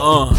Uh,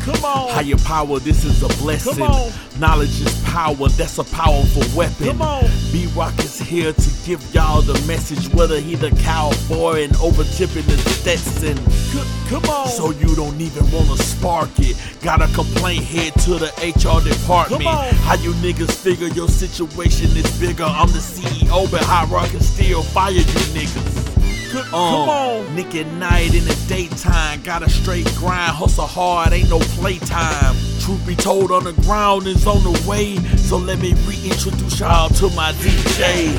Come on. higher power, this is a blessing. Come on. Knowledge is power, that's a powerful weapon. Come on. B Rock is here to give y'all the message, whether he the cowboy and over tipping the Stetson. C- come on. So you don't even wanna spark it. Got a complaint, head to the HR department. How you niggas figure your situation is bigger? I'm the CEO, but High Rock can still fire you niggas. C- Um, come on. Nick at night in the daytime. Got a straight grind, hustle hard, ain't no playtime. Truth be told, on the ground is on the way. So let me reintroduce y'all to my DJ.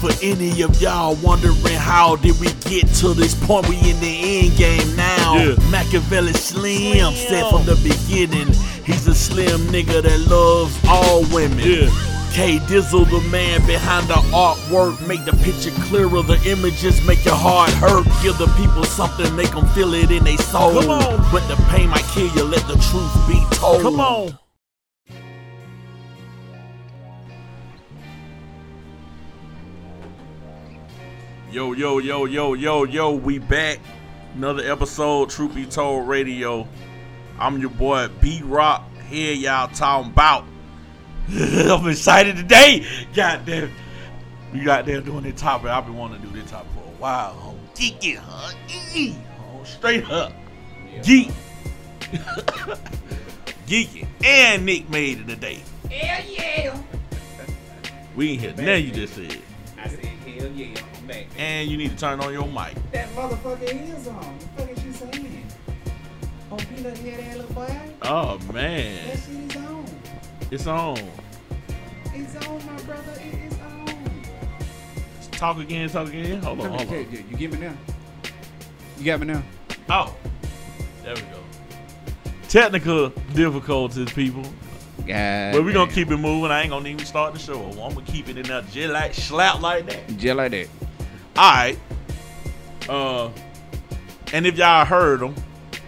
For any of y'all wondering how did we get to this point, we in the end game now. Yeah. Machiavelli Slim, Slim. said from the beginning, he's a slim nigga that loves all women. Yeah. K Dizzle, the man behind the artwork, make the picture clearer. The images make your heart hurt. Give the people something, make them feel it in their soul. Come on. But the pain might kill you, let the truth be told. Come on. Yo, yo, yo, yo, yo, yo, we back. Another episode, Truth Be Told Radio. I'm your boy B Rock. Here y'all talking about. I'm excited today. God damn. We got there doing this topic. I've been wanting to do this topic for a while. Home. Geeking, huh? Geeky. Home. Straight up. Geek. Geeking. And Nick made it today. Hell yeah! We ain't hear nothing you just said. I said, hell yeah, I'm back. And you need to turn on your mic. That motherfucker is on. What the fuck is she saying? Oh, peanut head ass little boy? Oh That man. shit is on. It's on. It's on, my brother. It is on. Talk again, talk again. Hold on, Come hold on. you, you get me now? You got me now? Oh, there we go. Technical difficulties, people. God. But we're gonna keep it moving. I ain't gonna even start the show. I'm gonna keep it in there just like slap like that. Just like that. Alright. Uh and if y'all heard them,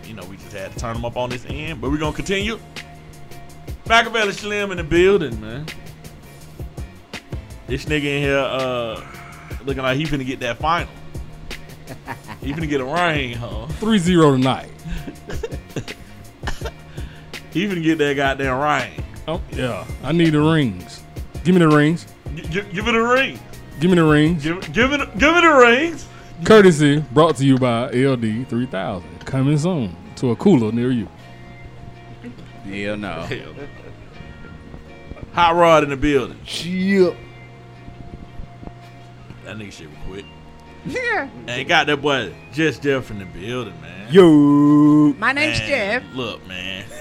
you know, we just had to turn them up on this end. But we're gonna continue. Machiavelli Slim in the building, man. This nigga in here uh looking like he finna get that final. he finna get a ring, huh? 3 0 tonight. He finna get that goddamn ring. Oh, yeah. I need the rings. Give me the rings. G- give it a ring. Give me the rings. Give, give it give it a ring. Courtesy brought to you by LD 3000. Coming soon to a cooler near you. Hell no. Hell. Hot rod in the building. Chill. That nigga shit was quick. Yeah. And got that boy just Jeff in the building, man. Yo, My name's Man, Jeff. Look, man.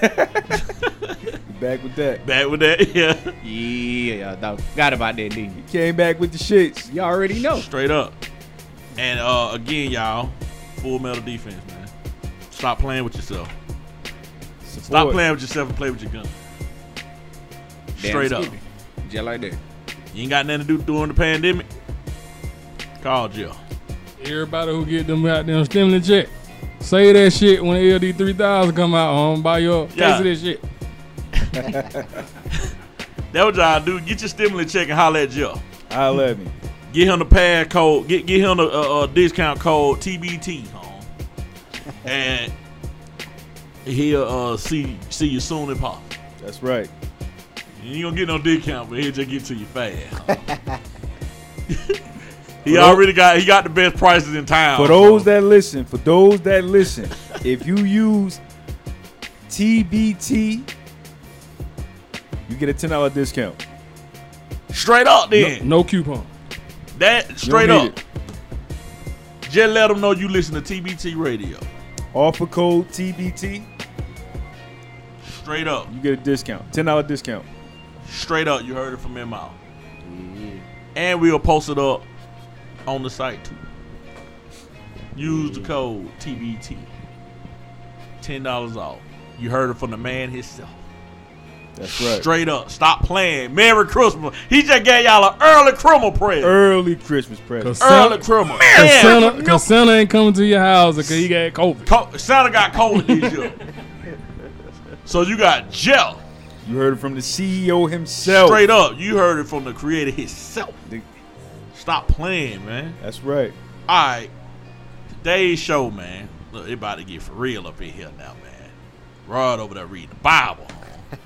back with that. Back with that, yeah. Yeah, dog. Got about that, didn't you? Came back with the shits. Y'all already know. Straight up. And uh again, y'all, full metal defense, man. Stop playing with yourself. Stop playing with yourself and play with your gun. Damn Straight up. skippy. Just like that. You ain't got nothing to do during the pandemic. Call Jill. Everybody who get them goddamn stimulus check. Say that shit when the LD 3000 come out. Um, buy your case of this shit. That what y'all do. Get your stimulus check and holler at Jill. Holla at me. Get him the pad code. Get get him the uh, uh, discount code TBT, home. and he'll uh, see see you soon as pop. That's right. You ain't gonna get no discount, but he'll just get to you fast. he For already got he got the best prices in town. For those that listen, for those that listen, if you use TBT, you get a ten dollar discount. straight up, No, then no coupon. that straight need up. Just let them know you listen to TBT radio. Offer code TBT, Straight up, you get a discount. Ten dollar discount. Straight up. You heard it from him out. And we'll post it up on the site too. Use the mm-hmm. code TBT. Ten dollars off. You heard it from the man himself. That's right. Straight up. Stop playing. Merry Christmas. He just gave y'all an early Christmas present. Early Christmas present. Cause early Christmas. criminal. cause Santa, cause Santa ain't coming to your house because he got COVID. Co- Santa got COVID this year. so you got Jeff. You heard it from the CEO himself. Straight up. You heard it from the creator himself. The- Stop playing, man. That's right. All right. Today's show, man. Look, it about to get for real up in here now, man. Rod over there reading the Bible.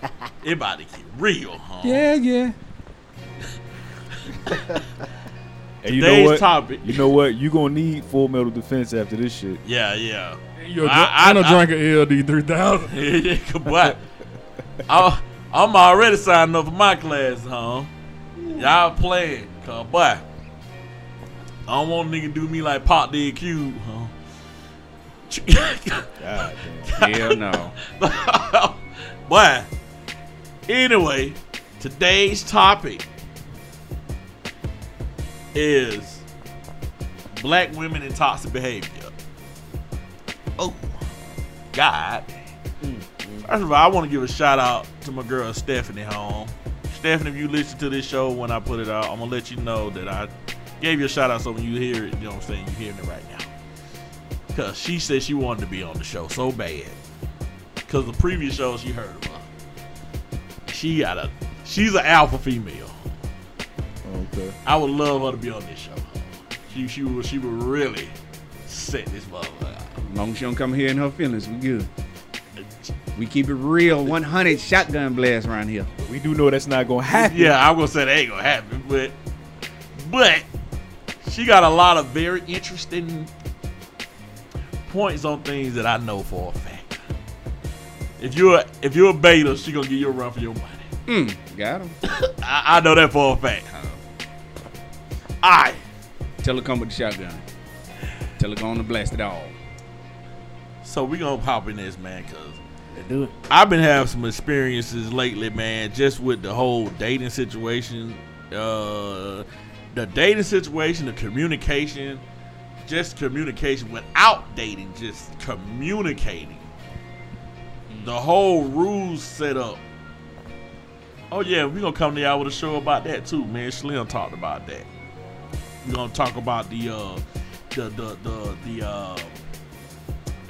Huh? it about to get real, huh? Yeah, yeah. And you know Today's what? topic. You know what? You gonna need full metal defense after this shit. Yeah, yeah. You're a, I- dr- I- and a I- drink of LD three thousand. yeah, yeah, but I, I'm already signing up for my class, huh? Y'all playing, cause boy, I don't want a nigga do me like Pop did Cube, huh? God. Hell no. But anyway, today's topic is black women and toxic behavior. Oh, God. First of all, I want to give a shout out to my girl Stephanie home. Stephanie, if you listen to this show when I put it out, I'm gonna let you know that I gave you a shout out. So when you hear it, you know what I'm saying, you're hearing it right now. Cause she said she wanted to be on the show so bad. Cause the previous show she heard about. She got a she's an alpha female. Okay. I would love her to be on this show. She she would she would really set this motherfucker out. As long as she don't come here in her feelings, we good. We keep it real, 100 shotgun blast around here. We do know that's not gonna happen. Yeah, I'm gonna say that ain't gonna happen, but but she got a lot of very interesting points on things that I know for a fact. If you're if you're a beta, she gonna give you a run for your money. Mm, got him. I, I know that for a fact. Alright. Tell her come with the shotgun. Tell her go on and blast it all. So we gonna pop in this, man, cause Do it. I've been having some experiences lately, man, just with the whole dating situation, uh, the dating situation, the communication, just communication without dating, just communicating. The whole rules set up. Oh yeah, we're gonna come to y'all with a show about that too, man. Slim talked about that. We're gonna talk about the uh, the the the the uh,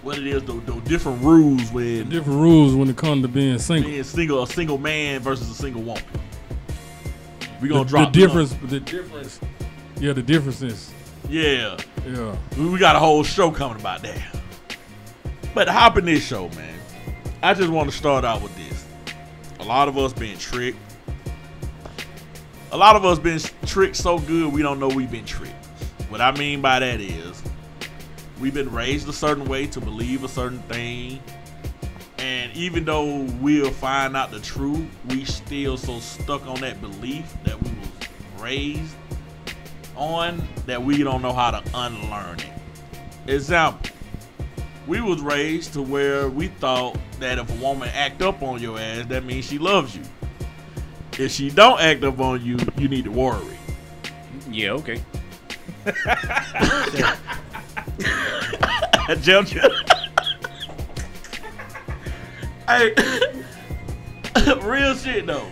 what it is, the, the different rules with Different rules when it comes to being single. being single, a single man versus a single woman. We gonna the drop the difference. The difference. Yeah, the differences. Yeah, Yeah. we, we got a whole show coming about that. But hop in this show, man. I just want to start out with this. A lot of us being tricked. A lot of us been tricked so good we don't know we've been tricked. What I mean by that is we've been raised a certain way to believe a certain thing. And even though we'll find out the truth, we still so stuck on that belief that we was raised on that we don't know how to unlearn it. Example, we was raised to where we thought that if a woman act up on your ass, that means she loves you. If she don't act up on you, you need to worry. Yeah, okay. Jump, jump. hey, real shit though.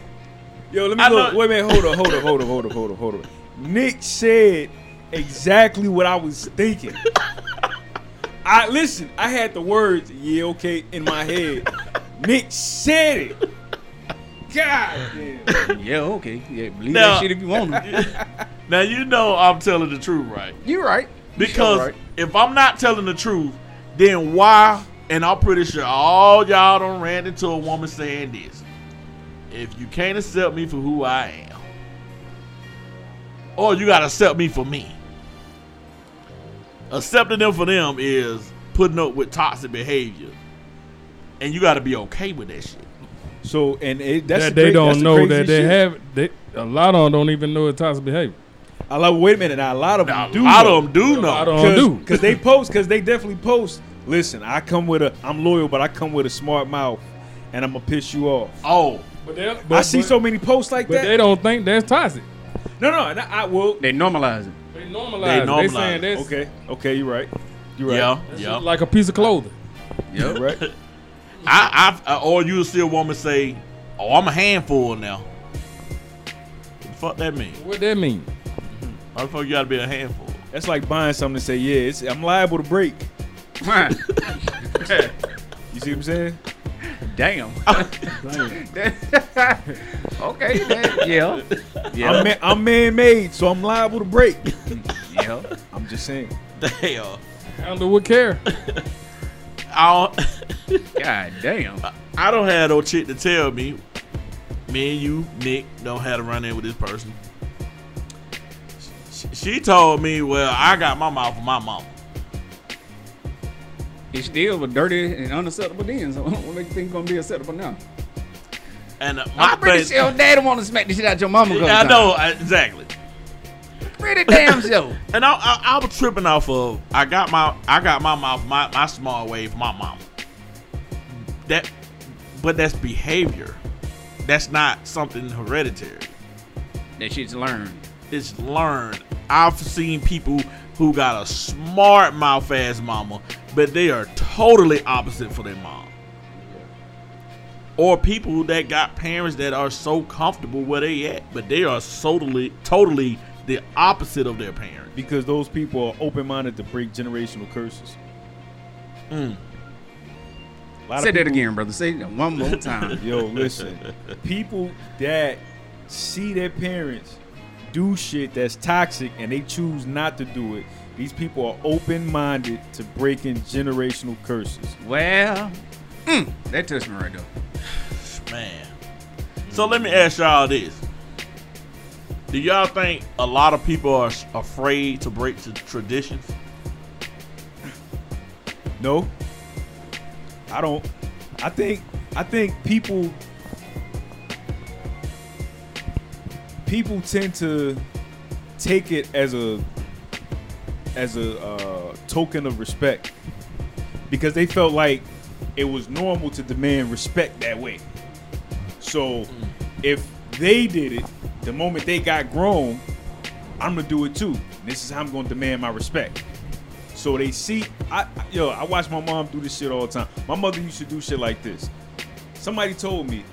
Yo, let me I go. know- Wait a minute. Hold up. Hold up. Hold up. Hold up. Hold up. Hold up. Nick said exactly what I was thinking. I listen. I had the words "yeah, okay" in my head. Nick said it. God damn. Yeah, okay. Yeah, believe Now- that shit if you want to. Now you know I'm telling the truth, right? You're right. You Because sure right. If I'm not telling the truth, then why? And I'm pretty sure all y'all done ran into a woman saying this. If you can't accept me for who I am, or you gotta accept me for me. Accepting them for them is putting up with toxic behavior. And you gotta be okay with that shit. So and it, that's that the they cra- don't that's the know crazy that they shit. have. They, a lot of them don't even know it's toxic behavior. I love. Wait a minute. Now a lot of them do. a do. lot know. of them do A lot of know. them do. Because they post, because they definitely post. Listen, I come with a, I'm loyal, but I come with a smart mouth, and I'm gonna piss you off. Oh, But, they, I see so many posts like But that. they don't think that's toxic. no, no, and I, I will. They normalize it. They normalize. They normalize They saying that's, Okay, okay, you're right. You're right. yeah, that's yeah. like a piece of clothing. You're right. I, I, or you'll see a woman say, "Oh, I'm a handful now." What the fuck that mean? What that mean? Why the fuck you gotta be a handful? That's like buying something and say, yeah, it's, I'm liable to break. You see what I'm saying? Damn. okay, then, yeah. Yeah. I'm, man, I'm man-made, so I'm liable to break. yeah. I'm just saying. Damn. Handle with care. I don't, God damn. I don't have no chick to tell me. Me and you, Nick, don't have to run in with this person. She, told me, well, I got my mouth from my mama. It still was dirty and unacceptable then. So what make you think it's gonna be acceptable now? And uh, my I'm pretty thing- sure your daddy want to smack the shit out your mama. Yeah, I know exactly. Pretty damn sure. And I, I, I was tripping off of I got my I got my mouth my, my small wave from my mama. That, but that's behavior. That's not something hereditary. That shit's learned. It's learned. I've seen people who got a smart mouth ass mama, but they are totally opposite for their mom. Or people that got parents that are so comfortable where they at, but they are totally totally the opposite of their parents. because those people are open minded to break generational curses. Mm. A lot Say that people- again, brother. Say it one more time. Yo, listen. people that see their parents do shit that's toxic and they choose not to do it, these people are open minded to breaking generational curses. well, mm, that touched me right there. Man. So let me ask y'all this. Do y'all think a lot of people are afraid to break the traditions? No. I don't I think I think people people tend to take it as a as a uh, token of respect because they felt like it was normal to demand respect that way. So if they did it the moment they got grown, I'm gonna do it too. This is how I'm gonna demand my respect. So they see, I I- yo, I watch my mom do this shit all the time. My mother used to do shit like this. Somebody told me,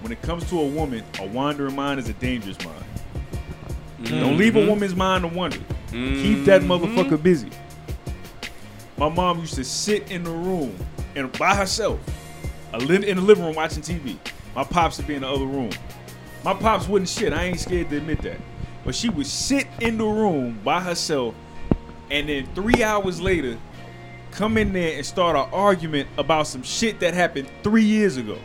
when it comes to a woman, a wandering mind is a dangerous mind. Mm-hmm. Don't leave a woman's mind to wander. Keep that mm-hmm. motherfucker busy. My mom used to sit in the room and by herself, in the living room watching TV. My pops would be in the other room. My pops wouldn't shit. I ain't scared to admit that. But she would sit in the room by herself and then three hours later come in there and start an argument about some shit that happened three years ago.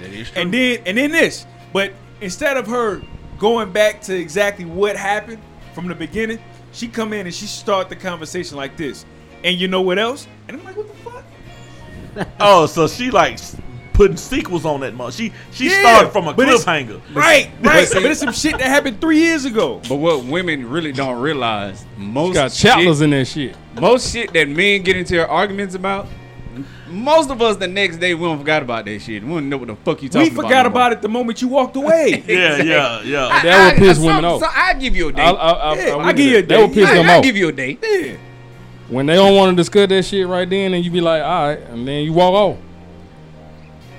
That is true. And then and then this. But instead of her going back to exactly what happened from the beginning, she come in and she start the conversation like this. And you know what else? And I'm like, what the fuck? Oh, so she like putting sequels on that month. She she Yeah, started from a cliffhanger. Right, right. see- but it's some shit that happened three years ago. But what women really don't realize, most Got shit, chapters in that shit. most shit that men get into their arguments about, most of us the next day we don't forgot about that shit. We don't know what the fuck you talking about. We about. forgot about it the moment you walked away. Yeah, yeah, yeah. That would piss some- women off. So I give you a day. I, I, I, Yeah, I, I give you a day. That would day. piss I, them I off. give you a day. yeah. when they don't want to discuss that shit right then, and you be like, all right, and then you walk off.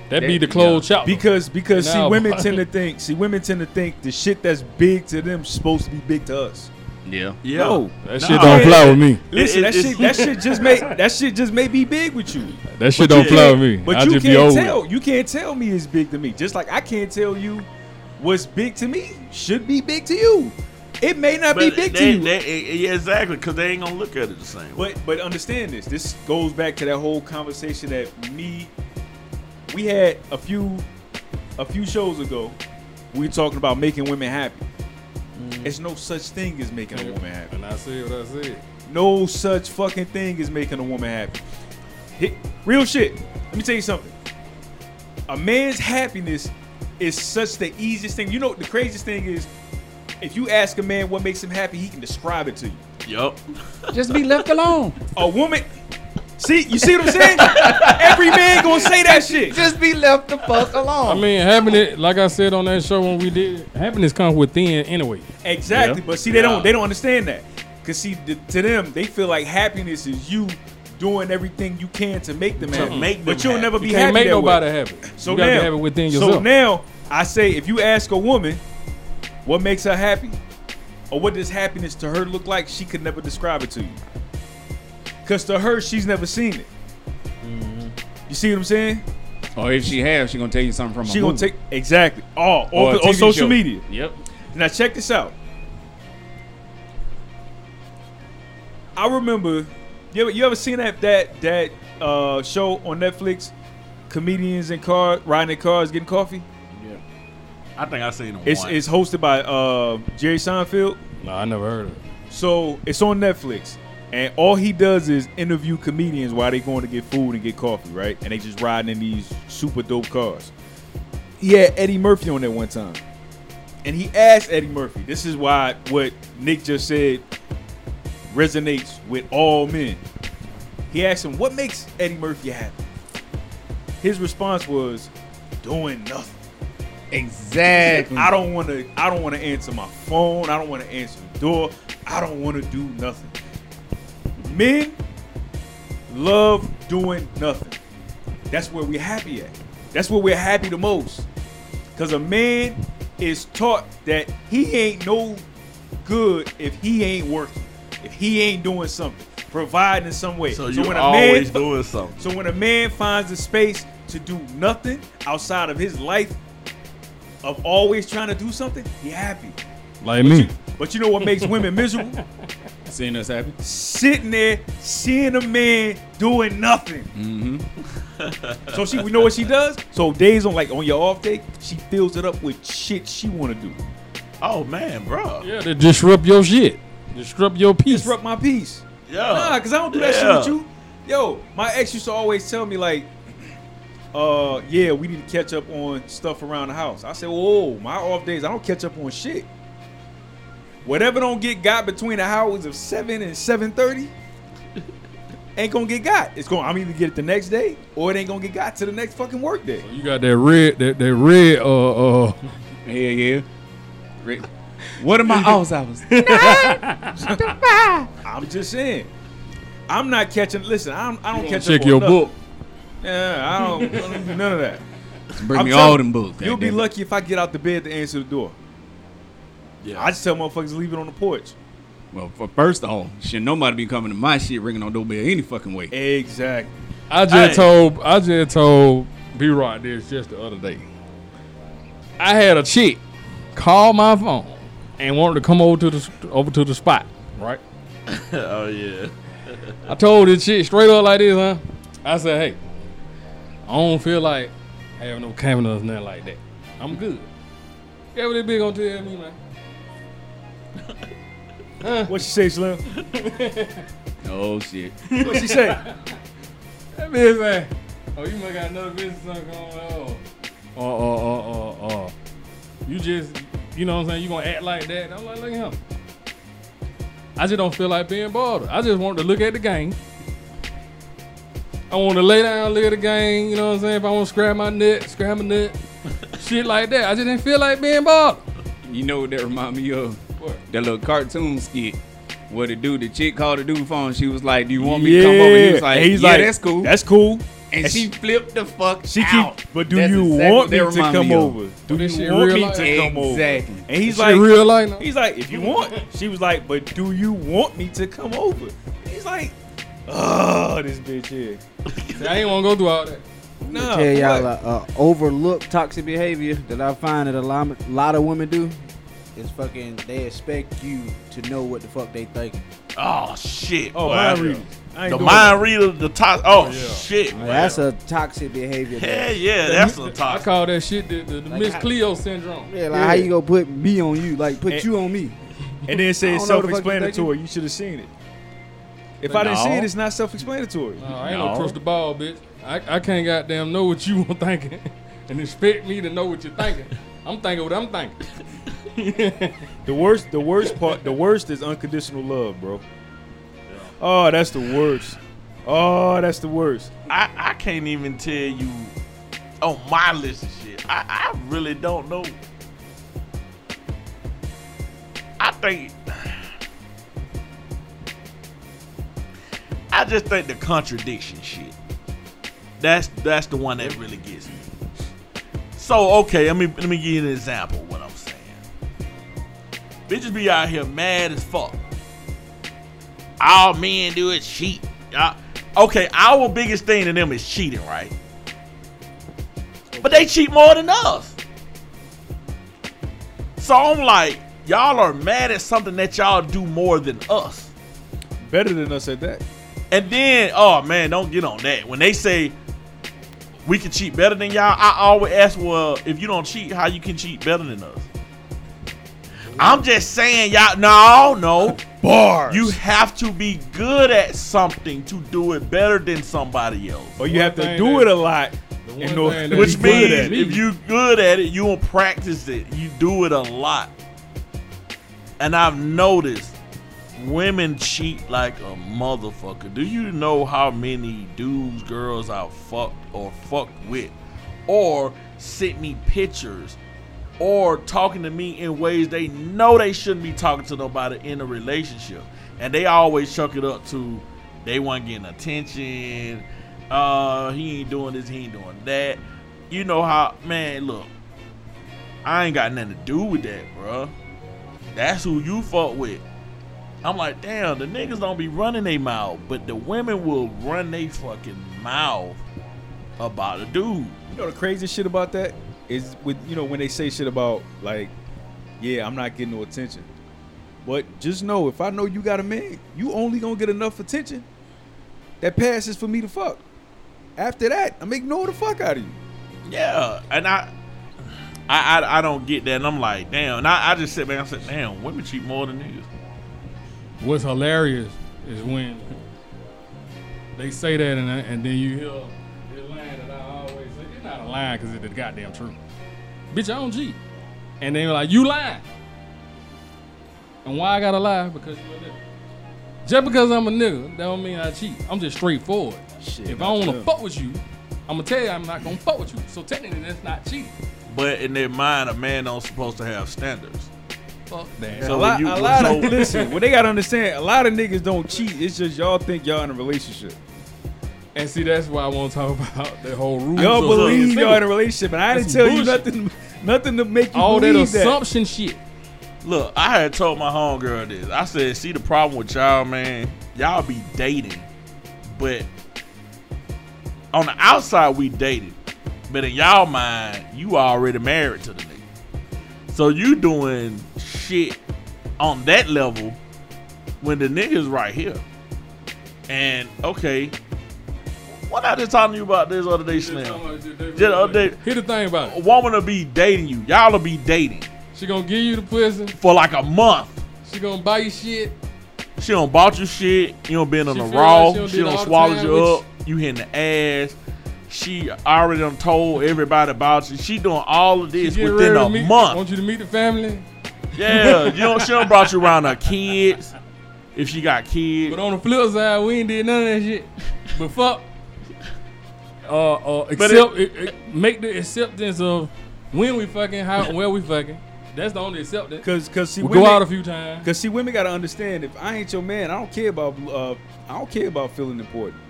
That be the closed yeah. chapter. Because because see women tend to think see women tend to think the shit that's big to them is supposed to be big to us. Yeah. yeah. No. that Nah. shit don't fly with me. Listen, that shit that shit just may that shit just may be big with you. That shit But don't fly with me. But I you just can't over it. tell you can't tell me it's big to me. Just like I can't tell you what's big to me should be big to you. It may not be But big to you. they- eh, yeah, exactly, because they ain't gonna look at it the same. way. But but understand this. This goes back to that whole conversation that me we had a few a few shows ago. We were talking about making women happy. Mm-hmm. There's no such thing as making a woman happy. And I said what I said. No such fucking thing as making a woman happy. Hi- Real shit. Let me tell you something. A man's happiness is such the easiest thing. You know, the craziest thing is if you ask a man what makes him happy, he can describe it to you. Yup. Just be left alone. A woman, see, you see what I'm saying? Every man gonna say that shit. Just be left the fuck alone. I mean, happiness, like I said on that show when we did, happiness comes within anyway. Exactly, Yeah. but see, they Yeah. don't they don't understand that. Cause see, th- to them, they feel like happiness is you doing everything you can to make them To happy. make them but you'll never be happy. never You be can't happy make that way. nobody happy. So you gotta now, be happy within so yourself. now I say, if you ask a woman what makes her happy, or what does happiness to her look like, she could never describe it to you. Cause to her, she's never seen it. Mm-hmm. You see what I'm saying? or if she has, she gonna tell you something from her She a gonna movie. take exactly all Or on, a on TV social show. media. Yep. Now check this out. I remember you ever, you ever seen that that that uh, show on Netflix, comedians in car riding in cars getting coffee. Yeah, I think I seen him It's once. it's hosted by uh, Jerry Seinfeld. No, I never heard of it. So it's on Netflix, and all he does is interview comedians while they going to get food and get coffee, right? And they just riding in these super dope cars. He had Eddie Murphy on there one time, and he asked Eddie Murphy. This is why what Nick just said resonates with all men. He asked him, "What makes Eddie Murphy happy?" His response was, "Doing nothing." Exactly. I don't want to. I don't want to answer my phone. I don't want to answer the door. I don't want to do nothing. Men love doing nothing. That's where we're happy at. That's where we're happy the most. Cause a man is taught that he ain't no good if he ain't working, if he ain't doing something, providing in some way. so you when a always man, doing something. so when a man finds a space to do nothing outside of his life of always trying to do something, he happy. Like me. But you know what makes women miserable? Seeing us happy. Sitting there, seeing a man doing nothing. Mm-hmm. So she, we know what she does. So days on like on your off day, she fills it up with shit she want to do. Oh man, bro. Yeah, to disrupt your shit. Disrupt your peace. Disrupt my peace. Yeah. Nah, cause I don't do that Yeah. shit with you. Yo, my ex used to always tell me like, uh, yeah, we need to catch up on stuff around the house. I said, whoa, my off days, I don't catch up on shit. Whatever don't get got between the hours of seven and seven thirty, ain't gonna get got. It's going. to I'm either get it the next day or it ain't gonna get got to the next fucking work day. You got that red, that, that red, uh, uh, Yeah, yeah. Rick, What are my off hours? I'm just saying. I'm not catching. Listen, I'm, I don't catch check up your nothing. book. Yeah, I don't, I don't do none of that. Bring I'm me telling all you, them books. You'll be lucky if I get out the bed to answer the door. Yeah. I just tell motherfuckers to leave it on the porch. Well, for first off, shit, nobody be coming to my shit ringing on doorbell any fucking way. Exactly. I just Hey. told I just told B Rock this just the other day. I had a chick call my phone and wanted to come over to the over to the spot, right? oh yeah. I told this chick straight up like this, huh? I said, hey, I don't feel like having no cameras or nothing like that. I'm good. Yeah, what this bitch gonna tell me, man? What she say, Slim? Oh shit. What she say? That bitch say, oh, you might got another business going on. Oh, oh, oh, oh, oh. You just, you know what I'm saying? You gonna act like that? And I'm like, look at him. I just don't feel like being bothered. I just want to look at the game. I want to lay down, look at the game. You know what I'm saying? If I want to scrap my nut, scrap my nut, shit like that. I just didn't feel like being bothered. You know what that remind me of? What? That little cartoon skit. Where the dude, the chick called the dude phone. She was like, "Do you want me to come over?" He was like, And he's "Yeah, like, that's cool." That's cool. and and she she- flipped the fuck She out. keep, but do That's you exactly want me to come me over? Do this you want me life? to come over? Exactly. And he's like, real life now? he's like, if you want. She was like, but do you want me to come over? He's like, oh, this bitch here. See, I ain't want to go through all that. No, tell y'all uh, uh, overlook toxic behavior that I find that a lot, lot of women do is fucking they expect you to know what the fuck they thinking. Oh shit. Oh, Boy, mind I- reading. I ain't The mind reader, the top. Oh yeah. shit. Now, that's a toxic behavior. Hell that- yeah, that's a I top. call that shit the, the, the Like Miss how- Cleo syndrome. Yeah, like how you gonna put me on you? Like put And- you on me. And then say it's don't know what the fuck you self-explanatory. You should have seen it. If I didn't see it, it's not self-explanatory. No, I ain't no, No. the ball, bitch. I, I can't goddamn know what you were thinking and expect me to know what you're thinking. I'm thinking what I'm thinking. The worst, the worst part, the worst is unconditional love, bro. Oh, that's the worst. Oh, that's the worst. I, I can't even tell you on my list of shit. I, I really don't know. I think I just think the contradiction shit. That's that's the one that really gets me. So okay, let me let me give you an example of what I'm saying. Bitches be out here mad as fuck. All men do is cheat. Y'all- okay, our biggest thing to them is cheating, right? But they cheat more than us. So I'm like, y'all are mad at something that y'all do more than us. Better than us at that. And then, oh man, don't get on that. When they say we can cheat better than y'all, I always ask, well, if you don't cheat, how you can cheat better than us? I'm just saying, y'all. No, no. Bars. You have to be good at something to do it better than somebody else. or you have to do that- it a lot. The one in order thing Which means at if you good at it, you don't practice it. You do it a lot. And I've noticed women cheat like a motherfucker. Do you know how many dudes, girls I've fucked or fucked with, or sent me pictures, or talking to me in ways they know they shouldn't be talking to nobody in a relationship, and they always chuck it up to they weren't getting attention. Uh, he ain't doing this, he ain't doing that. You know how, man? Look, I ain't got nothing to do with that, bruh. That's who you fuck with. I'm like, damn, the niggas don't be running their mouth, but the women will run their fucking mouth about a dude. You know the crazy shit about that is with you know when they say shit about like, yeah, I'm not getting no attention. But just know if I know you got a man, you only gonna get enough attention that passes for me to fuck. After that, I'm ignore the fuck out of you. Yeah, and I, I, I, I don't get that, and I'm like, damn. And I, I just sit back and I said, damn, women cheat more than niggas. What's hilarious is when they say that and, and then you hear this line that I always say. It's not a line because it's the goddamn truth. Bitch, I don't cheat. And then you're like, you lying. And why I gotta lie? Because you a nigga. Just because I'm a nigga, that don't mean I cheat. I'm just straightforward. Shit, if I don't wanna them. fuck with you, I'm gonna tell you I'm not gonna fuck with you. So technically that's not cheating. But in their mind, a man don't supposed to have standards. Fuck that. So a lot, you- a lot of listen. What they gotta understand, a lot of niggas don't cheat. It's just y'all think y'all in a relationship. and see that's why I wanna talk about the whole rule. Y'all of believe y'all in a relationship, and I That's didn't tell you nothing, nothing to make you all that believe that. assumption shit. Look, I had told my homegirl this. I said, see the problem with y'all, man. Y'all be dating, but on the outside we dated, but in y'all mind, you already married to the nigga. So you doing shit on that level when the nigga's right here. And okay, what I just talking to you about this other day, Slim? Just the other day, Here's the thing about it. a woman will be dating you. Y'all will be dating She gonna give you the pussy. for like a month. She gonna buy you shit. She don't bought you shit. You don't been on She the raw. like she done she don't all swallow you up. You hitting the ass. She already done told everybody about you. She doing all of this get within ready a meet, month. Want you to meet the family, Yeah, you don't. She done brought you around her kids. If she got kids, but on the flip side, we ain't did none of that shit. But fuck. Uh, uh, But accept, it, it- make the acceptance of when we fucking, how, where we fucking. That's the only acceptance. Cause, cause see, We women, go out a few times. Cause see, women gotta understand if I ain't your man, I don't care about, uh, I don't care about feeling important.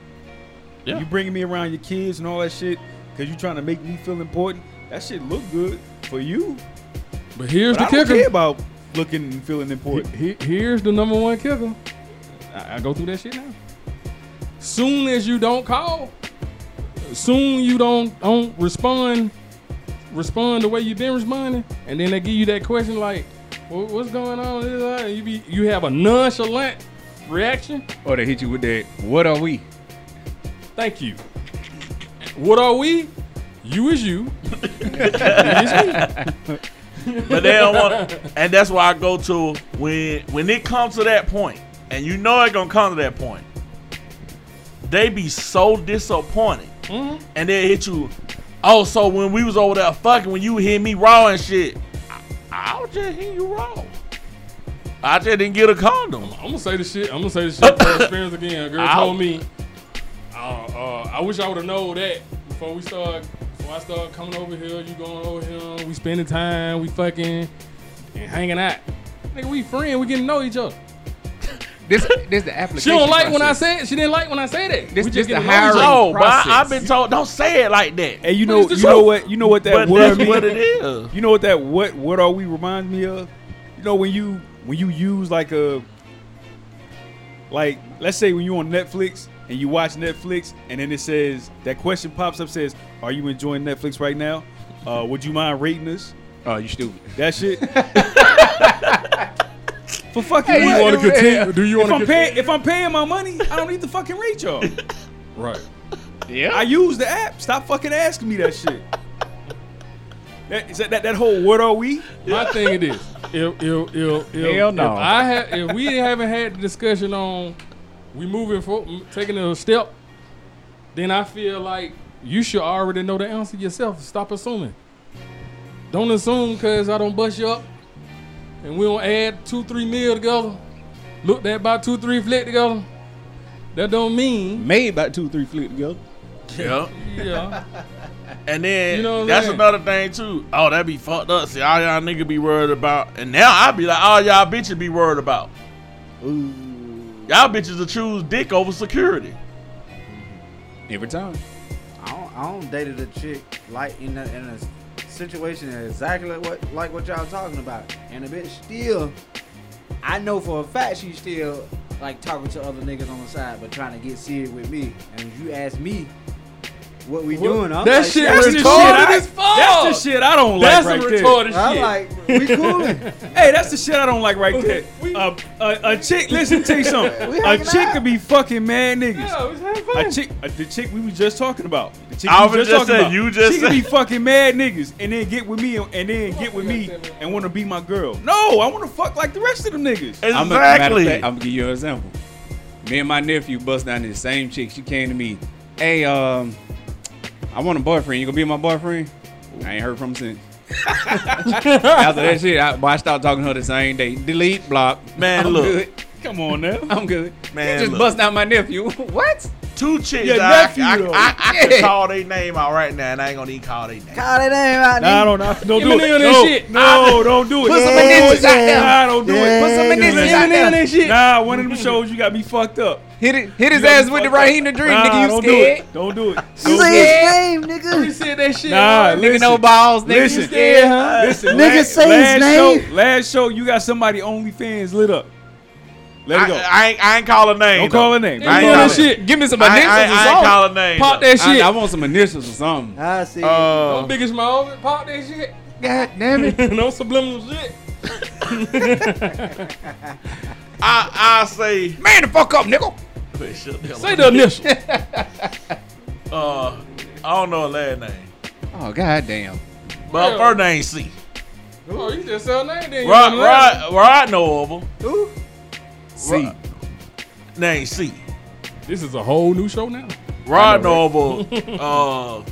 Yeah. You bringing me around your kids and all that shit, cause you trying to make me feel important. That shit look good for you, But here's but I the don't care kicker. about looking and feeling important. He- here's the number one kicker. I, I go through that shit now. Soon as you don't call, soon you don't don't respond, respond the way you've been responding, and then they give you that question like, "Wha- "What's going on?" This, and You be you have a nonchalant reaction. Or they hit you with that. What are we? Thank you. What are we? You is you. Is me. but they don't want. And that's why I go to when when it comes to that point, and you know it gonna come to that point. They be so disappointed, Mhm. and they hit you. Oh, so when we was over there fucking, when you hit me raw and shit, I, I was just hitting you raw. I just didn't get a condom. I'm gonna say the shit. I'm gonna say the shit experience again. A girl told me, uh, uh, I wish I would have known that before we start. Before I start coming over here, you going over here, we spending time, we fucking and hanging out. Nigga, we friends, we getting to know each other. This this the application. She don't like when I process. say it. She didn't like when I say that. This- we this just get the to hiring other. No, but I, process. I've been told don't say it like that. And you know, it's the you know what, you know what that but word means. what it is. You know what that what what are we reminds me of? You know when you when you use like a like let's say when you on Netflix and you watch Netflix and then it says that question pops up says, "Are you enjoying Netflix right now? Uh, would you mind rating us?" Oh, you stupid. That shit. For fucking Hey, what? You want to Yeah. continue? Do you if want I'm to paying if I'm paying my money, I don't need to fucking rate y'all. Right. Yeah. I use the app. Stop fucking asking me that shit. That, is that, that that whole what are we? My thing it is, if if if, if, Hell no. if I ha- if we haven't had the discussion on we moving for taking a step, then I feel like you should already know the answer yourself. Stop assuming. Don't assume because I don't bust you up, and we don't add two three meal together. Look that about two three flick together. That don't mean Made about two, three flick together. Yeah. yeah. And then You know what I'm that's saying? another thing too. Oh, that be fucked up. See, all y'all niggas be worried about, and now I be like, all y'all bitches be worried about. Y'all bitches will choose dick over security. Every time. I don't, I don't dated a chick like in a, in a situation exactly like what like what y'all talking about, and the bitch still. I know for a fact she's still like talking to other niggas on the side, but trying to get serious with me. And you ask me what we doing, I'm that like, shit That's the shit. retarded I, as fuck. that's the shit I don't That's like a right there. retarded I'm like, we cooling. Hey, that's the shit I don't like right there. Uh, a, a chick, listen, tell you something. A chick out. could be fucking mad niggas. Yeah, we was having fun. A chick, uh, the chick we was just talking about. The chick I we was just talking saying, about. you just she could be fucking mad niggas and then get with me and, and then get with me and want to be my girl. No, I want to fuck like the rest of them niggas. I'm a, matter of Exactly. I'm gonna give you an example. Me and my nephew bust down to the same chick. She came to me, hey, um, I want a boyfriend. You gonna be my boyfriend? I ain't heard from him since. After that shit, I, boy, I stopped talking to her the same day. Delete, block. Man, I'm look. good. Come on now. I'm good. Man, you just look. bust out my nephew. what? Two chicks. Your that I, nephew, I, I, I, though. can call their name out right now, and I ain't gonna even call their name. Call that name out. Nah, nigga. don't, nah, don't do it. none of that No, shit. no, don't do it. Put some Don't do initials out there. Nah, don't do it. Put some initials Listen, out there. Nah, one of them shows you got me fucked up. Hit it, hit his You ass with the fucked up. Raheem the Dream, Nah, nigga. You don't scared? do it. Don't do it. Don't Say his it. name, You nigga. said that shit. Nah, hard. Nigga, listen. no balls, nigga. Listen. You scared, huh? Listen, Nigga, last, say his last name. show, last show, you got somebody OnlyFans lit up. Let it go. I ain't, I ain't call her name. Don't call her name. I ain't doing call that her- shit. Give me some I, initials I, or I ain't something. call her name. Pop that shit. I want some initials or something. I see. Uh, Biggest mouth. Pop that shit. God damn it. no subliminal shit. I, I say, Man, the fuck up, nigga. Wait, shut the hell Say up. the initial. Uh, I don't know her last name, Oh, god damn. but her first name C. oh, you just sell name then. you Rod, know. Rod, Rod know of her. Who? C. Rod- Name C. This is a whole new show now. Rod know of. Uh,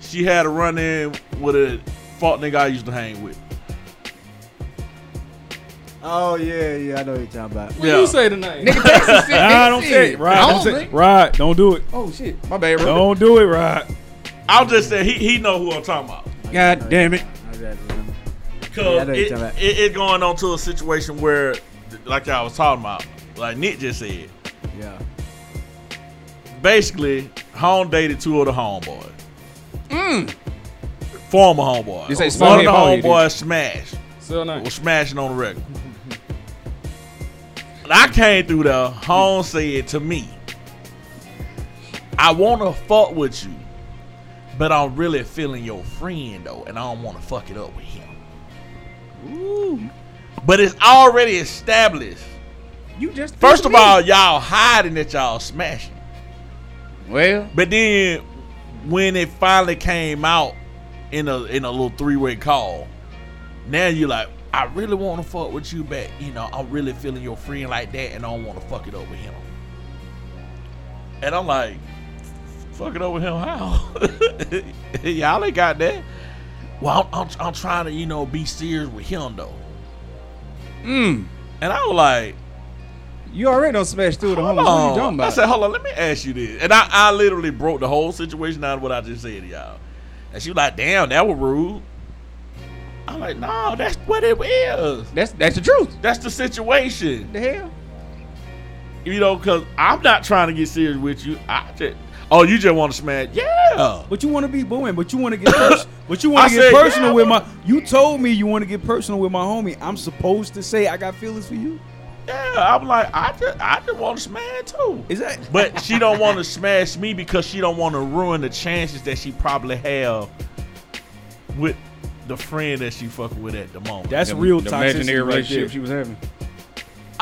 she had a run in with a fuck nigga I used to hang with. Oh yeah, yeah, I know what you're talking about. What Yeah. you say tonight? Nigga, Texas shit. Nah, don't say it. Rod, I don't say it. Rod, don't do it. Oh, shit. My bad, bro. Don't do it, Rod. I'll just say he, he know who I'm talking about. God damn it. Cause Yeah, it, what you're talking about. it, it going on to a situation where, like I was talking about, like Nick just said, Yeah. basically, home dated two of the homeboys. Mm. Former homeboys. You say One small of the head, bald head, homeboys smashed. Sell name. Was smashing on the record. And I came through there. Home said to me, "I want to fuck with you, but I'm really feeling your friend though, and I don't want to fuck it up with him." But it's already established. You just First of all, y'all hiding that y'all smashing. well, But then when it finally came out in a in a little three way call, now you're like, I really want to fuck with you but You know, I'm really feeling your friend like that, and I don't want to fuck it up with him. And I'm like, fuck it over him how? Y'all ain't got that. Well, I'm, I'm, I'm trying to, you know, be serious with him though. mm, And I was like, you already done smashed through the homies. What are you talking I said, hold on, let me ask you this. And I, I literally broke the whole situation down what I just said to y'all. And she was like, damn, that was rude. I'm like, no, that's what it is. that's that's the truth. That's the situation. The hell? You know, because I'm not trying to get serious with you. I just, oh, you just want to smash? Yeah. But you want to be booing. But you want to get. Pers- but you want to get said, personal yeah, with my. You told me you want to get personal with my homie. I'm supposed to say I got feelings for you. Yeah. I'm like, I just, I just want to smash too. Is that? But she don't want to smash me because she don't want to ruin the chances that she probably have with the friend that she fucking with at the moment. That's The- real the toxicity imaginary right relationship there. she was having.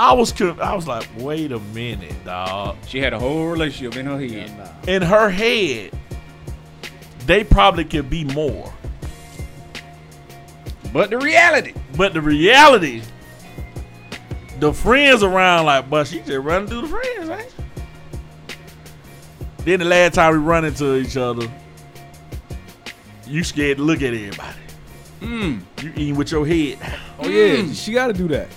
I was con- I was like, wait a minute, dog. She had a whole relationship in her head. In her head, they probably could be more. But the reality, But the reality, the friends around like, but she just running through the friends, right? Then the last time we run into each other, you scared to look at everybody. mm, You eating with your head. Oh yeah, she got to do that.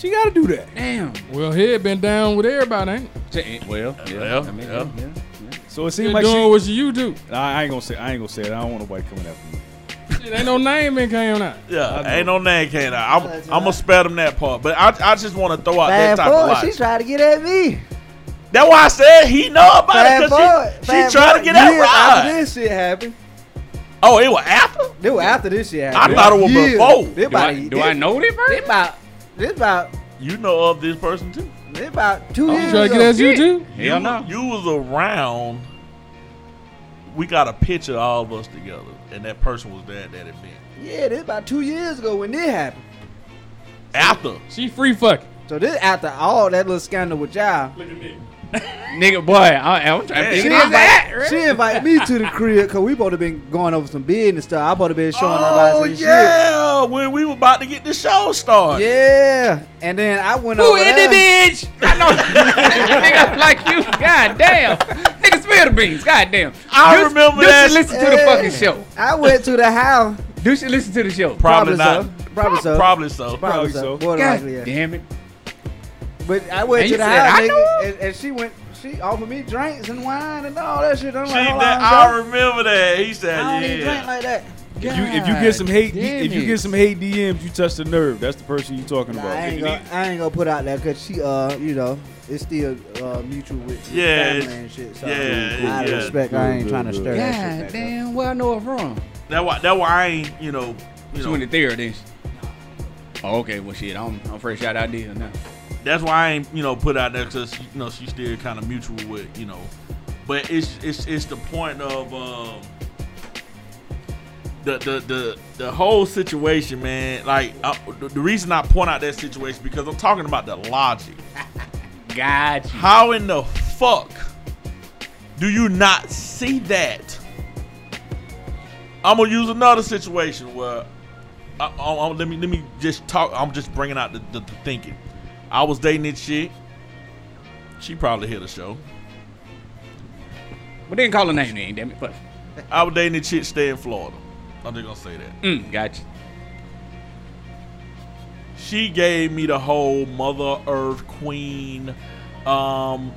She got to do that. damn. Well, head been down with everybody, ain't it? Well, yeah, Well, I mean, yeah. yeah, yeah. So it seems like doing she. what you do. I I ain't gonna say. I ain't gonna say it. I don't want nobody coming after me. Shit, ain't no name been coming out. Yeah, ain't no name came out. I'm, I'm gonna spare them that part, but I, I just want to throw out that Fast type of forward, lie. she tried to get at me. That's why I said he know about Fast it forward, because she, fast she trying to forward get that years After ride. this shit happened. Oh, it was after. This was after this shit I happened. thought it was Years. before. This Do about, I, do this, I know this This person? about, this about, You know of this person too. this about two You years try to get ago. at you too? you, Hell no. You was around. We got a picture of all of us together, and that person was there at that event. Yeah, this about two years ago when this happened. After. She free fucking. So this after all that little scandal with y'all. Nigga, boy, I, I'm trying to Hey, think She of this invite, at. she invite me to the crib because we both have been going over some business stuff. I both have been showing Oh everybody some yeah, when we were about to get the show started. Yeah. And then I went Who over in there. the bitch? I know. Nigga like you. God damn. Nigga, spill the beans. God damn. I You- remember you that. should listen to the Hey. fucking show. I went to the house. Do You should listen to the show. Probably, Probably not. so. Probably so. Probably so. Probably Probably so. so. God likely, yeah. damn it. But I went And to the said, house, "I nigga, know." and, and she went. She offered me drinks and wine and all that shit. I'm She, like, hold that, on, I bro. remember that. He said, I don't even drink like that. If you if you get some hate God if you get some hate DMs, you touch the nerve. That's the person you're talking Nah, about. I ain't gonna, I ain't gonna put out that because she, uh, you know, it's still uh, mutual with the Yeah, family and shit. So yeah, out of yeah. respect, I ain't Good, trying to good, stir good. that shit God back damn, where I know it from? That why that why I ain't you know you She know went to there, then. Oh, okay. Well, shit, I'm, I'm fresh out idea now. That's why I ain't you know put out there because you know she's still kind of mutual with you know, but it's it's it's the point of um the the the the whole situation, man. Like uh, the, the reason I point out that situation because I'm talking about the logic. Got you. How in the fuck do you not see that? I'm gonna use another situation where I, I- I- let me let me just talk. I'm just bringing out the, the, the thinking. I was dating this chick. She probably hit a show. But didn't call her name, then, damn it. But, I was dating a chick stay in Florida. I'm just gonna say that. mm, got you. She gave me the whole Mother Earth Queen, um,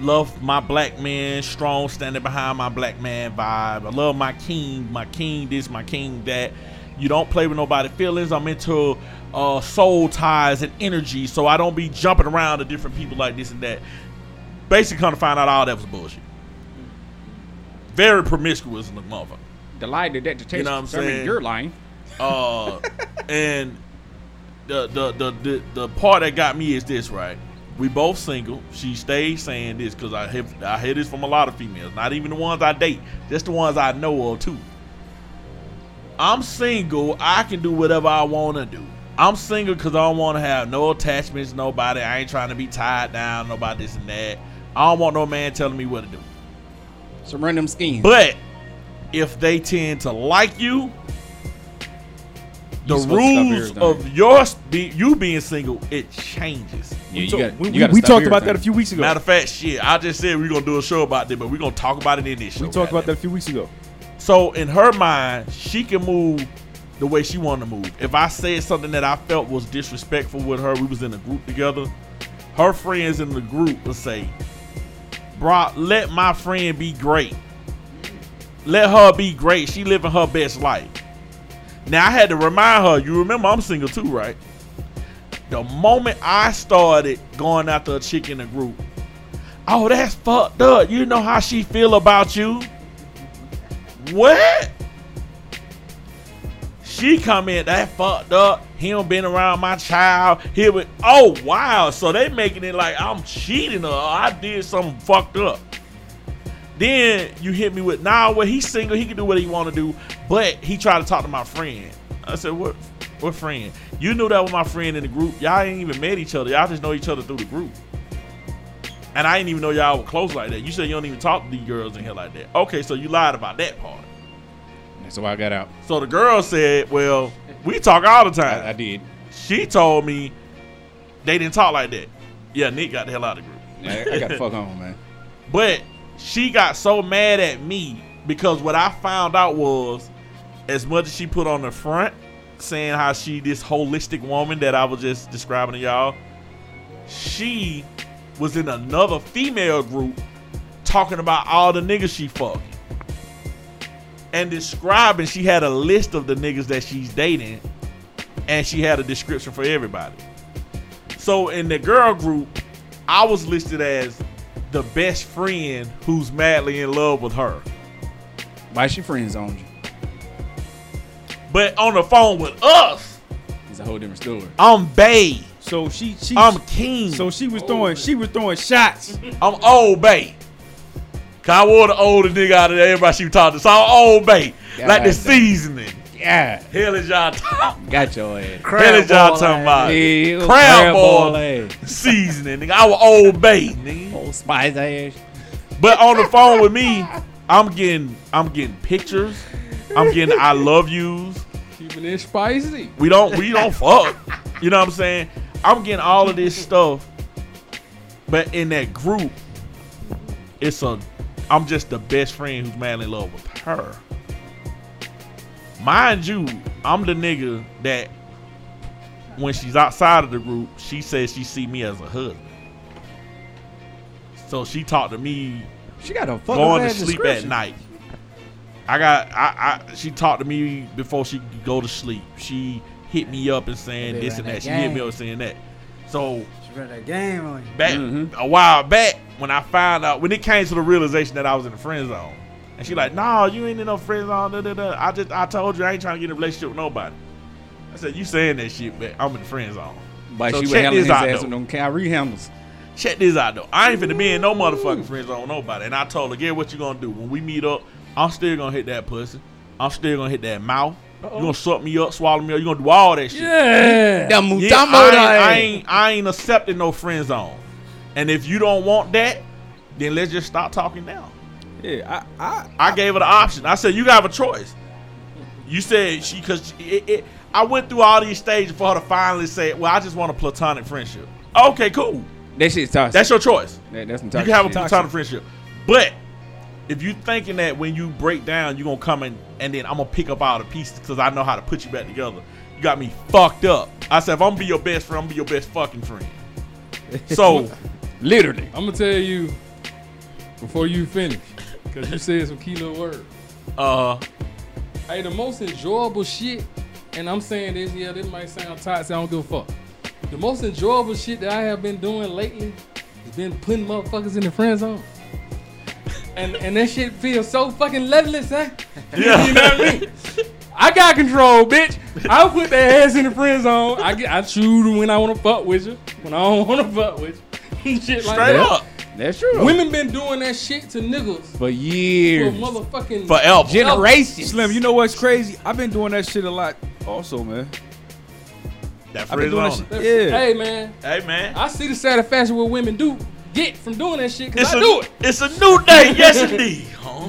love my black man, strong standing behind my black man vibe. I love my king, my king this, my king that. You don't play with nobody feelings. I'm into uh, soul ties and energy, so I don't be jumping around to different people like this and that. Basically, come to find out all that was bullshit. Very promiscuous in the motherfucker. The lie that that You know what I'm saying? you're lying. Uh, and the, the the the the part that got me is this, right? We both single. She stays saying this because I have I hear this from a lot of females, not even the ones I date, just the ones I know of too. I'm single. I can do whatever I want to do. I'm single because I don't want to have no attachments, nobody. I ain't trying to be tied down, nobody this and that. I don't want no man telling me what to do. Some random schemes. But if they tend to like you, the You supposed to stop rules everything. of your be, you being single, it changes. yeah, you So, got, we you we, we stop talked about that a few weeks ago. Matter of fact, shit, I just said we are gonna do a show about that, but we're gonna talk about it in this show. we talked about that goddamn. a few weeks ago. So in her mind, she can move the way she wanted to move. If I said something that I felt was disrespectful with her, we was in a group together. Her friends in the group would say, "Brock, let my friend be great. Let her be great. She living her best life." Now I had to remind her. You remember I'm single too, right? The moment I started going after a chick in the group, oh, that's fucked up. You know how she feel about you. What? She come in that fucked up. Him been around my child. He would. Oh wow! So they making it like I'm cheating her. I did something fucked up. Then you hit me with nah. Well, he's single. He can do what he want to do. But he tried to talk to my friend. I said, what? What friend? You knew that was my friend in the group. Y'all ain't even met each other. Y'all just know each other through the group. And I didn't even know y'all were close like that. You said you don't even talk to these girls in here like that. Okay, so you lied about that part. That's why I got out. So the girl said, well, we talk all the time. I, I did. she told me they didn't talk like that. Yeah, Nick got the hell out of the group. I, I got to fuck on, man. But she got so mad at me because what I found out was as much as she put on the front saying how she this holistic woman that I was just describing to y'all, she was in another female group talking about all the niggas she fucked. And describing she had a list of the niggas that she's dating and she had a description for everybody. So in the girl group, I was listed as the best friend who's madly in love with her. Why she friends on you? But on the phone with us, It's a whole different story. I'm Bay. So she she I'm King. so she was throwing she was throwing shots. I'm Old Bay. Cause I wore the older nigga out of there. everybody she was talking to. So I'm Old Bay. like the God seasoning. Yeah, Hell is y'all talking got your ass. Hell is y'all talking about? Yeah, Crab crab ball. ball. Seasoning, nigga. I was Old bait, nigga. Old spice ass. But on the phone with me, I'm getting I'm getting pictures. I'm getting I love yous. Keeping it spicy. We don't we don't fuck. You know what I'm saying? I'm getting all of this stuff. But in that group, it's a I'm just the best friend who's madly in love with her. Mind you, I'm the nigga that when she's outside of the group, she says she see me as a husband. So she talked to me She got a fucking going to sleep at night. I got I, I she talked to me before she could go to sleep. She hit me up and saying this and that. She hit me up saying that. So She ran that game on you. back Mm-hmm. a while back when I found out when it came to the realization that I was in the friend zone. And she like, no, you ain't in no friend zone. Da, da, da. I just I told you I ain't trying to get in a relationship with nobody. I said, you saying that shit, but I'm in the friend zone. But So she was check handling this his out, ass though. with them Kyrie handles. Check this out though. I ain't finna be in no motherfucking friend zone with nobody. And I told her, get what you gonna do. When we meet up, I'm still gonna hit that pussy. I'm still gonna hit that mouth. You gonna suck me up, swallow me up. You gonna do all that shit. Yeah. That Yeah, Mutombo I, ain't, I ain't I ain't accepting no friend zone. And if you don't want that, then let's just stop talking now. Yeah, I, I I gave her the option. I said, you got a choice. You said she because it, it, I went through all these stages for her to finally say, well, I just want a platonic friendship. Okay, cool. That shit's toxic. That's your choice. that, that's some You can have a shit. platonic friendship. But if you thinking that when you break down, you're gonna come in and then I'm gonna pick up all the pieces because I know how to put you back together. You got me fucked up. I said if I'm gonna be your best friend, I'm gonna be your best fucking friend. So Literally. I'm gonna tell you before you finish, because you said some key little words. uh Hey, the most enjoyable shit, and I'm saying this, yeah, this might sound toxic, I don't give a fuck. The most enjoyable shit that I have been doing lately has been putting motherfuckers in the friend zone. And and that shit feels so fucking loveless, huh? yeah. You know what I mean? I got control, bitch. I put their ass in the friend zone. I get, I choose when I want to fuck with you, when I don't want to fuck with you. shit like Straight that. up. That's true. Women been doing that shit to niggas for years, for years. motherfucking Forever. Generations. Slim, you know what's crazy? I've been doing that shit a lot also, man. That I've been friend doing that zone. shit. Yeah. Hey man, Hey man. I see the satisfaction what women do get from doing that shit because It's I a, do it. it's a new day. Yes, indeed. Huh?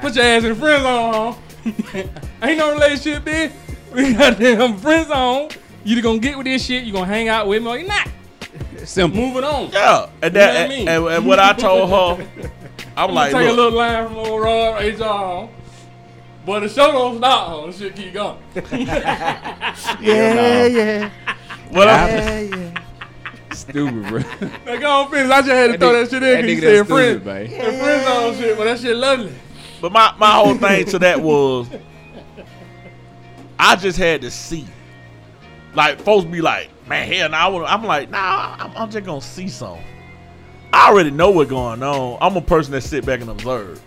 Put your ass in the friend zone, huh? Ain't no relationship bitch. We got them friend zone. You either gonna get with this shit, you gonna hang out with me, or you not. Simple. Moving on. Yeah. And You know what I mean? and, and what I told her, I'm I'm like, gonna take a little line from old Rod HR home. But the show don't stop, huh? The shit keep going. Yeah, yeah, what I'm, yeah, yeah. Stupid, bro. Now go on finish. I just had to throw that shit in because you nigga said that's friend. stupid, man. The friend zone shit, but that shit lovely. But my, my whole thing to that was I just had to see. Like folks be like, man, hell, nah, I wanna, I'm like, nah, I'm, I'm just gonna see something. I already know what's going on. I'm a person that sit back and observe,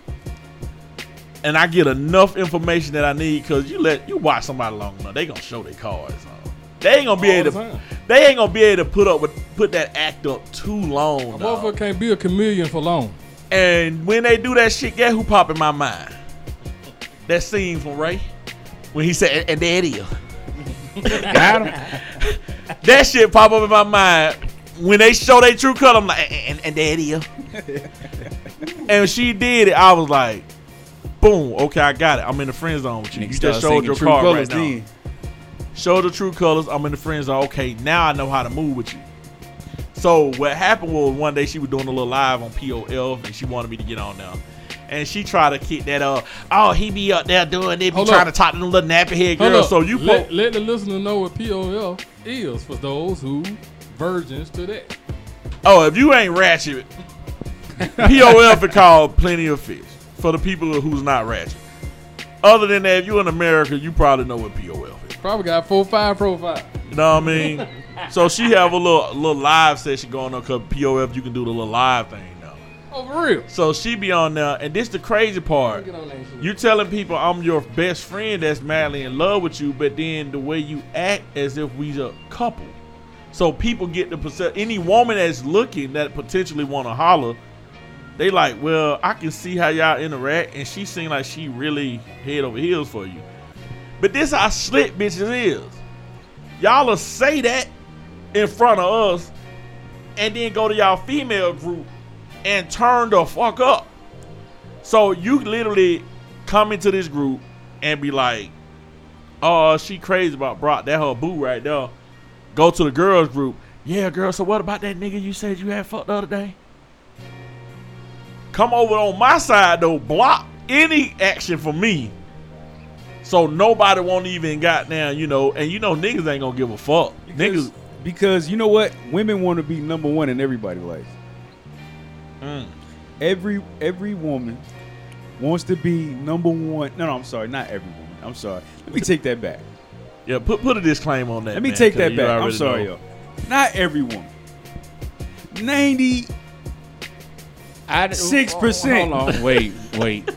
and I get enough information that I need because you let you watch somebody long enough, they gonna show their cards. On. They ain't gonna be able to. time. They ain't gonna be able to put up with put that act up too long. A dawg. motherfucker can't be a chameleon for long. And when they do that shit, guess who pop in my mind? That scene from Ray. when he said, and there it is. Got him. That shit pop up in my mind when they show their true color. I'm like, and, and there it is. and she did it, I was like, boom, okay, I got it. I'm in the friend zone with you. Nigga You just showed your True card Colours right now. then. Show the true colors. I'm in the friend zone. Okay, now I know how to move with you. So what happened was one day she was doing a little live on POF and she wanted me to get on there. And she tried to kick that up. Oh, he be up there doing it. Be Hold trying up. to talk to them little nappy head girls. So you let, po- let the listener know what POF is for those who virgins to that. Oh, if you ain't ratchet, POF is called Plenty of Fish for the people who's not ratchet. Other than that, if you're in America, you probably know what POF is. Probably got four five profile. You know what I mean? so she have a little little live session going on because POF you can do the little live thing now. Oh, for real. So she be on there, and this the crazy part. Get on that shit. You telling people I'm your best friend that's madly in love with you, but then the way you act as if we a couple. So people get the percent. Any woman that's looking that potentially want to holler, they like, well, I can see how y'all interact, and she seem like she really head over heels for you. But this how slick bitches is. Y'all will say that in front of us, and then go to y'all female group and turn the fuck up. So you literally come into this group and be like, "Oh, she crazy about Brock. That her boo right there." Go to the girls group. Yeah, girl. So what about that nigga you said you had fucked the other day? Come over on my side though. Block any action for me. So nobody won't even got down, you know, and you know niggas ain't gonna give a fuck. Because, Niggas, because you know what? Women want to be number one in everybody's life. Mm. Every every woman wants to be number one. No, no, I'm sorry, not every woman. I'm sorry. Let me take that back. yeah, put put a disclaimer on that. Let me man, take 'cause that back. I'm sorry, know. yo. Not every woman. Ninety. I, 6%. Hold on, wait, wait.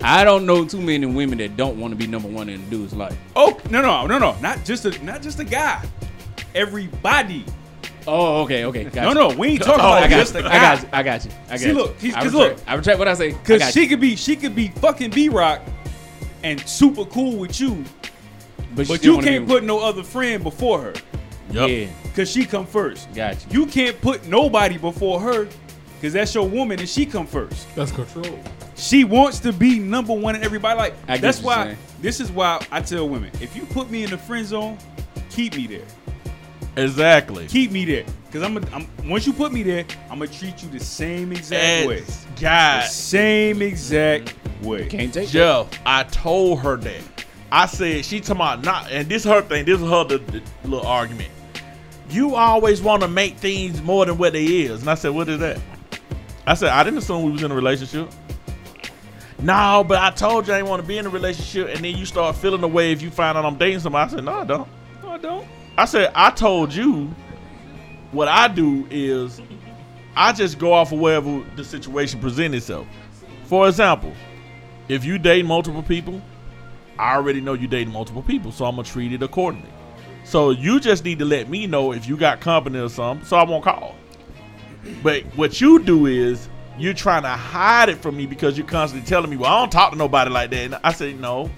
I don't know too many women that don't want to be number one in a dude's life. Oh no no no no! Not just a not just a guy. Everybody. Oh, okay, okay. Got No you. no, we ain't talking Oh, about I got, just you, a I guy. got you. I got you. I got See, you. look, he's- I 'cause retract- look. I retract what I say. Cause she you. could be she could be fucking B Rock and super cool with you, but, but you can't be, put no other friend before her. Yup. Yeah, Cause she come first. got you. You can't put nobody before her, cause that's your woman and she come first. That's control. She wants to be number one in everybody. Like I that's what why. saying. This is why I tell women: if you put me in the friend zone, keep me there. Exactly. Keep me there, cause I'm, a, I'm once you put me there, I'm gonna treat you the same exact way. As The God, same exact way. Can't take that. Jeff, I told her that. I said she talking about not, and this her thing. This is her the, the little argument. You always want to make things more than what they is, and I said, what is that? I said I didn't assume we was in a relationship. No, but I told you I didn't want to be in a relationship, and then you start feeling the way if you find out I'm dating somebody. I said, no, I don't. No, I don't. I said, I told you what I do is I just go off of wherever the situation presents itself. For example, if you date multiple people, I already know you dating multiple people, so I'm gonna treat it accordingly. So you just need to let me know if you got company or something, so I won't call. But what you do is you're trying to hide it from me because you're constantly telling me, "Well, I don't talk to nobody like that." And I say, "No,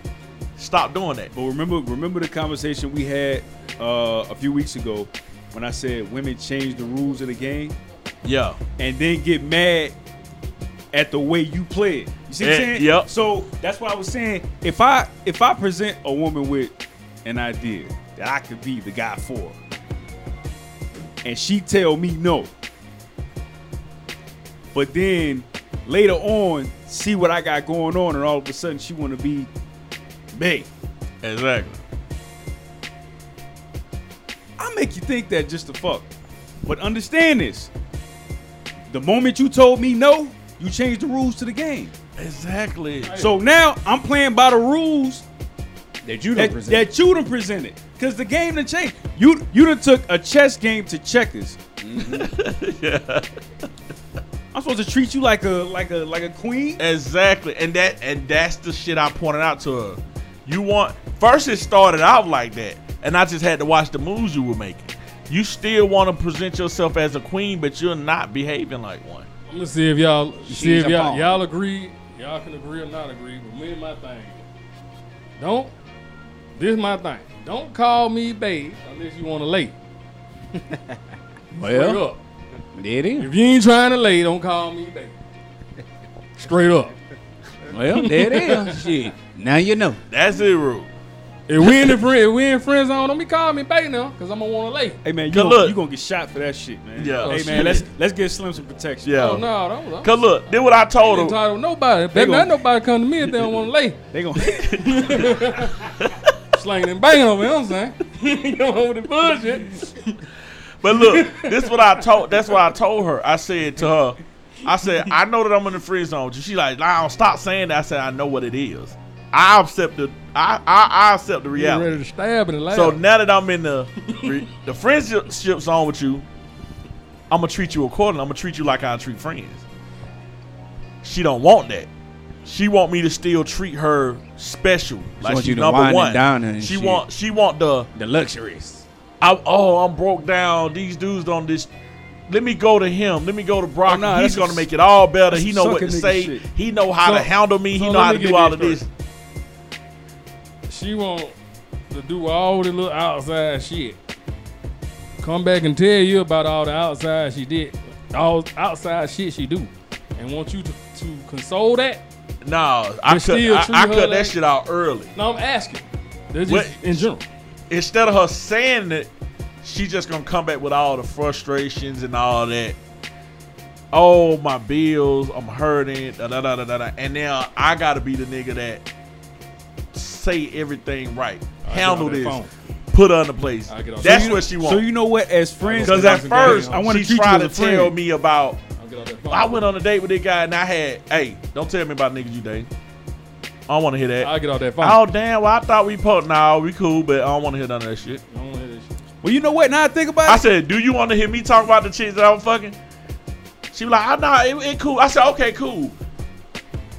stop doing that." But remember, remember the conversation we had uh, a few weeks ago when I said women change the rules of the game Yeah, and then get mad at the way you play it. You see what I'm Eh, saying? yep. So that's why I was saying if I if I present a woman with an idea that I could be the guy for, and she tell me no, but then later on see what I got going on, and all of a sudden she want to be me. exactly. I make you think that just to fuck. But understand this. The moment you told me no, you changed the rules to the game. Exactly. So now I'm playing by the rules That you don't that, present. that you done presented. Cause the game done changed. You you done took a chess game to checkers. Mm-hmm. yeah. I'm supposed to treat you like a like a like a queen. Exactly. And that and that's the shit I pointed out to her. You want first it started out like that, and I just had to watch the moves you were making. You still want to present yourself as a queen, but you're not behaving like one. I'm gonna see if y'all see if y'all y'all agree. Y'all can agree or not agree, but me and my thing. Don't this is my thing. Don't call me babe unless you want to lay. Straight Well, up. There it is. If you ain't trying to lay, don't call me babe. Straight up. Well, there it is. Shit. Now you know. That's it, Rue. If we in the friend, if we in friend zone, don't be calling me babe now, cause I'm gonna want to lay. Hey man, you Cause gonna, look- you gonna get shot for that shit, man. Yeah. Oh, oh, hey Oh, man, shit. let's let's get Slim some protection. Yeah. Oh no, don't. don't. Cause look, then what I told ain't her. entitled nobody. They Better not nobody come to me if they don't want to lay. They gonna Slanging and banging over, you know what I'm saying? you know with the bullshit. But look, this is what I told. That's what I told her. I said to her, I said, I know that I'm in the free zone. with you." She like, nah, stop saying that. I said, I know what it is. I accept the, I, I, I accept the You reality. ready to stab in the lab. So now that I'm in the re- the friendship zone with you, I'm gonna treat you accordingly. I'm gonna treat you like I treat friends. She don't want that. She want me to still treat her special, like want she's you to number wine and one. dine her and she shit. want she want the The luxuries. I, oh I'm broke down. These dudes don't this. Let me go to him. Let me go to Brock. Oh, nah, He's gonna make it all better. He know what to say. shit. He know how to handle me. He know how to do all of this. She want to do all the little outside shit. Come back and tell you about all the outside she did, all outside shit she do, and want you to, to console that. No, I cut, I, I cut that shit out early. No, I'm asking. Just What- in general. Instead of her saying it, she just gonna come back with all the frustrations and all that. Oh my bills, I'm hurting, da da da da da, and now I gotta be the nigga that say everything right, I handle this, on put her in the place. I get on- That's So you- what she wants. So you know what? As friends, Because at first, I wanna she treat you tried to a friend. tell me about. I'll get off that phone. I went on a date with this guy and I had, hey, don't tell me about niggas you date. I don't want to hear that. I'll get off that phone. Oh damn! Well, I thought we put. Nah, we cool, but I don't want to hear none of that shit. I don't wanna hear that shit. well, you know what? Now I think about it. I said, "Do you want to hear me talk about the chicks that I'm fucking?" She was like, ah, "I know it, it cool." I said, "Okay, cool."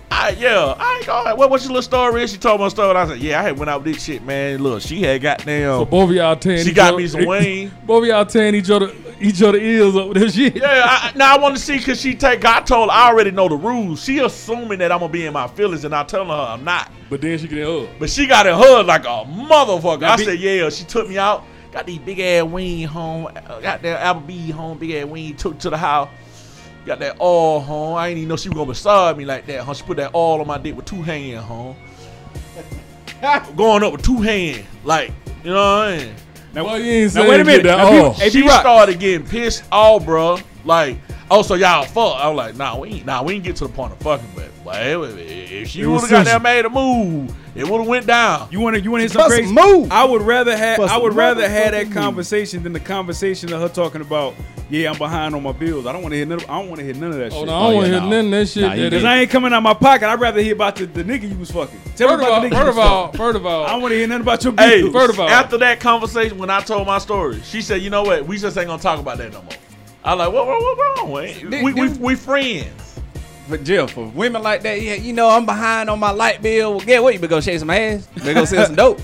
I yeah, I ain't going. What what's your little story? is?" She told me a story. And I said, "Yeah, I had went out with this shit, man. Look, she had goddamn. So both of y'all tearing she got other- me some Wayne. Both of y'all tearing each other each other ears up with this shit. Yeah, I, now I want to see because she take. I told her I already know the rules. She assuming that I'm gonna be in my feelings, and I telling her I'm not. But then she get in hug. But she got in hood like a motherfucker. I be- said, yeah. She took me out. Got these big ass wing home. uh, Got that Applebee home. Big ass wing. Took to the house. Got that oil home. I didn't even know she was gonna massage me like that. Huh? She put that all on my dick with two hands, home. Going up with two hands, like you know what I mean. Now, Well, you ain't now wait a minute. that Now, all. people- hey, she B-Rock. started getting pissed off, bro. Like, oh, so y'all fuck? I was like, nah, we ain't, nah, we ain't get to the point of fucking, but, but if- if she would was have got there made a move, it would have went down. You want to you want to hear some Bust crazy? move. I would rather have Bust I a would rather have that motherfucking move. conversation than the conversation of her talking about yeah I'm behind on my bills. I don't want to hear none. Of, I don't want to hear none of that Oh shit. no, I don't want to oh, yeah, hear no. none of that shit. Nah, Cause is- I ain't coming out my pocket. I'd rather hear about the, the nigga you was fucking. Tell First me of about all, the nigga first of all, first of all, I don't want to hear nothing about your Hey. First of all- after that conversation, when I told my story, she said, "You know what? We just ain't gonna talk about that no more." I like, what, what, what wrong? We, we, we, we friends. But Jill, for women like that, yeah, you know, I'm behind on my light bill. Well, get what? You better go shake some ass. You better go sell some dope.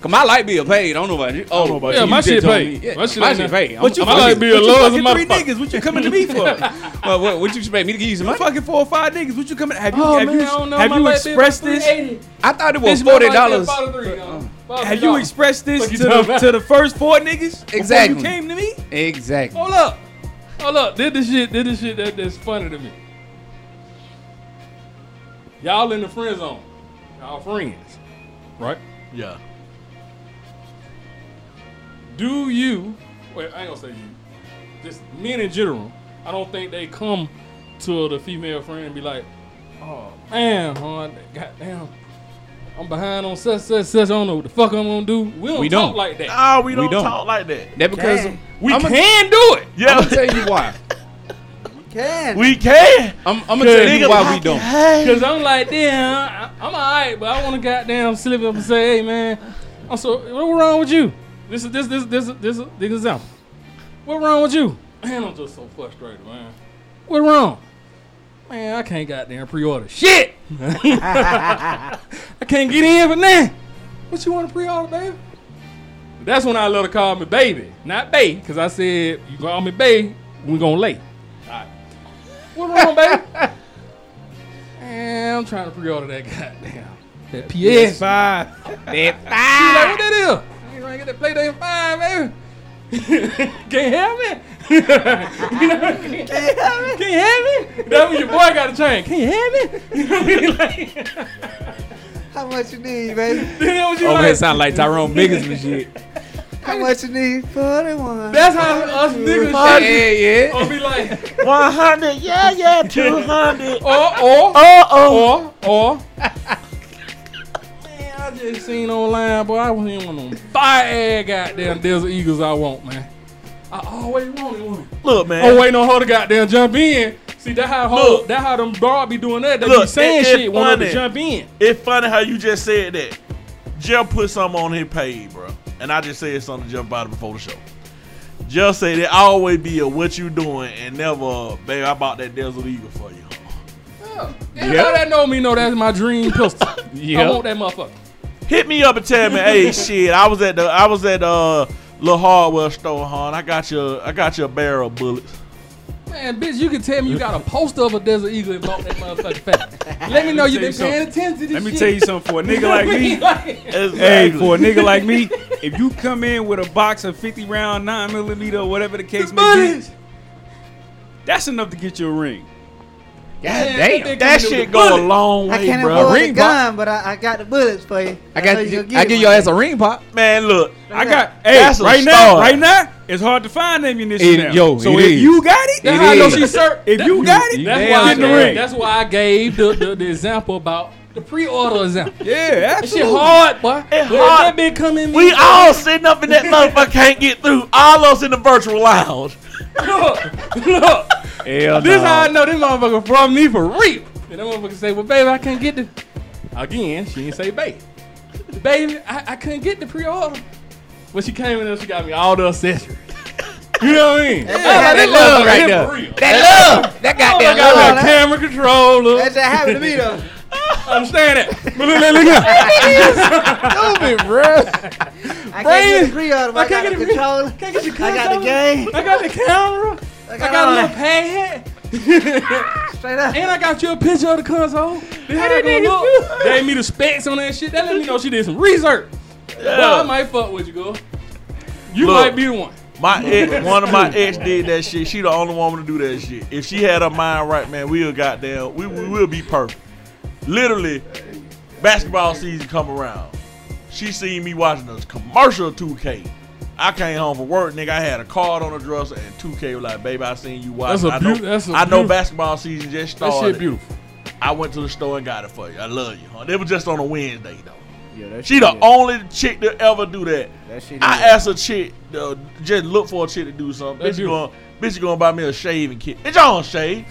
Cause my light bill paid. I don't know about you. Oh, know about Yeah, you. my just shit paid. Yeah, My shit my ain't shit that- paid. What you My light bill what you low as a fucking three niggas? What you coming to me for? Well, what, what you expect me to give you some money? fucking four or five niggas. What you coming? Have you Oh, have man, you I don't know. have you expressed this? I thought it was forty dollars. about three, yo. About Have you expressed this to the to the first four niggas Exactly. you came to me? Exactly. Hold up. Hold up. Did this shit, did this shit that, that's funny to me. Y'all in the friend zone. Y'all friends. Right? Yeah. Do you, wait, I ain't gonna say you, just men in general, I don't think they come to the female friend and be like, oh, man, huh, goddamn, I'm behind on such, such, such, I don't know what the fuck I'm gonna do. We don't We talk don't. like that. Nah, we don't, don't. talk like that. That because Can. We I'm Can do it. Yeah, gonna tell you why. Can. we can. I'm, I'm gonna tell you why we don't. Cause I'm like, damn, I, I'm alright, but I want to goddamn slip up and say, hey man, I'm so what wrong with you? This is this this this this this, this example. What wrong with you? Man, I'm just so frustrated, man. What wrong? Man, I can't goddamn pre-order shit. I can't get in for nothing. What you want to pre-order, baby? That's when I let her call me baby, not bae, cause I said you call me bae, we gonna lay. Alright. What wrong, baby? Man, I'm trying to pre-order that goddamn That PS. Five. That She like, what that is? I ain't trying to get that PlayStation 5, baby. Can't have me. you know, can't, can't have me. That's when your boy got a chain. Can't you have me. You know what I mean? Like, How much you need, baby? then what you oh, Over like? here sound like Tyrone Biggums and shit. How much you need? Forty-one. That's how us niggas Yeah, shit. yeah. Or be like, 100, yeah, yeah, 200. or, or, Uh oh. or, or. Man, I just seen online, boy. I was in one of them fire ass goddamn Desert Eagles I want, man. I always wanted one. Look, man. Oh, waiting on her to goddamn jump in. See, that how Look. that how them broad be doing that. They Look, be saying it- it shit, want to jump in. It's funny how you just said that. Jeff put something on his page, bro. And I just said something to Jeff about it before the show. Jeff said it always be a what you doing and never, babe, I bought that Desert Eagle for you. Everybody that know me know that's my dream pistol. I want that motherfucker. Hit me up and tell me, hey, shit, I was at the, I was at uh, little hardware store, hon. I got your I got your barrel bullets. Man, bitch, you can tell me you got a poster of a Desert Eagle and bought that motherfucker fat. Let me know you tell been you paying attention to this Let me shit. tell you something. For a nigga like me, Exactly. hey, for a nigga like me, if you come in with a box of 50 round 9 millimeter or whatever the case may be, that's enough to get you a ring. God Man, damn. they that shit with go a bullets. long I can't bro. afford Ring the gun, but I, I got the bullets for you. I got you. I give one your day. ass a ring pop. Man, look, I got, hey, That's a right now, right now, it's hard to find ammunition It- now. yo, so it if is. you got it, That's It how I know is. she's certain. if you got it, That's why, I the ring. that's why I gave the, the, the example about the pre-order example. yeah, That shit hard, boy. It hard. That bitch come in. we all sitting up in that motherfucker can't get through. All of us in the virtual lounge. look, look. Hell This no. how I know this motherfucker from me for real. And that motherfucker say, well, baby, I can't get the. Again, she didn't say baby. Baby, I, I couldn't get the pre-order. But she came in there, she got me all the accessories. You know what I mean? Yeah, I that this love right there. for real. That love. That I goddamn got love. that camera controller. That just happened to me though. I understand it? But look, look, look, look. Stupid, bro. I can't get the pre-order, but I, I can't got the get the- controller. Can't get your I got the game. I got the camera. I I got, got a little pad. Straight up. And I got you a picture of the console. This how that gonna look. Gave me the specs on that shit. That let me know she did some research. Well, I might fuck with you, girl. You Look. might be the one. My ex, one of my ex did that shit. She the only woman to do that shit. If she had her mind right, man, we'll goddamn, we, we will be perfect. Literally, basketball season come around. She seen me watching a commercial 2K. I came home from work, nigga. I had a card on the dresser, and 2K was like, "Baby, I seen you watching. That's a I know, beau- that's a I know beautiful- basketball season just started. That shit beautiful. I went to the store and got it for you. I love you, huh? It was just on a Wednesday though. Yeah, that She shit the is- only chick to ever do that. That shit I is- asked a chick, uh, just look for a chick to do something. That's Bitch, you beautiful. going, bitch, you gonna buy me a shaving kit. Bitch, I don't shave.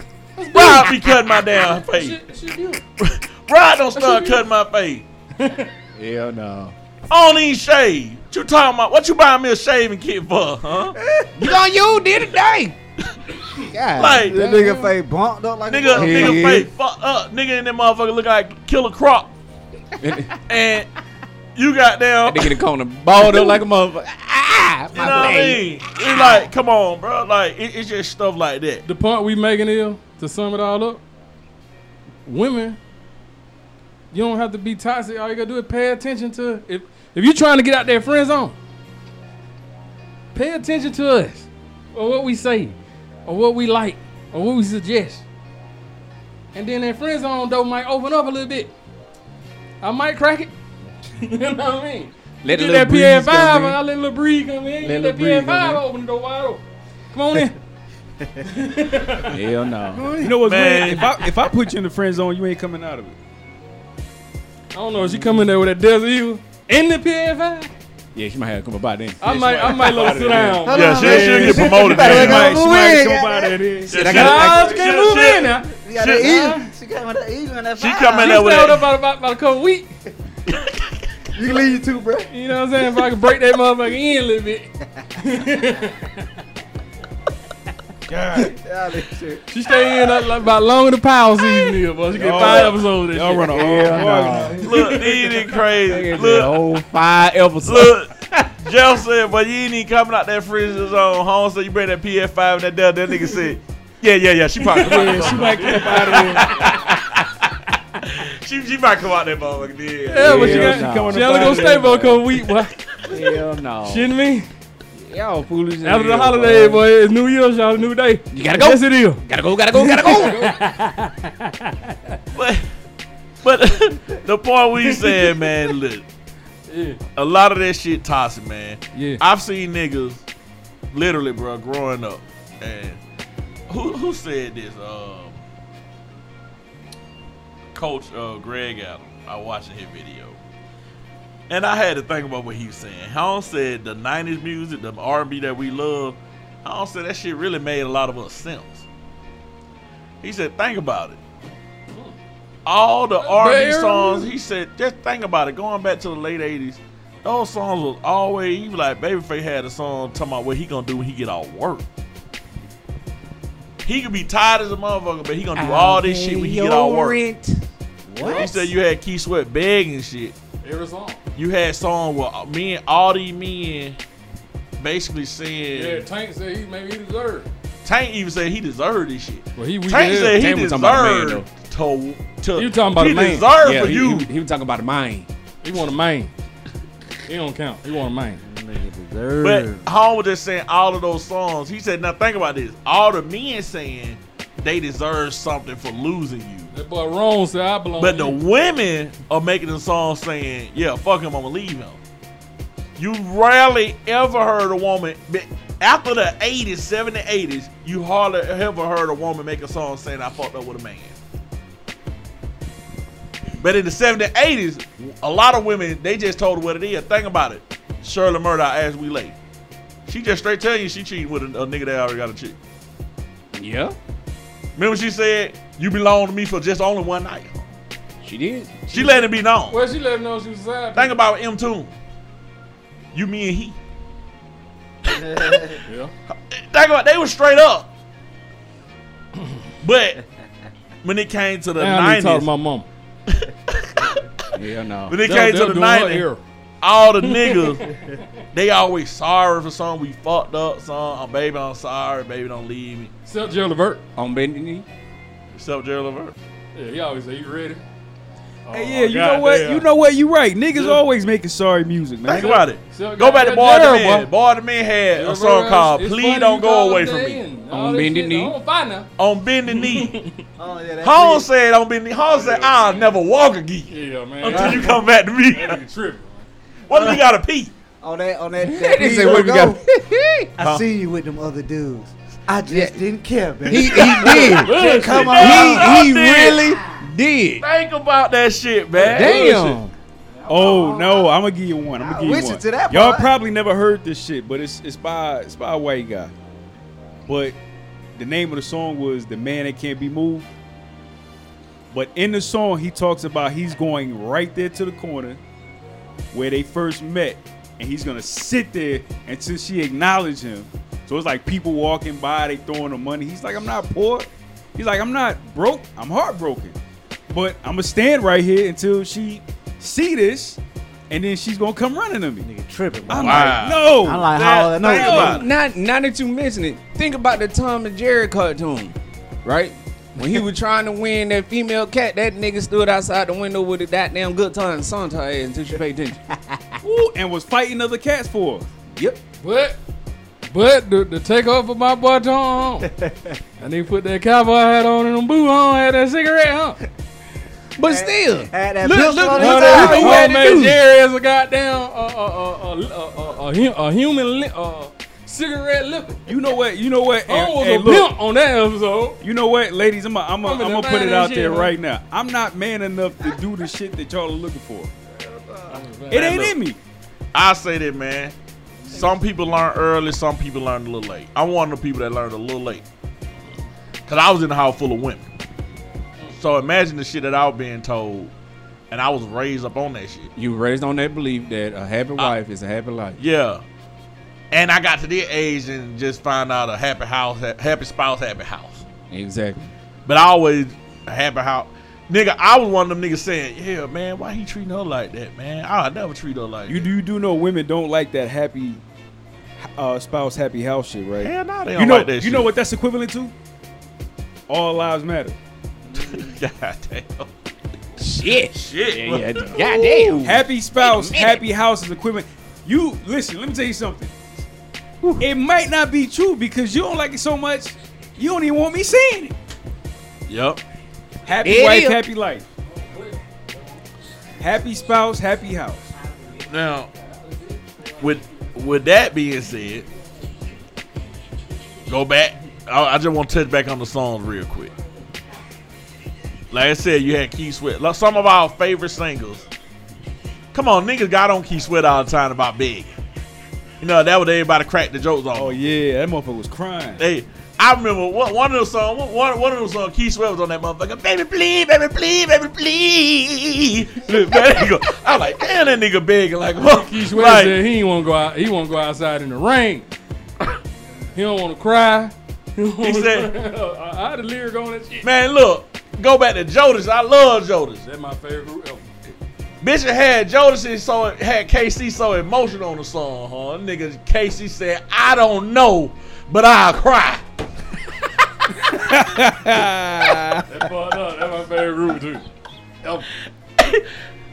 Rod be cutting my damn That face. shit, that shit beautiful. Rod don't start cutting my face. Hell no. I don't even shave. What you talking about? What you buying me a shaving kit for, huh? You gonna use it today? God. Like, That nigga face bumped up like nigga, a Yeah, nigga yeah. face fucked up. Nigga in that motherfucker look like Killer Croc. And you got down. Nigga in the corner balled up like a motherfucker. Ah, You my know what I mean? It's like, come on, bro. Like, it, it's just stuff like that. The point we making is to sum it all up. Women, you don't have to be toxic. All you gotta do is pay attention to if if you're trying to get out there friend zone. Pay attention to us, or what we say, or what we like, or what we suggest. And then that friend zone door might open up a little bit. I might crack it. you know what I mean? Let the Get that breeze PS5 and. I let a little breeze come in. Let Get a that little breeze PS5 open the door wide open. Come on in. Hell no. You know what's Man. weird? If I if I put you in the friend zone, you ain't coming out of it. I don't know. Is she come in there with that Desert Eagle in the PS5. Yeah, she might have to come about then. I might, I might let her sit down. Hold Yeah, on, she, man. she'll get promoted. better man. wake. She might, she move might in, come goddamn. out of there. Shit, I she- got- she can't move in now. You got Shit. that eagle. She came with that eagle and that She fire. come She there with that. up about, about, about a couple weeks. You can leave you too, bro. You know what I'm saying? If I can break that motherfucker in a little bit. Yeah, this shit. She stay in uh, like, about longer than the power season is, boy. She get Y'all- five episodes of this Y'all shit. run a Hell hard no. Look, he ain't crazy. Nigga, the Look, whole five episodes. look. Jeff said, but you ain't even coming out that freezer zone. Home so you bring that PS5 and that Dell. That nigga said, yeah, yeah, yeah. She probably. Yeah, she might come out of there. she, she might come out that motherfucker. Yeah. Yeah, but she Hell got no. she only gonna stay for a couple weeks, boy. Hell no. Shitting me. Y'all foolish. as After the hell, holiday, boy, it's New Year's, y'all, new day. You gotta go. Yes, it is. Gotta go, gotta go, gotta go. But, but the point we said, man, look, Yeah. a lot of that shit toxic, man. Yeah. I've seen niggas, literally, bro, growing up, and who who said this? Um, Coach uh, Greg Adams. I watching his video, and I had to think about what he was saying. How said the '90s music, the R&B that we love. How said that shit really made a lot of us simps. He said, think about it. All the R&B Bear. songs, he said, just think about it. Going back to the late '80s, those songs was always he was like Babyface had a song talking about what he gonna do when he get off work. He could be tired as a motherfucker, but he gonna do all this shit when he get off work. What? He said you had Keith Sweat begging shit. Every song. You had song where uh, me and all these men basically saying Yeah, Tank said he maybe he deserved. Tank even said he deserved this shit. But he weak Tank as said hell. he Tank talking about the man, deserved to to. You talking about he a man. deserved Yeah, for he, you. He, he was talking about the mind. He want a main. He don't count. He want a main. But Home was just saying all of those songs. He said, now think about this. All the men saying they deserve something for losing you. That boy Rome said I belong. But to the you. women are making the song saying, yeah, fuck him, I'm gonna leave him. You rarely ever heard a woman, after the 80s, 70s, 80s, you hardly ever heard a woman make a song saying, I fucked up with a man. But in the 70s, 80s, a lot of women, they just told her what it is. Think about it. Shirley Murdock, as we lay. She just straight tell you she cheating with a, a nigga that already got a chick. Yeah, Remember she said, you belong to me for just only one night. she did. She let it be known. Well, she let him know she was sad. Think about Mtume. You, me, and he. Yeah. Think about they were straight up. But when it came to the Now I need to talk to nineties, my mom. Yeah, no. when it They'll- came they'll to the do her nineties, all the niggas, they always sorry for something we fucked up. Son, I'm baby, I'm sorry, baby, don't leave me. Except Gerald Levert. On bending knee. Except Gerald Levert. Yeah, he always say you ready. Oh, Hey, yeah, you know what? You know what? You right. Niggas always making sorry music, man. Think about it. Still Go back to that Boy the Gerald, Man. boy. Boyz II Men had a song Levert, called it's "Please Don't Go Away from Me." On bending knee. I don't find now. On bending knee. Oh, yeah, that said on bending knee. Holmes said, "I'll never walk again Yeah, man. until you come back to me." That nigga tripping. What if you got to pee? on that on that. that They please say what we go. got. I see you with them other dudes. I just Yeah. didn't care, baby. He, he did. Bullshit. come on. He, he really did. Think about that shit, man. Damn. Oh no, I'm gonna give you one. I'm gonna give you one. it to that Y'all probably never heard this shit, but it's it's by it's by a white guy. But the name of the song was "The Man That Can't Be Moved." But in the song, he talks about he's going right there to the corner where they first met, and he's gonna sit there until she acknowledge him. So it's like people walking by, they throwing him money. He's like, "I'm not poor." He's like, "I'm not broke. I'm heartbroken." But I'm gonna stand right here until she see this, and then she's gonna come running to me. Nigga tripping. I'm. Wow. like, no. I like That- how no, about. Not, not that you mention it. Think about the Tom and Jerry cartoon, right? When he was trying to win that female cat, that nigga stood outside the window with a goddamn good time and sung to her ass until she paid attention. Ooh, and was fighting other cats for her. Yep. But, but the, the takeoff of my boy Tom, and he put that cowboy hat on and them boot on, had that cigarette, huh? But still, Had that Look, pistol look, on look, his look, eye. look, you had to man, do. Jerry is a goddamn uh, uh, uh, uh, uh, uh, hu- a human li- uh, cigarette liquor. You know what? You know what? I was and a look, pimp on that episode. You know what, ladies? I'm gonna I'm I'm in I'm put it out and there shit, man. right now. I'm not man enough to do the shit that y'all are looking for. It ain't in me. I say that, man. Some people learn early, some people learn a little late. I'm one of the people that learned a little late. Cause I was in a house full of women. So imagine the shit that I was being told, and I was raised up on that shit. you raised on that belief that a happy wife is a happy life. Yeah. And I got to their age and just find out a happy house, happy spouse, happy house. Exactly. But I always a happy house. Nigga, I was one of them niggas saying, yeah, man, why he treating her like that, man? I'll never treat her like You that. do you do know women don't like that happy uh, spouse happy house shit, right? Hell nah, they you don't know like that you shit. know what that's equivalent to? All lives matter. God damn. Shit. Shit. Yeah, yeah. Goddamn. Happy spouse, Wait a minute. happy house is equivalent. You listen. Let me tell you something. It might not be true because you don't like it so much. You don't even want me saying it. Yep. Happy It wife, is. happy life. Happy spouse, happy house. Now, with with that being said, go back. I, I just want to touch back on the songs real quick. Like I said, you had Keith Sweat. Like some of our favorite singles. Come on, niggas got on Keith Sweat all the time about big. You know that was everybody cracked the jokes on. Oh yeah, that motherfucker was crying. Hey, I remember one, one of those songs. One, one of those songs. Keith Sweat was on that motherfucker. Baby, please, baby, please, baby, please. Man, nigga, I was like, damn, that nigga begging like, what? Keith Sweat like, said he want to go out. He want to go outside in the rain. he don't want to cry. He, don't said-. I, I had a lyric on that shit. man, look, go back to Jodeci. I love Jodeci. That's my favorite group ever. Bishop had Jodeci so had KC so emotional on the song, huh? Nigga, KC said, I don't know, but I'll cry. That fucked up. That's my favorite group too. Ever.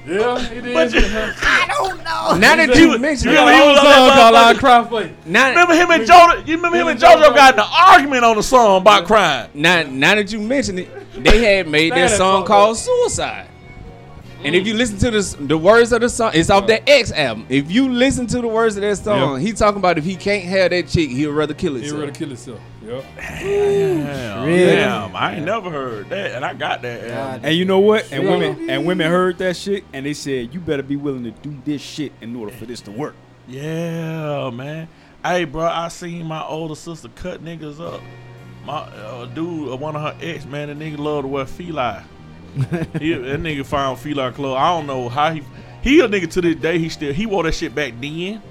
Yeah, it is. But you- Now that He you was- mention he it, was- he He was was on that called I motherfucker. You. now, Remember him and Jojo? You remember him and JoJo got in an argument on the song about crying? now, now that you mention it, they had made that song called Suicide. And if mm. you listen to the the words of the song, it's off that X album. If you listen to the words of that song, he talking about if he can't have that chick, he'd rather kill himself. He'd rather kill himself. Yep. Damn, Really? damn, I ain't never heard that, and I got that. God. And you know what? And women and women heard that shit and they said, "You better be willing to do this shit in order for this to work." Yeah, man. Hey, bro, I seen my older sister cut niggas up. My uh, dude, uh, one of her ex, man, the nigga love to wear Fila. he, that nigga found Fila clothes. I don't know how he. He a nigga to this day. He still he wore that shit back then.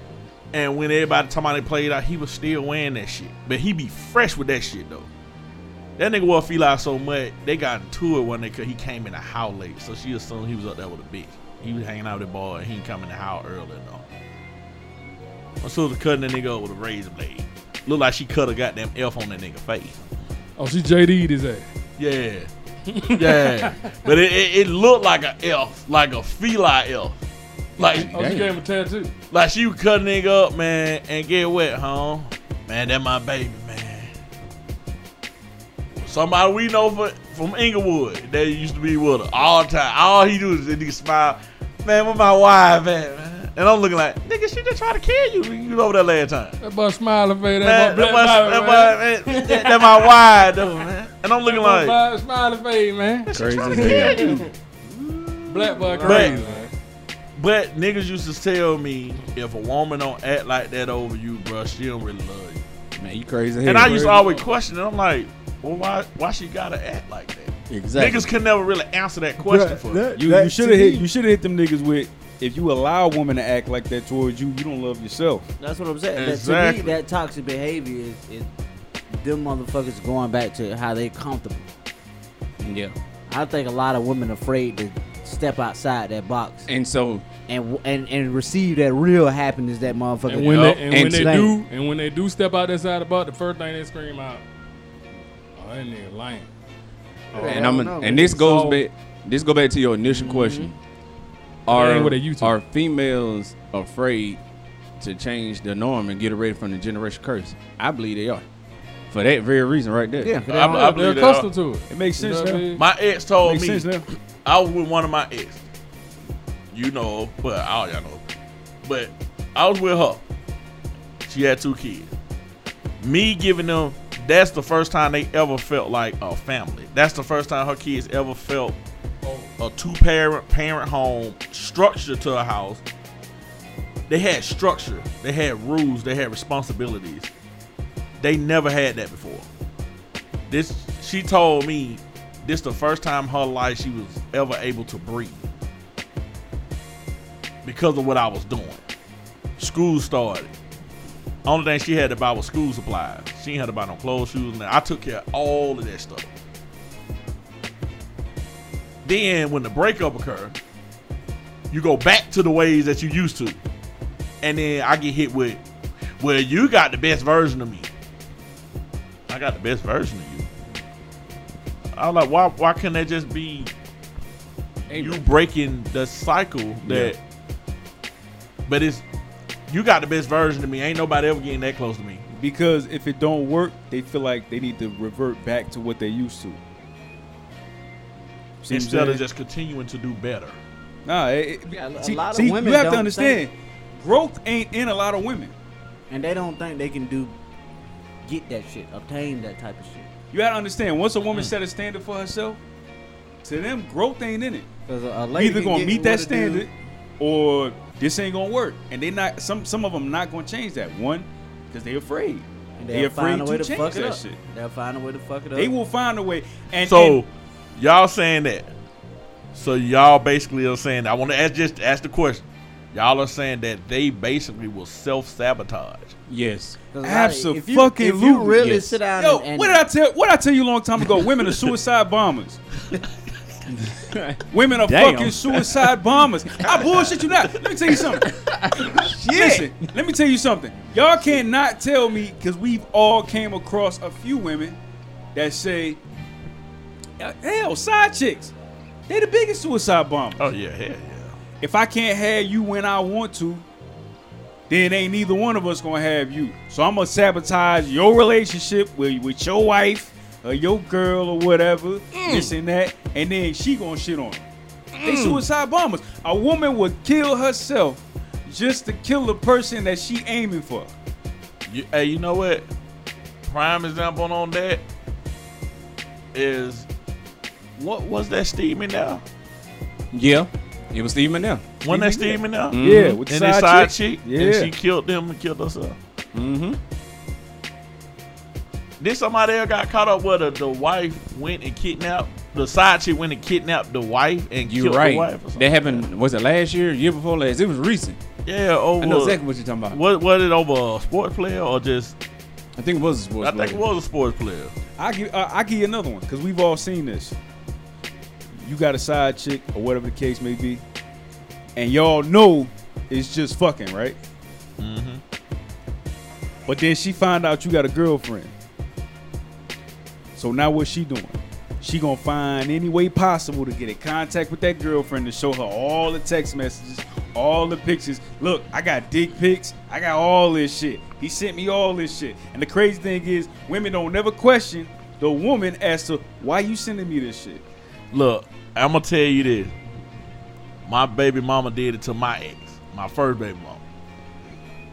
And when everybody talking about they played out, he was still wearing that shit. But he be fresh with that shit though. That nigga wore Fila so much they got into it one day because he came in the house late. So she assumed he was up there with a bitch. He was hanging out with the boy. and He ain't come in the house early though. My sister cutting that nigga up with a razor blade. Look like she cut a goddamn F on that nigga face. Oh, she JD'd his ass. Yeah. Yeah. but it, it, it looked like a F, like a Fila F. Like, Oh, she gave him a tattoo. like she was cutting nigga up, man, and get wet, huh? Man, that my baby, man. Somebody we know for, from Inglewood that used to be with her all the time. All he do is that nigga smile. Man, with my wife at, man? And I'm looking like, nigga, she just tried to kill you. You was over there last time. That boy smiling face. Man, That boy that black my, Bobby, that, man. my, man, that, that my wife, though, man. And I'm looking That like, black smiling face, man. Crazy as hell. Black boy crazy, man. But niggas used to tell me if a woman don't act like that over you, bro, she don't really love you. Man, you crazy. And hell. I used to always question it. I'm like, well, why why she gotta act like that? exactly. Niggas can never really answer that question for me. You, you should have hit you should have hit them niggas with if you allow a woman to act like that towards you, you don't love yourself. That's what I'm saying. That- to me, that toxic behavior is, is them motherfuckers going back to how they comfortable. yeah. I think a lot of women afraid to step outside that box And so and and and receive that real happiness that motherfucker. And when they and, And when they do and when they do step out that side of the box, the first thing they scream out, "Oh, that nigga lame." and oh, I'm no, and this goes So- back this go back to your initial question. Mm-hmm. Are what they used are females afraid to change the norm and get away from the generation curse? I believe they are. For that very reason right there. yeah, I- they don't- I They're accustomed to it. It makes You sense know what I mean? My ex told Makes me sense now. I was with one of my ex. You know, but all y'all know. But I was with her. She had two kids. Me giving them that's the first time they ever felt like a family. That's the first time her kids ever felt a two parent parent home structure to a house. They had structure. They had rules. They had responsibilities. They never had that before. This she told me this the first time her life she was ever able to breathe because of what I was doing. School started. Only thing she had to buy was school supplies. She ain't had to buy no clothes, shoes, and. I took care of all of that stuff. Then when the breakup occurred, you go back to the ways that you used to. And then I get hit with, well, you got the best version of me. I got the best version of you. I was like, why why can't that just be you breaking the cycle that. But it's you got the best version of me. Ain't nobody ever getting that close to me. Because if it don't work, they feel like they need to revert back to what they used to. See Instead of just continuing to do better. Nah, it, it- Yeah, a see, lot of see, women you have to don't understand, growth ain't in a lot of women. and they don't think they can do get that shit, obtain that type of shit. You gotta understand, once a Mm. woman set a standard for herself, to them, growth ain't in it. Because a, a lady either gonna meet that a dude- standard, or this ain't gonna work. And they not some some of them not gonna change that. One, because they afraid. and They they'll afraid find a way to to, change fuck it that up. shit. They'll find a way to fuck it up. They will find a way. And So and- y'all saying that. So y'all basically are saying I want to ask just ask the question. Y'all are saying that they basically will self sabotage. Yes. 'Cause a Absolutely. If you, if you really yes. sit down Yo, and, and what did I tell? What I tell you a long time ago? Women are suicide bombers. Women are Damn. fucking suicide bombers. I bullshit you not. Let me tell you something. Listen, let me tell you something. Y'all cannot tell me because we've all came across a few women that say, "Hell, side chicks, they're the biggest suicide bombers." Oh yeah, yeah, yeah. if I can't have you when I want to, then ain't neither one of us gonna have you. So I'm gonna sabotage your relationship with, with your wife or your girl or whatever, mm. this and that, and then she gonna shit on. Them. They mm. suicide bombers. A woman would kill herself just to kill the person that she aiming for. You, hey, you know what? Prime example on that is what was that Steve now? Yeah. It was Steve Mandel. Wasn't that Steve now? Yeah, with the And his side, side chick. chick, Yeah. and she killed them and killed herself. Mm-hmm. Then somebody else got caught up where the, the wife went and kidnapped the side chick went and kidnapped the wife and You're killed right. the wife or something. That happened. Was it last year? Year before last? It was recent. yeah, over I know exactly what you're talking about. what was it over a sports player or just I think it was a sports. I think it player. was a sports player. I give uh, I give you another one because we've all seen this. You got a side chick or whatever the case may be, and y'all know it's just fucking right. Mm-hmm. But then she find out you got a girlfriend. So now what's she doing? She gonna find any way possible to get in contact with that girlfriend to show her all the text messages, all the pictures. Look, I got dick pics. I got all this shit. He sent me all this shit. And the crazy thing is, women don't never question the woman as to why you sending me this shit. Look, I'm gonna tell you this. My baby mama did it to my ex, my first baby mama.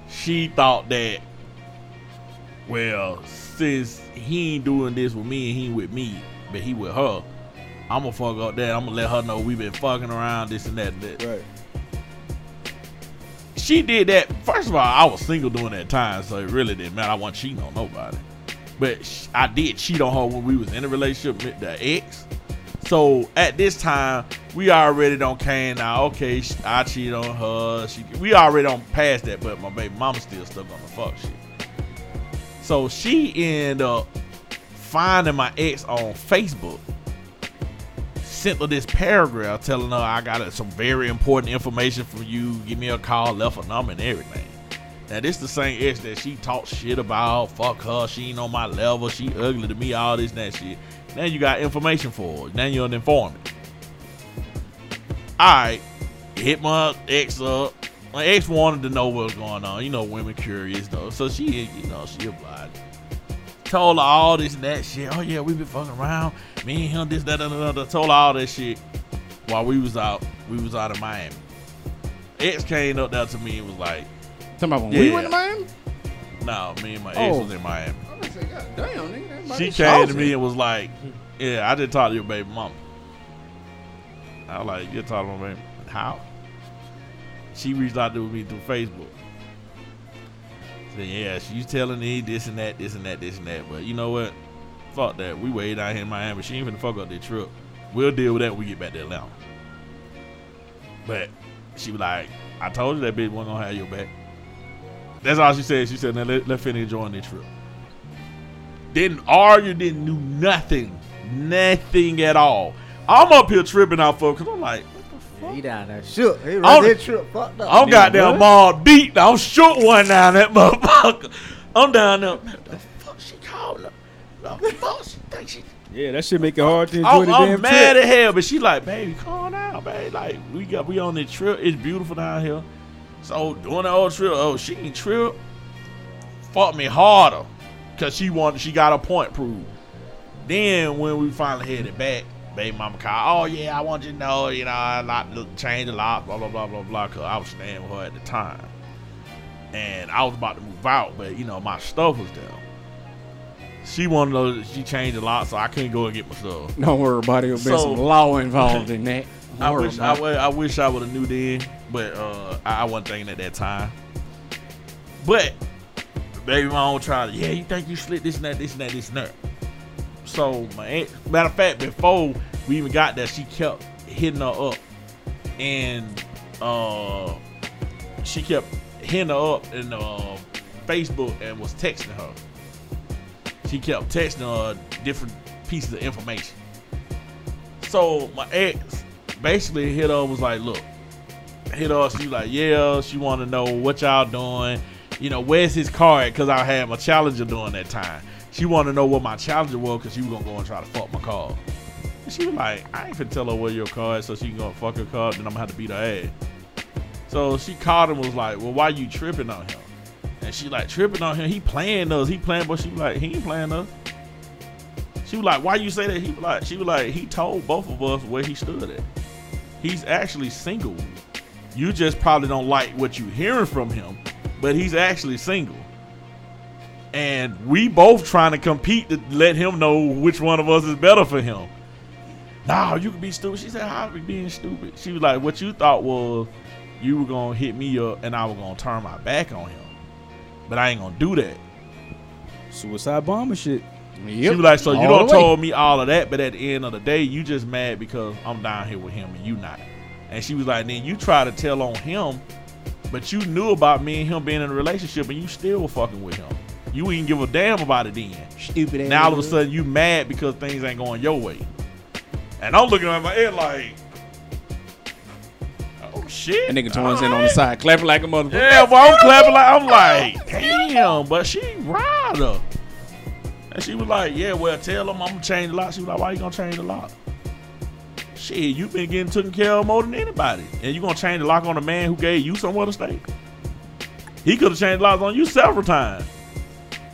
She thought that, well, since he ain't doing this with me and he with me, but he with her, I'm gonna fuck up that. I'm gonna let her know we been fucking around, this and that. And that. Right. She did that. First of all, I was single during that time, so it really didn't matter. I wasn't cheating on nobody. But I did cheat on her when we was in a relationship with the ex. So at this time, we already don't care now. Okay, I cheat on her. She, we already don't pass that, but my baby mama still stuck on the fuck shit. So she ended up finding my ex on Facebook. Sent her this paragraph telling her I got some very important information for you. Give me a call, left a number and everything. Now this the same ex that she talked shit about. Fuck her, she ain't on my level. She ugly to me. All this and that shit. Now you got information for her. Now you're an informant. Alright, hit my ex up. My ex wanted to know what was going on. You know, women curious though. So she, you know, she obliged. Told her all this and that shit. Oh yeah, we been fucking around. Me and him, this, that, that, that, that. Told her all that shit while we was out. We was out of Miami. Ex came up there to me and was like, Talking about when we Yeah. went to Miami. "No, me and my ex Oh. was in Miami." I'm gonna God damn, nigga. She came to me and was like, "Yeah, I just talked to your baby mama." I was like, You're talking to my baby? How?" She reached out to me through Facebook. Said, "Yeah, she's telling me this and that, this and that, this and that." But you know what? Fuck that. We way down here in Miami. She ain't finna fuck up that trip. We'll deal with that when we get back to Atlanta. But she was like, "I told you that bitch wasn't gonna have your back." That's all she said. She said, "Now let let Finny enjoy this trip." Didn't argue, didn't do nothing, nothing at all. I'm up here tripping out for because I'm like, what the fuck? He down there shook. He On- right there trip fucked up. I'm Nigga, goddamn what? mauled beat. I'm shook one down that motherfucker. I'm down there. What the fuck she calling her? The fuck she think she? Yeah, that shit make it hard to enjoy I'm, the I'm damn mad trip. at hell, but she like, baby, calm down, baby. Like we got we on this trip. It's beautiful down here. So during the old trip, oh, she can trip. Fought me harder, cause she wanted she got a point proved. Then when we finally headed back, baby mama called. Oh yeah, I want you to know, you know, I like to change the lock, blah blah blah blah blah. Cause I was staying with her at the time, and I was about to move out, but you know my stuff was there. She wanted to know she changed a lot, so I couldn't go and get my stuff. Don't worry about it. There'll be So- some law involved in that. I wish I. I wish I would have knew then, but uh, I, I wasn't thinking at that time. But baby mom tried. Yeah, you think you slick this and that, this and that, this and that. So my aunt, matter of fact, before we even got there, she kept hitting her up, and uh, she kept hitting her up in uh, Facebook and was texting her. She kept texting her different pieces of information. So my ex basically hit her was like, look, hit her. She like, yeah, she want to know what y'all doing. You know, where's his car at? Cause I had my challenger during that time. She want to know what my challenger was, cause she was gonna go and try to fuck my car. And she was like, I ain't finna tell her where your car is, so she can go and fuck her car. Then I'm gonna have to beat her ass. So she called him, was like, well, why you tripping on him? And she like tripping on him. He playing us. He playing, but she was like, he ain't playing us. She was like, why you say that? He was like, she was like, he told both of us where he stood at. He's actually single. You just probably don't like what you're hearing from him, but he's actually single. And we both trying to compete to let him know which one of us is better for him. Nah, you can be stupid. She said, How be being stupid? She was like, What you thought was you were gonna hit me up and I was gonna turn my back on him. But I ain't gonna do that. Suicide bomber shit. She was like, so you All don't told me all of that, but at the end of the day, you just mad because I'm down here with him and you not. And she was like, then you try to tell on him, but you knew about me and him being in a relationship and you still were fucking with him. You ain't give a damn about it then. Stupid ass. Now all of a sudden you mad because things ain't going your way. And I'm looking at my head like, oh shit. That nigga Torrance in on the side, clapping like a motherfucker. Yeah, but I'm clapping like I'm like, damn, but she ride her. And she was like, yeah, well, tell him I'm gonna change the lock. She was like, why you gonna change the lock? Shit, you've been getting taken care of more than anybody. And you're gonna change the lock on a man who gave you somewhere to stay? He could have changed locks on you several times.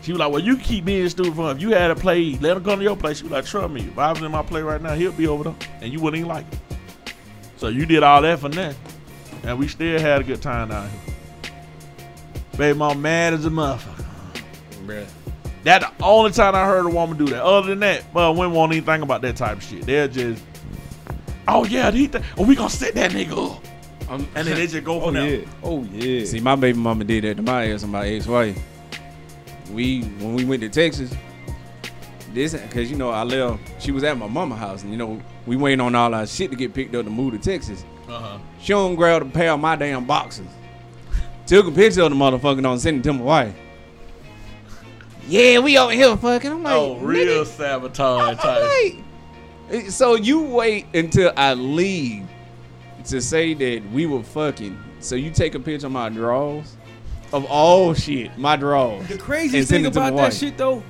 She was like, well, you keep being stupid for him. If you had a play, let him come to your place. She was like, trust me, if I was in my play right now, he'll be over there. And you wouldn't even like it. So you did all that for nothing. And we still had a good time down here. Baby mom mad as a motherfucker. Bruh. That the only time I heard a woman do that. Other than that, well, women won't even think about that type of shit. They're just, oh yeah, he th- oh, we gonna set that nigga up. Um, And then they just go Oh from yeah. Oh yeah. See, my baby mama did that to my ass and my ex-wife. We when we went to Texas, this because you know I left. She was at my mama house, and you know we waiting on all our shit to get picked up to move to Texas. Uh-huh. She don't grab a pair of my damn boxes. Took a picture of the motherfucker and don't send it to my wife. Yeah, we over here fucking. I'm like, Oh, real nigga, sabotage I'm type. like, eh, so you wait until I leave to say that we were fucking. So you take a picture of my drawers, of all shit, my drawers. The and craziest thing it to my about that wife. shit though,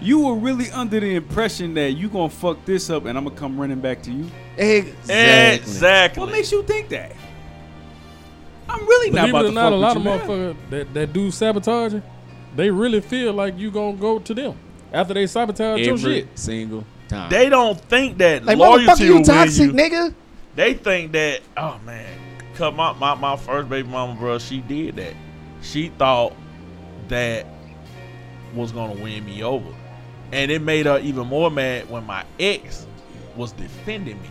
you were really under the impression that you gonna fuck this up and I'm gonna come running back to you. Exactly. Exactly. What makes you think that? I'm really not Believe about it to or not, fuck a lot of motherfuckers that, that do sabotaging, they really feel like you gonna go to them after they sabotage your Every shit. single time. They don't think that like, loyalty motherfucker, will you win toxic, you. nigga. They think that, oh man, cause my, my, my first baby mama, bro, she did that. She thought that was gonna win me over. And it made her even more mad when my ex was defending me.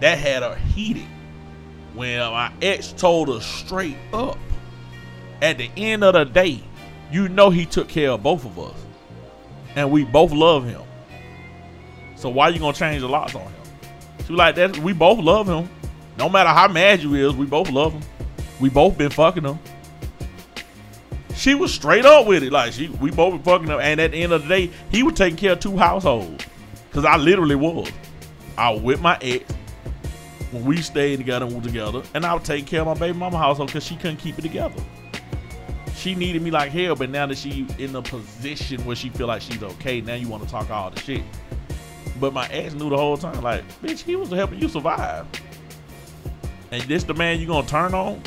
That had her heated. When my ex told her straight up, at the end of the day, you know he took care of both of us. And we both love him. So why you gonna change the locks on him? She was like that. We both love him. No matter how mad you is, we both love him. We both been fucking him. She was straight up with it. Like she, we both been fucking him. And at the end of the day, he was taking care of two households. Cause I literally was. I was with my ex when we stayed together and together, and I would take care of my baby mama household because she couldn't keep it together. she needed me like hell, but now that she in a position where she feel like she's okay, now you want to talk all the shit. But my ex knew the whole time, like, bitch, he was helping you survive. And this the man you gonna turn on?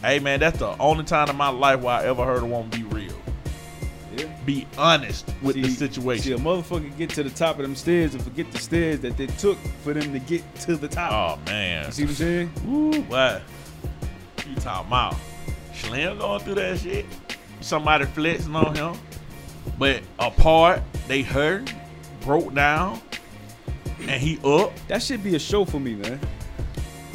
Hey man, that's the only time in my life where I ever heard a woman be real. Yeah. Be honest with the situation. See, a motherfucker get to the top of them stairs and forget the stairs that they took for them to get to the top. Oh man. You see what I'm saying? Woo, what? You talking about? Slim going through that shit. Somebody flexing on him. But apart, they hurt, broke down, and he up. That should be a show for me, man.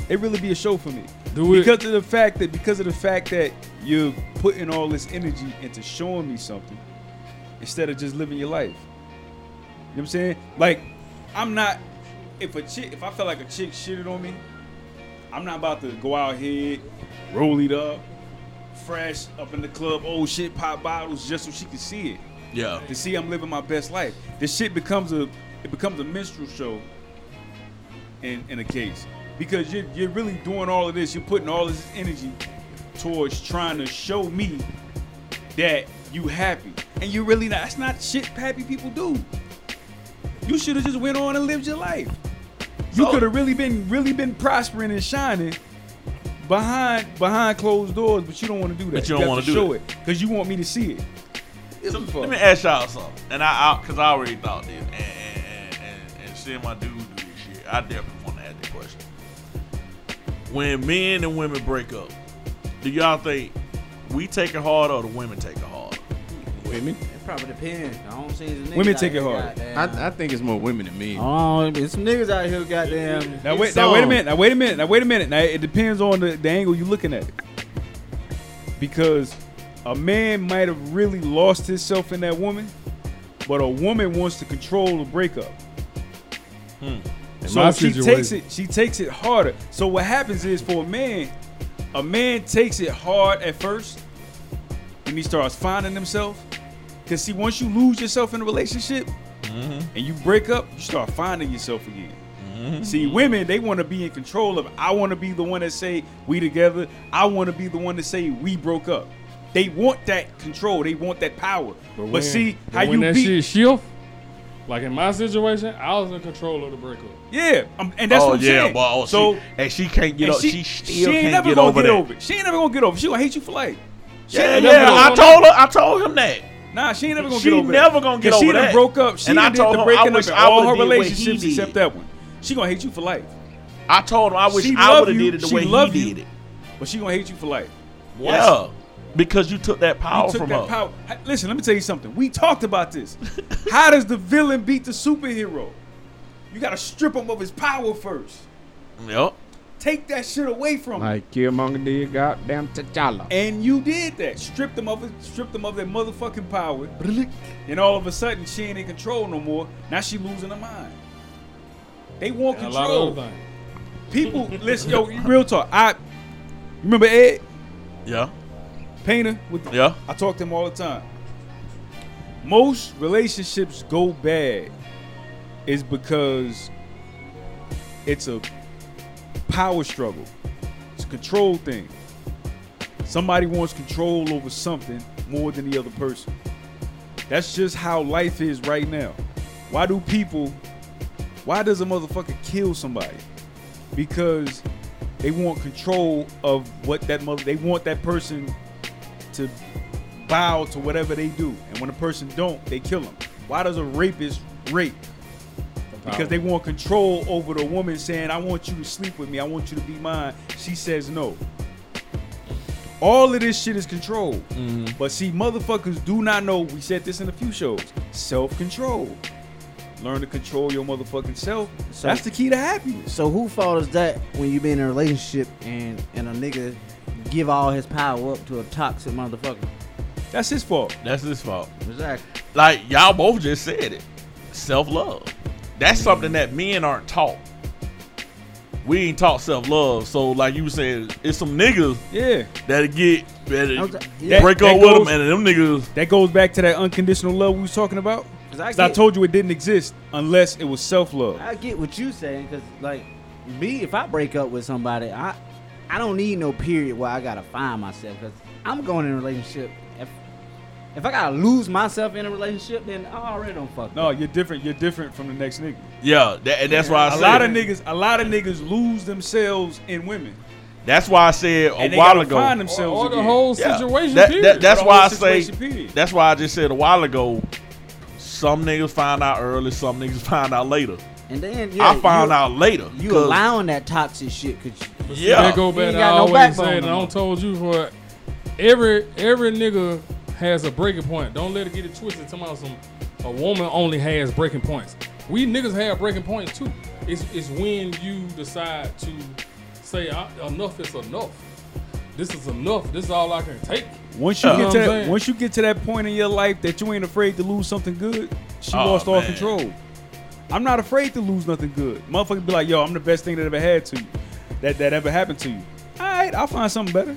It really be a show for me. Do it. because of the fact that because of the fact that you're putting all this energy into showing me something instead of just living your life. You know what I'm saying? Like, I'm not if a chick if I felt like a chick shitted on me, I'm not about to go out here, roll it up, fresh up in the club, old shit, pop bottles just so she can see it Yeah. to see I'm living my best life. This shit becomes a it becomes a minstrel show in in a case because you're you're really doing all of this. You're putting all this energy towards trying to show me that you happy, and you really not. That's not shit happy people do. You should have just went on and lived your life. You So- could have really been really been prospering and shining behind behind closed doors, but you don't want to do that. But you don't wanna do show it because you want me to see it. It's So, fuck. let me ask y'all something, and I, I cause I already thought this, and and, and, and, and seeing my dude do this shit, I definitely want to ask that question. When men and women break up, do y'all think we take it hard or the women take it hard? Women. It probably depends. I don't see the Women take it hard. I, I think it's more women than men. Oh, there's some niggas out here, goddamn. Now wait, It's now wait a minute. Now wait a minute. Now wait a minute. Now it depends on the, the angle you're looking at it. Because a man might have really lost himself in that woman, but a woman wants to control the breakup. Hmm. In So she takes it. She takes it harder. So what happens is for a man, a man takes it hard at first, and he starts finding himself. Cause see, once you lose yourself in a relationship, mm-hmm. and you break up, you start finding yourself again. Mm-hmm. See, women, they want to be in control of. I want to be the one that say we together. I want to be the one to say we broke up. They want that control. They want that power. But, when- see but how when you that beat. shit shift, like in my situation, I was in control of the breakup. yeah, um, and that's oh what I'm yeah, saying. but oh, so she, and she can't get and up. She, still ain't can't never get gonna over get over it. She ain't never gonna get over. She gonna hate you for life. She Yeah, yeah. I gonna- told her. I told him that. Nah, she ain't never gonna She get over She never that. gonna get 'Cause she over done that. She broke up. She And done I did told the breaking up in all her would've did what he relationships except that one. She gonna hate you for life. I told him I wish She I would have did it the She way love he you. did it. But she gonna hate you for life. Yeah, because you took that power You took from that her. power. Listen, let me tell you something. We talked about this. How does the villain beat the superhero? You gotta strip him of his power first. Yep. Take that shit away from him. Like Killmonger did goddamn T'Challa. And you did that. Stripped them of it, stripped them of their motherfucking power. And all of a sudden she ain't in control no more. Now she losing her mind. They want And a lot of control. other things. People listen, yo, real talk. I remember Ed Yeah. Painter with the, Yeah. I talk to him all the time. Most relationships go bad is because it's a power struggle. It's a control thing. Somebody wants control over something more than the other person. That's just how life is right now. Why do people why does a motherfucker kill somebody? Because they want control of what that mother they want that person to bow to whatever they do. And when a person don't, they kill them. Why does a rapist rape? Because they want control over the woman saying, I want you to sleep with me, I want you to be mine. She says no. All of this shit is control. Mm-hmm. But see, motherfuckers do not know, we said this in a few shows, self-control. Learn to control your motherfucking self. So- That's the key to happiness. So who fault is that when you be in a relationship and and a nigga give all his power up to a toxic motherfucker? That's his fault. That's his fault. Exactly. Like y'all both just said it. Self love. That's something that men aren't taught. We ain't taught self love. So like you said, it's some niggas Yeah. that get that I'm yeah. break That- up that with them, and them niggas. That goes back to that unconditional love we was talking about. 'Cause I 'Cause I get- told you it didn't exist unless it was self-love. I get what you saying because like me, if I break up with somebody, I I don't need no period where I gotta find myself because I'm going in a relationship. If if I gotta lose myself in a relationship, then I already don't fuck. No, you're different. You're different from the next nigga. Yeah, that, and that's why I A said. lot of niggas, a lot of niggas lose themselves in women, That's why I said a they while ago. find Or, themselves or the again. whole Yeah. situation. That- period. that- that's why I say. period. That's why I just said a while ago. Some niggas find out early. Some niggas find out later. And then yeah, I found out later. you 'cause- allowing that toxic shit. Cause you, Yeah. That go You back ain't got I no always backbone said, no I don't told you for every every nigga has a breaking point. Don't let it get it twisted. Talking about some a woman only has breaking points. We niggas have breaking points too. It's it's when you decide to say "I- enough is enough. This is enough. This is all I can take. Once you Yeah. get to know what I'm that, once you get to that point in your life that you ain't afraid to lose something good, she Oh, lost all control. I'm not afraid to lose nothing good. Motherfucker be like, yo, I'm the best thing that ever had to you, that that ever happened to you. All right, I'll find something better.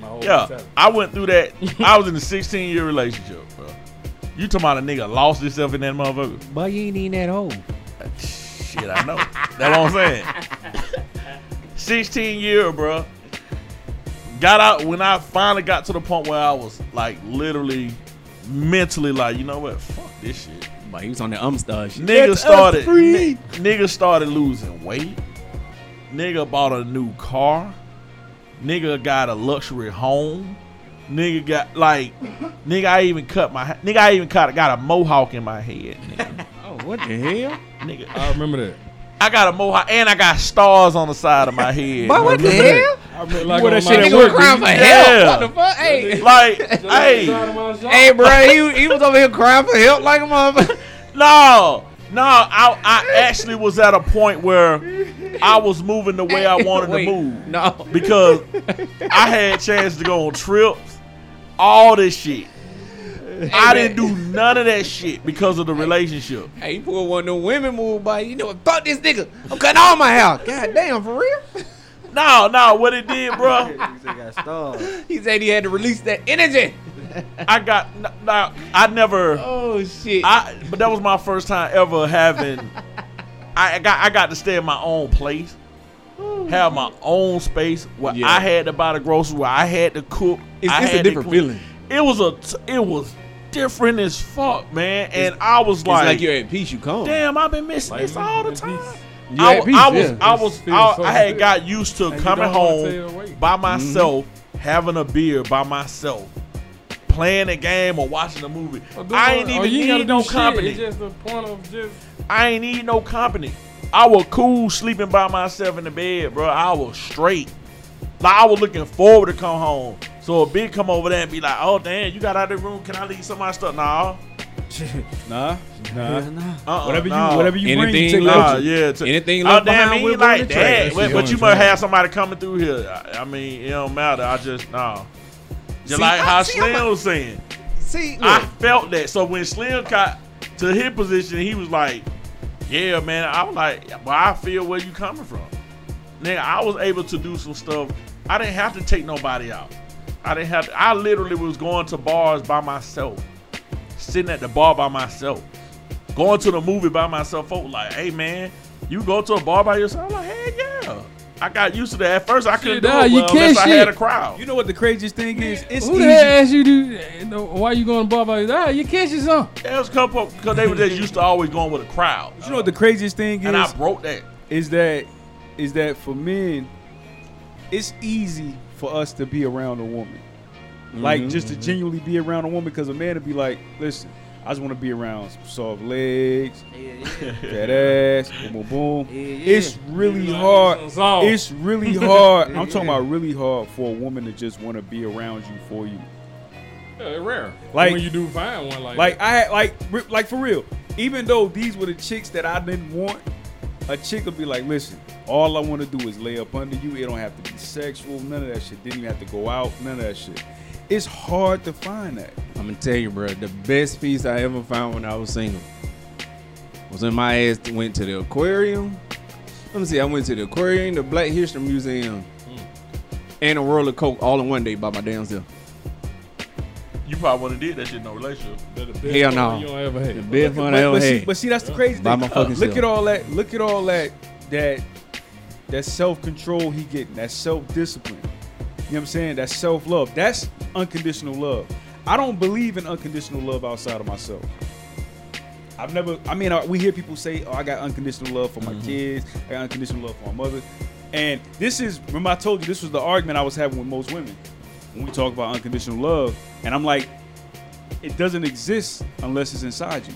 My whole Yeah. I went through that. I was in a 16 year relationship, bro. You talking about a nigga lost himself in that motherfucker? but you ain't even that old. Shit, I know. That's what I'm saying. 16 year, bro. Got out when I finally got to the point where I was like literally mentally like, you know what? Fuck this shit. But he was on the um star shit. Nigga us started free. nigga started losing weight. Nigga bought a new car. Nigga got a luxury home. Nigga got like nigga I even cut my nigga I even cut, got a mohawk in my head. Nigga. Oh, what the hell? nigga. I remember that. I got a mohawk and I got stars on the side of my head. But what the hell? I remember like wore on that shit at work, crying for Yeah. help. What the fuck? Hey, Like, hey, hey, bro, he, he was over here crying for help like a motherfucker. no, no. I, I actually was at a point where I was moving the way I wanted Wait, to move. No. because I had chance to go on trips, all this shit. I didn't do none of that shit because of the relationship. Hey, you pulled one of them women move by. You know what? Fuck this nigga. I'm cutting all my hair. God damn, for real? No, no, what it did, bro, He got. He said he had to release that energy. I got no, I never, Oh shit. I, but that was my first time ever having. I got, I got to stay in my own place, have my own space where Yeah. I had to buy the groceries, where I had to cook. it's I it's had a different feeling. It was a it was different as fuck, man, and I was It's like, like you're at peace. You come. Damn, I've been missing Like, this all the it's- time. You I, peace, I was, yeah. I was, I, so I had good. got used to And coming home by mm-hmm. myself, having a beer by myself, playing a game or watching a movie. Do I ain't oh, even you need no shit. company. It's just the point of just I ain't need no company. I was cool sleeping by myself in the bed, bro. I was straight. Like I was looking forward to come home. So a big come over there and be like, "Oh damn, you got out of the room? Can I leave some of my stuff?" Nah, Nah, nah. uh-uh, Whatever you, nah. whatever you bring, you Anything take left- Nah, yeah. To, Anything oh, left damn, behind me will like go that. But, You but you what might have somebody coming through here. I, I mean, it don't matter. I just nah. Just See, like I- how see, I'm Slim a- was saying. See, I felt that. So when Slim got to his position, he was like, "Yeah, man." I was like, "Well, I feel where you coming from." Nigga, I was able to do some stuff. I didn't have to take nobody out. I didn't have. To, I literally was going to bars by myself, sitting at the bar by myself, going to the movie by myself. Folks like, "Hey, man, you go to a bar by yourself?" I'm like, "Hey, yeah." I got used to that. At first, I couldn't do nah, it you well can't unless I had a crowd. You know what the craziest thing is? It's Who the easy. hell asked you to? you know, Why you going to bar by? Ah, you catch you some. There was a couple because they were just used to always going with a crowd. You know what the craziest thing is? and I broke that. Is that is that for men, it's easy for us to be around a woman. Like just to mm-hmm. genuinely be around a woman because a man would be like, listen, I just want to be around some soft legs, Yeah, yeah. that ass, boom, boom, boom. Yeah, yeah. It's really hard. It's really hard. Yeah, I'm talking yeah. about really hard for a woman to just want to be around you for you. Yeah, it's rare. Like- when you do find one like Like that. I had like like for real. Even though these were the chicks that I didn't want, a chick would be like, listen, all I want to do is lay up under you. It don't have to be sexual, none of that shit. Didn't even have to go out, none of that shit. It's hard to find that. I'm gonna tell you, bro. The best piece I ever found when I was single was when my ass went to the aquarium. Let me see. I went to the aquarium, the Black History Museum, hmm. and a World of Coke all in one day by my damn self. You probably wouldn't did that shit in no relationship. They're the best Hell one no. You don't ever The best fun I But, ever but see, had. but see, that's the crazy By thing. my fucking look self. at all that. Look at all that. That that self control he getting. That self discipline. What I'm saying? That's self love. That's unconditional love. I don't believe in unconditional love outside of myself. I've never. I mean, we hear people say, "Oh, I got unconditional love for my mm-hmm. kids. I got unconditional love for my mother." And this is remember I told you this was the argument I was having with most women when we talk about unconditional love. And I'm like, it doesn't exist unless it's inside you.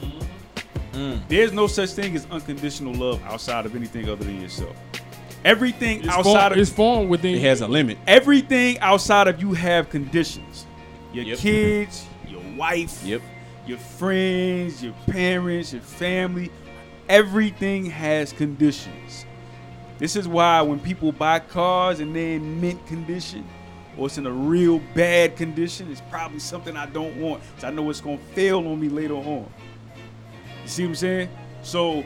Mm-hmm. Mm. There's no such thing as unconditional love outside of anything other than yourself. Everything It's, outside formed, of it's formed within. It has a limit. everything outside of you have conditions. Your Yep. kids, your wife, Yep. your friends, your parents, your family, everything has conditions. This is why when people buy cars and they're in mint condition or it's in a real bad condition, it's probably something I don't want. Cause I know it's gonna fail on me later on. You see what I'm saying? So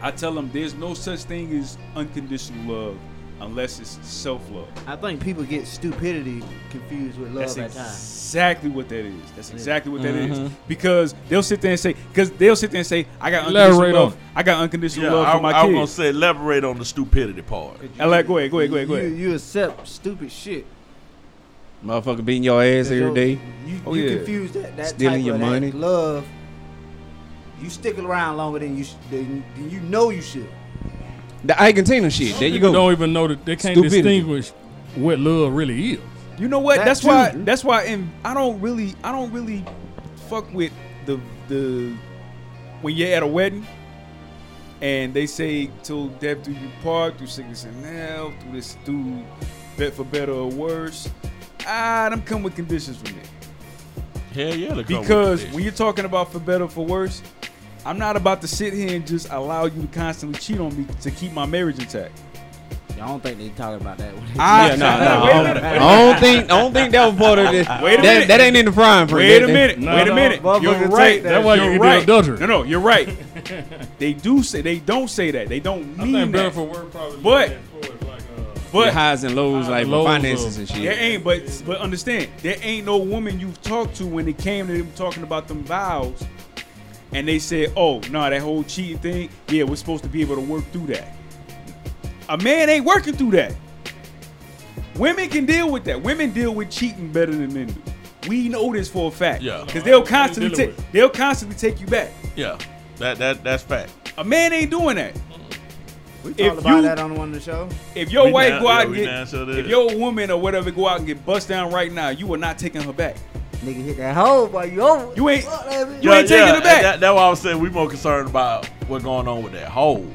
I tell them there's no such thing as unconditional love unless it's self-love. I think people get stupidity confused with love That's at times. exactly what that is. That's exactly what that is. Mm-hmm. Because they'll sit there and say, because they'll sit there and say, I got Elaborate unconditional on love. I got unconditional Yeah, love I, for my kids. I was gonna say elaborate on the stupidity part. I like, go ahead, go ahead, go ahead, go You, ahead. you accept stupid shit. Motherfucker beating your ass every day. You, Oh, you yeah. confuse that, that Stealing type your of that money. love. You stick around longer than you sh- than, than you know you should. The Argentina shit. There you go. don't even know that they can't Stupidity. distinguish what love really is. You know what? That that's too, why. That's why. And I don't really. I don't really fuck with the the when you're at a wedding and they say till death do you part through sickness and health through this through bet for better or worse. Ah, them come with conditions for me. Hell yeah, they come with Because when you're talking about for better or for worse, I'm not about to sit here and just allow you to constantly cheat on me to keep my marriage intact. I don't think they talking about that. I- Yeah, no, no. Wait a I minute, don't, wait don't think. I don't think that was part of this. Wait a that, minute. that ain't in the frying pan. Wait a minute. No, wait a minute. motherfucker You're right. that That's why you You're can right. do adultery. No, no, you're right. they do say they don't say that. They don't I mean think that. for work probably. But- look at it for like, uh, Your But highs and lows, like Lows finances of- and shit. there ain't. But but understand, there ain't no woman you've talked to when it came to them talking about them vows, and they said, "Oh no, that whole cheating thing. Yeah, we're supposed to be able to work through that." A man ain't working through that. Women can deal with that. Women deal with cheating better than men do. We know this for a fact. Yeah. Because they'll constantly take they'll constantly take you back. yeah, that that that's fact. A man ain't doing that. we if talked about you- that on one of the show. If your We wife down- go out yeah, and get, down so that- if your woman or whatever go out and get bust down right now, you are not taking her back. Nigga hit that hole, boy. You over? You ain't- Fuck that bitch. You ain't taking it back. That, that's why I was saying we more concerned about what's going on with that hole.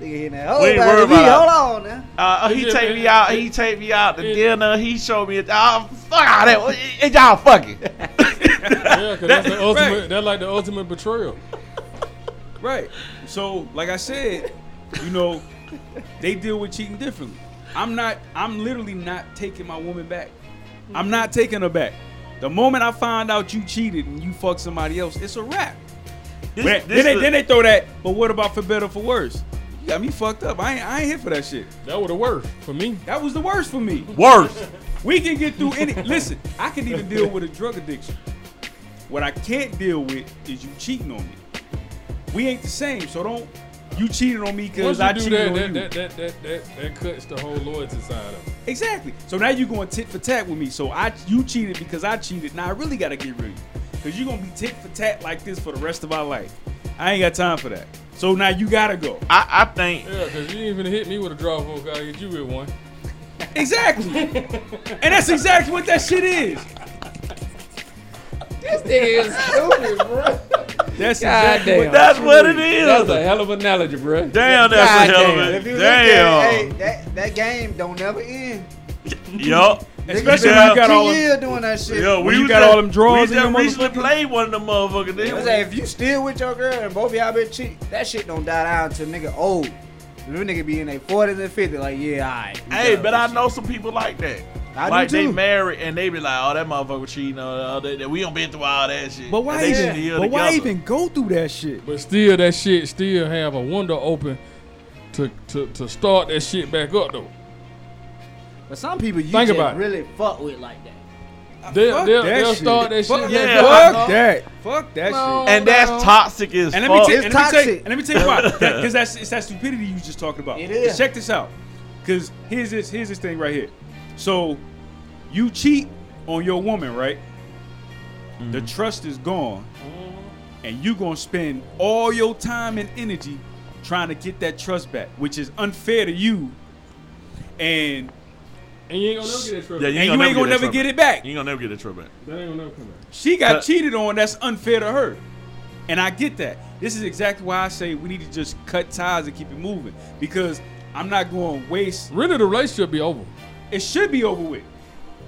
Nigga hit that hole, We ain't baby. worried Me, about Hold on now. Uh, he take me out. He take me out to dinner. He showed me. A, oh, fuck all that. And y'all fucking. yeah, because that's the ultimate. right. That's like the ultimate betrayal. Right. So, like I said, you know, they deal with cheating differently. I'm not. I'm literally not taking my woman back. I'm not taking her back. The moment I find out you cheated and you fuck somebody else, it's a wrap. This- Then- this then, they, is- then they throw that. But what about for better or for worse? You got me fucked up. I ain't, I ain't here for that shit. That would have worked for me. That was the worst for me. worse. We can get through any. listen, I can even deal with a drug addiction. What I can't deal with is you cheating on me. We ain't the same, so don't. You cheated on me because I do cheated that, on that, you. that, that, that, that, that cuts the whole loyalty side of it. Exactly. So now you going tit for tat with me. So I you cheated because I cheated. Now I really gotta get rid of you because you're gonna be tit for tat like this for the rest of our life. I ain't got time for that. So now you gotta go. I, I think. Yeah, because you ain't even hit me with a draw hook. I'll hit you with one. Exactly. and that's exactly what that shit is. This nigga is stupid, bro. That's God exactly damn. what That's what it is. That's a hell of an analogy, bro. Damn, that's God a hell damn. of If a you look at damn. hey, that, that game don't never end. Yup. Especially Yeah. when you got all Two them, years doing that shit. Yeah, When we you got just- all them drawers We in just your recently motherfucker- played one of them motherfuckers. I Then say, if you still with your girl and both of y'all been cheat, that shit don't die down till nigga old. If a nigga be in their 40s and 50s, like, yeah, alright. Hey, but I this know some people like that. I like they too. married and they be like, oh, that motherfucker cheating. Uh, they, they- we don't been through all that shit. But why even? still But why even go through that shit? But still, that shit still have a window open to, to, to start that shit back up, though. But some people you Think just about it. really fuck with like that. They'll, Fuck they'll, that they'll shit. start that Fuck, shit yeah, back I up. Fuck that. Fuck that No. shit. And that's toxic as And let me, fuck. tell, It's and let me tell you, toxic. and let me tell you why. Because that's it's that stupidity you just talked about. It is. Check this out. Cause here's this here's this thing right here. So you cheat on your woman, right? The mm-hmm. trust is gone, mm-hmm. and you're gonna spend all your time and energy trying to get that trust back, which is unfair to you. And And you ain't gonna never get that trust. Yeah, back. and you ain't gonna that never get it back. You ain't gonna never get that trouble back. That ain't gonna never come back. She got cheated on. That's unfair to her. And I get that. This is exactly why I say we need to just cut ties and keep it moving. Because I'm not going to waste. Really, the relationship be over. It should be over with.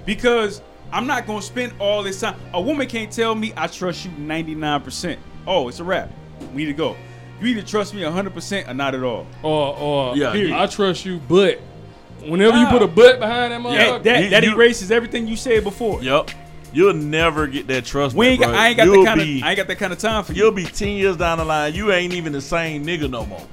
Because I'm not going to spend all this time. A woman can't tell me I trust you 99%. Oh, it's a wrap. We need to go. You either trust me 100% or not at all. Or, or Yeah, Period. I trust you, but whenever you put a but behind that That, motherfucker, that, You- that you- erases everything you said before. Yup. You'll never get that trust We ain't got, bro. I ain't got You'll that kind of I ain't got that kind of time for you. You'll be ten years down the line. You ain't even the same nigga no more,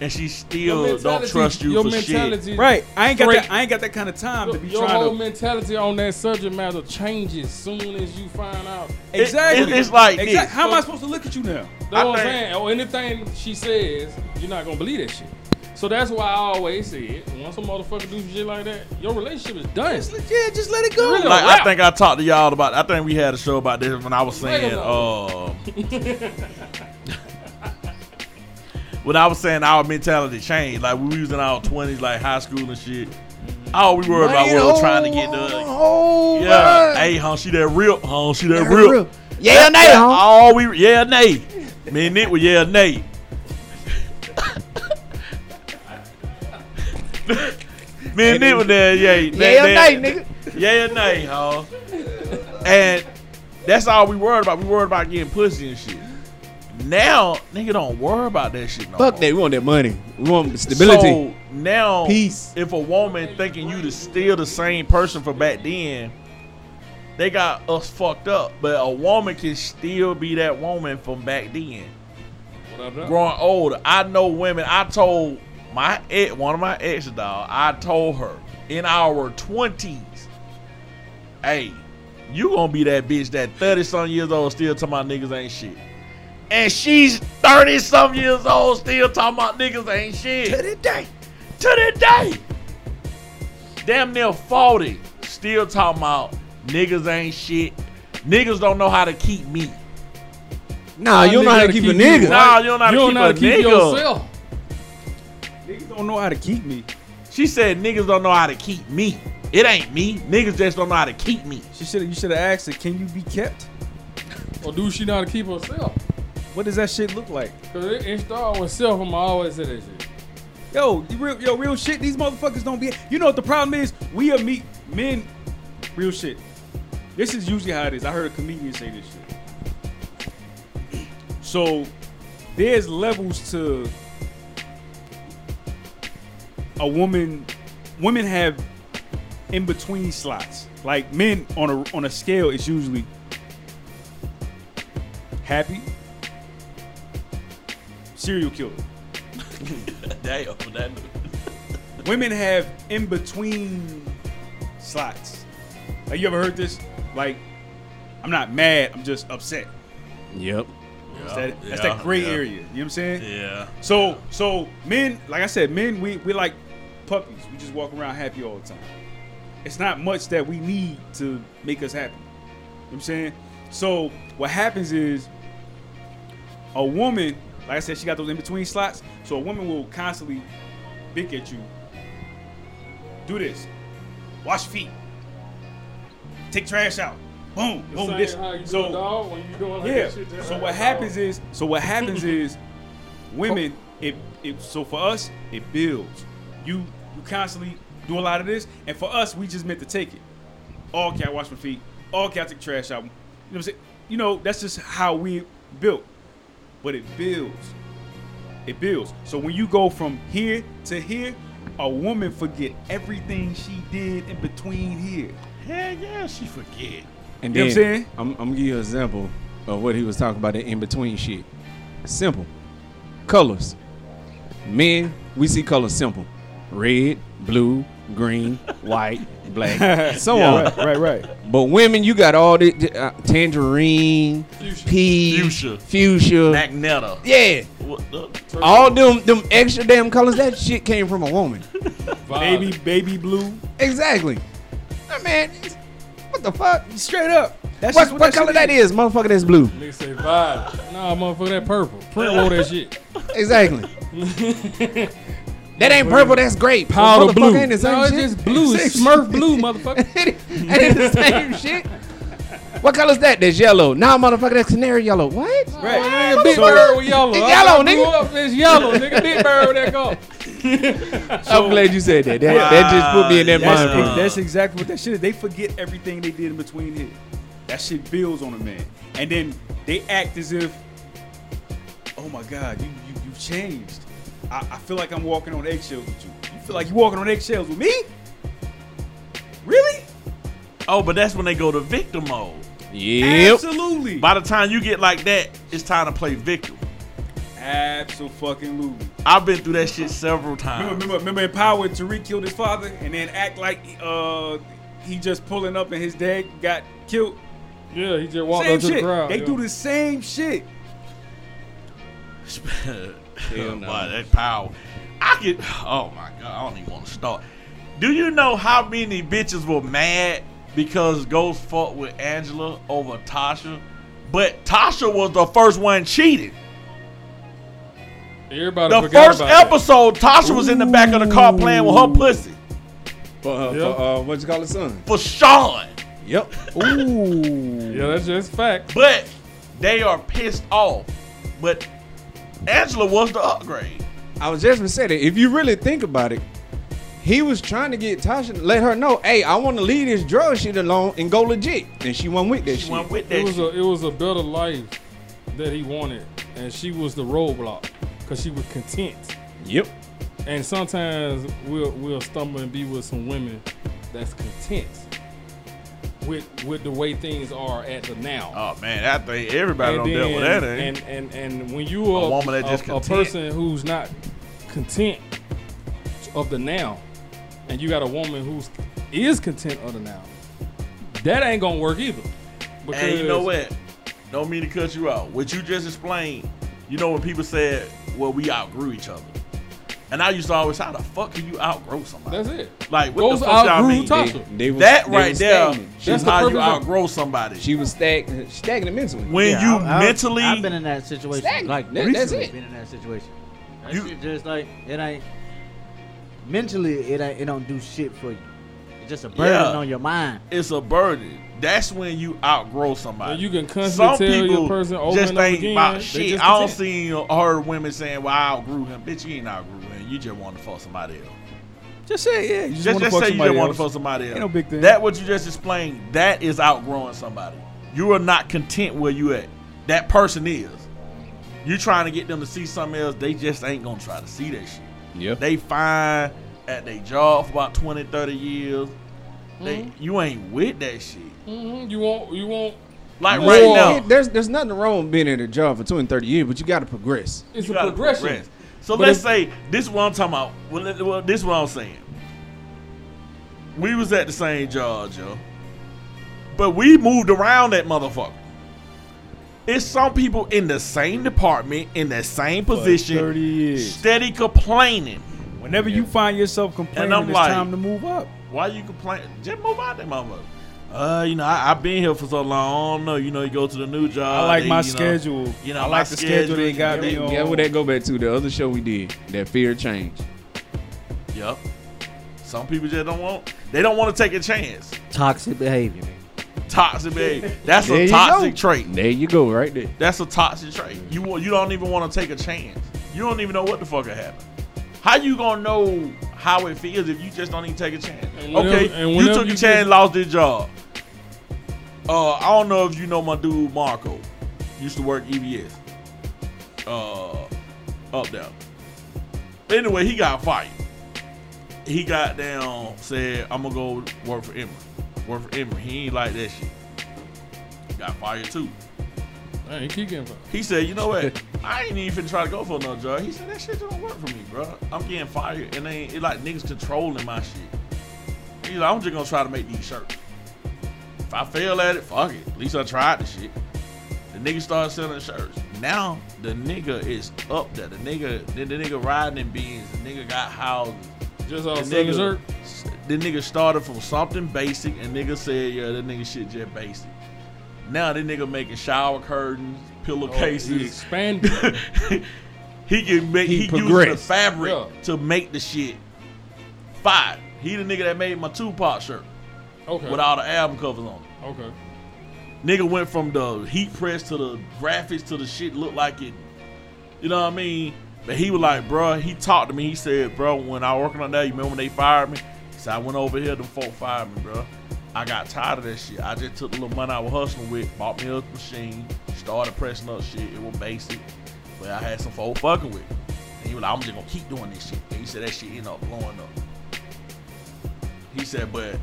and she still don't trust you your for shit. Right. I ain't got Straight- that I ain't got that kind of time to Your, be your trying whole to mentality on that subject matter changes soon as you find out. It- Exactly. it- it's like exactly. this. How am I supposed to look at you now? That's I what I'm saying. Or anything she says, you're not gonna believe that shit. So that's why I always said, once a motherfucker do shit like that, your relationship is done. Just let- yeah, just let it go. Really? Like I think I talked to y'all about. I think we had a show about this when I was saying. Wait Uh, when I was saying our mentality changed. Like we was in our twenties, like high school and shit. All we worried about was trying to get the. Oh, Yeah, hey, huh? She that real, huh? She that real. real. Yeah, nay, huh? All we, yeah, nay. Me and Nick were yeah, nay. Me and Nick were there, yeah, Yeah, nay, nigga. yeah, nay, huh? And that's all we worried about. We worried about getting pussy and shit. Now, nigga, don't worry about that shit no Fuck more. that. We want that money. We want stability. So now, Peace. if a woman thinking you to still the same person from back then, they got us fucked up. But a woman can still be that woman from back then. What up, dog? Growing older, I know women. I told my ex, one of my exes, dog. I told her in our twenties, hey, you gonna be that bitch that thirty some years old still to my niggas ain't shit. And she's 30 some years old, still talking about niggas ain't shit. To the day. To the day. Damn near 40, still talking about niggas ain't shit. Niggas don't know how to keep me. Nah, you don't know how to keep a you nigga. Nah, you don't know how to You don't keep know how a to keep nigga. yourself. Niggas don't know how to keep me. She said niggas don't know how to keep me. It ain't me. Niggas just don't know how to keep me. She should you should have asked her, can you be kept? Or do she know how to keep herself? What does that shit look like? Cause it, start with self. I'ma always say that shit. Yo, real, yo, real shit. These motherfuckers don't be. You know what the problem is? We are meet men. Real shit. This is usually how it is. I heard a comedian say this shit. So there's levels to a woman. Women have in between slots. Like men on a on a scale, it's usually happy, serial killer. Damn, that Women have in between slots. Like you ever heard this? Like, I'm not mad, I'm just upset. Yep. That's that, that's yeah, that gray yeah. area. You know what I'm saying? Yeah. So so men, like I said, men we we like puppies. We just walk around happy all the time. It's not much that we need to make us happy. You know what I'm saying? So what happens is a woman, like I said, she got those in between slots. So a woman will constantly bick at you. Do this. Wash feet. Take trash out. Boom. The Boom. This. you So do dog doing like yeah. shit. So what happens dog. is, so what happens is, women, it, it, so for us, it builds. You, you constantly do a lot of this, and for us, we just meant to take it. All cat wash my feet. All cat take trash out. You know what I'm saying? You know, that's just how we built. But it builds. It builds. So when you go from here to here, a woman forget everything she did in between here. Hell yeah, she forget. And You know then what I'm saying? I'm, I'm gonna give you an example of what he was talking about the in between shit. Simple. Colors. Men, we see colors simple. Red, blue, green, white, black, so on. Right, right, right. But women, you got all the the, uh, tangerine, Fuchsia. peach, Fuchsia. fuchsia. Magneta. Yeah. What the? All them them extra damn colors, that shit came from a woman. baby, baby blue. Exactly. Nah, man, what the fuck? Straight up. That's What, just what color shit that is, motherfucker? That's blue. Nigga say violet. Nah, motherfucker, that purple. Prince wore that shit. Exactly. that ain't purple. That's grape. Powder Motherfucker blue. Ain't the same no, it's shit. just blue. It's Smurf blue, motherfucker. shit. ain't it the same shit? What color's that? That's yellow. Nah, motherfucker, that's canary yellow. What? Right. Nigga, Big Bird with yellow. It's yellow, I grew nigga. Up, it's yellow, nigga. Big Bird with that color. I'm glad you said that. That, that just put me in that That's, mind. frame. ex- that's exactly what that shit is. They forget everything they did in between here. That shit builds on a man. And then they act as if, oh my God, you you you changed. I, I feel like I'm walking on eggshells with you. You feel like you're walking on eggshells with me? Really? Oh, but that's when they go to victim mode. Yep. Absolutely. By the time you get like that, it's time to play victim. Absolutely. I've been through that shit several Remember, times. remember, remember in Power, Tariq killed his father and then act like uh he just pulling up and his dad got killed. Yeah, he just walked Same up to the shit. crowd. they yeah. do the same shit. Hell no. that power. I could. Oh my god, I don't even want to start. Do you know how many bitches were mad because Ghost fought with Angela over Tasha? But Tasha was the first one cheating. Everybody The forgot first about that. episode, Tasha was in the back of the car playing with her pussy For, uh, Yep. for uh, what you call it, son? for Sean. Yep. Ooh. Yeah, that's just fact. But they are pissed off. But Angela was the upgrade. I was just gonna say that if you really think about it, he was trying to get Tasha, let her know, hey, I want to leave this drug shit alone and go legit, and she went with that She shit. went with that It was shit. a it was a better life that he wanted, and she was the roadblock because she was content. Yep. And sometimes we'll we'll stumble and be with some women that's content with with the way things are at the now. Oh man, I think everybody and don't deal with that. And, and and when you are A woman that a, just a content. person who's not content of the now, and you got a woman who's is content of the now, that ain't gonna work either. Because And you know what? Don't mean to cut you out. What you just explained, you know when people said, well, we outgrew each other. And I used to always, how the fuck can you outgrow somebody? That's it. Like, what Those the fuck y'all mean? They, they was, that right was there stagnant. is That's the how you purpose of- outgrow somebody. She was stagnant, stagnant mentally. when Yeah, you I- I- mentally, I've been in that situation. Stagnant. Like That- that's recently it. Been in that situation. That You- shit just like it ain't mentally. It ain't. It don't do shit for you. It's just a burden Yeah. on your mind. it's a burden. That's when you outgrow somebody. And you can constantly Some tell people your person over just and over ain't again. about they shit. just I don't content. see heard women saying, "Well, I outgrew him." Bitch, you ain't outgrew him. You just want to fuck somebody else. Just say yeah. You just, Just, want to just fuck say you somebody just want to fuck somebody else. Ain't no big thing. That what you just explained. That is outgrowing somebody. You are not content where you at. That person is. You trying to get them to see something else. They just ain't gonna try to see that shit. Yep. They fine at their job for about 20, 30 years. They, Mm-hmm. you ain't with that shit. Mhm. You won't. You won't. Like right Yeah, now, there's there's nothing wrong with being in a job for 20, 30 years, but you got to progress. It's you a progression. progress. So But let's if- say this is what I'm talking about. Well, let- well, this is what I'm saying. We was at the same job, Joe, but we moved around that motherfucker. It's some people in the same department in the same position, steady complaining. Whenever you find yourself complaining, I'm it's like- time to move up. Why you complaining? Just move out that motherfucker. Uh, you know, I, I've been here for so long. I don't know. You know, you go to the new job. I like they, my you know, schedule. you know, I like the schedule they got me on. Yeah, where that go back to the other show we did, that fear of change. Yep. Some people just don't want. They don't want to take a chance. Toxic behavior. Toxic behavior. That's a toxic go. trait. There you go, right there. That's a toxic trait. You you don't even want to take a chance. You don't even know what the fuck will happen. How you gonna know how it feels if you just don't even take a chance? And whenever- okay, and you whenever took a you chance, get- lost your job. Uh, I don't know if you know my dude Marco. Used to work EVS. Uh, up there. Anyway, he got fired. He got down, said, "I'm gonna go work for Emory. Work for Emory." He ain't like that shit. Got fired too. Man, he keep getting fired. He said, you know what? I ain't even finna try to go for another job. He said, that shit don't work for me, bro. I'm getting fired and they it like niggas controlling my shit. He's like, I'm just gonna try to make these shirts. If I fail at it, fuck it. At least I tried the shit. The nigga started selling shirts. Now the nigga is up there. The nigga, the, the nigga riding in Benz. The nigga got houses. Just off The nigga- shirt. The nigga started from something basic, and nigga said, "Yeah, that nigga shit just basic." Now that nigga making shower curtains, pillowcases. Oh, he expanded. he can make. He He, using the fabric Yeah. to make the shit fire. He the nigga that made my Tupac shirt Okay. with all the album covers on it. okay. Nigga went from the heat press to the graphics to the shit look like it. You know what I mean? But he was like, bruh, he talked to me. He said, bro, when I working on that, you remember when they fired me? He said, I went over here, them folk fired me, bro. I got tired of that shit. I just took the little money I was hustling with, bought me a machine, started pressing up shit. It was basic. But I had some folk fucking with it. And he was like, I'm just gonna keep doing this shit. And he said that shit ended up blowing up. He said, but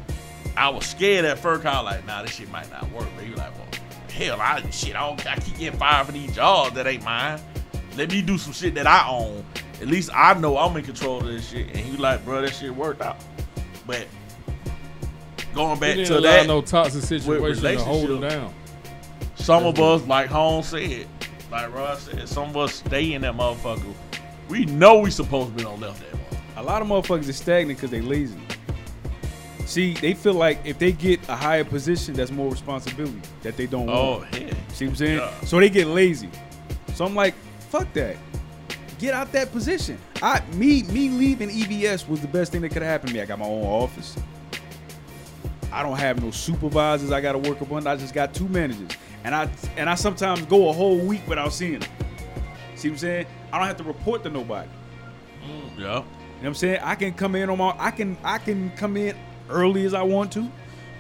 I was scared at first. I was like, nah, this shit might not work. But he was like, well, hell, I shit, I, don't, I keep getting fired for these jobs that ain't mine. Let me do some shit that I own. At least I know I'm in control of this shit. And he was like, bro, that shit worked out. But going back to allow that, no toxic situation to hold him down. some of us, like Holmes said, like Ross said, some of us stay in that motherfucker. We know we supposed to be on left that motherfucker. A lot of motherfuckers are stagnant because they lazy. See, they feel like if they get a higher position, that's more responsibility that they don't Oh, want. yeah. See what I'm saying? Yeah. So they get lazy. So I'm like, fuck that. Get out that position. I me me leaving EVS was the best thing that could have happened to me. I got my own office. I don't have no supervisors I gotta work up under. I just got two managers. And I and I sometimes go a whole week without seeing them. See what I'm saying? I don't have to report to nobody. Mm, yeah. You know what I'm saying? I can come in on my I can I can come in early as I want to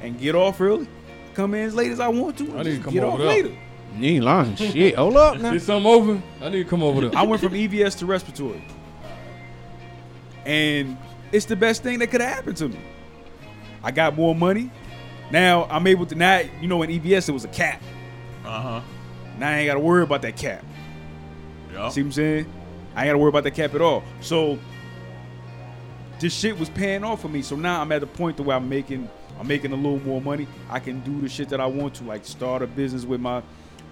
and get off early. Come in as late as I want to. and I need to come get over off there. later. You ain't lying. Shit. Hold up now. Did something open? I need to come over there. I went from EVS to respiratory. And it's the best thing that could have happened to me. I got more money. Now I'm able to now you know in EVS it was a cap. Uh huh. Now I ain't gotta worry about that cap. Yeah. See what I'm saying? I ain't gotta worry about that cap at all. So this shit was paying off for me. So now I'm at the point where I'm making I'm making a little more money. I can do the shit that I want to, like start a business with my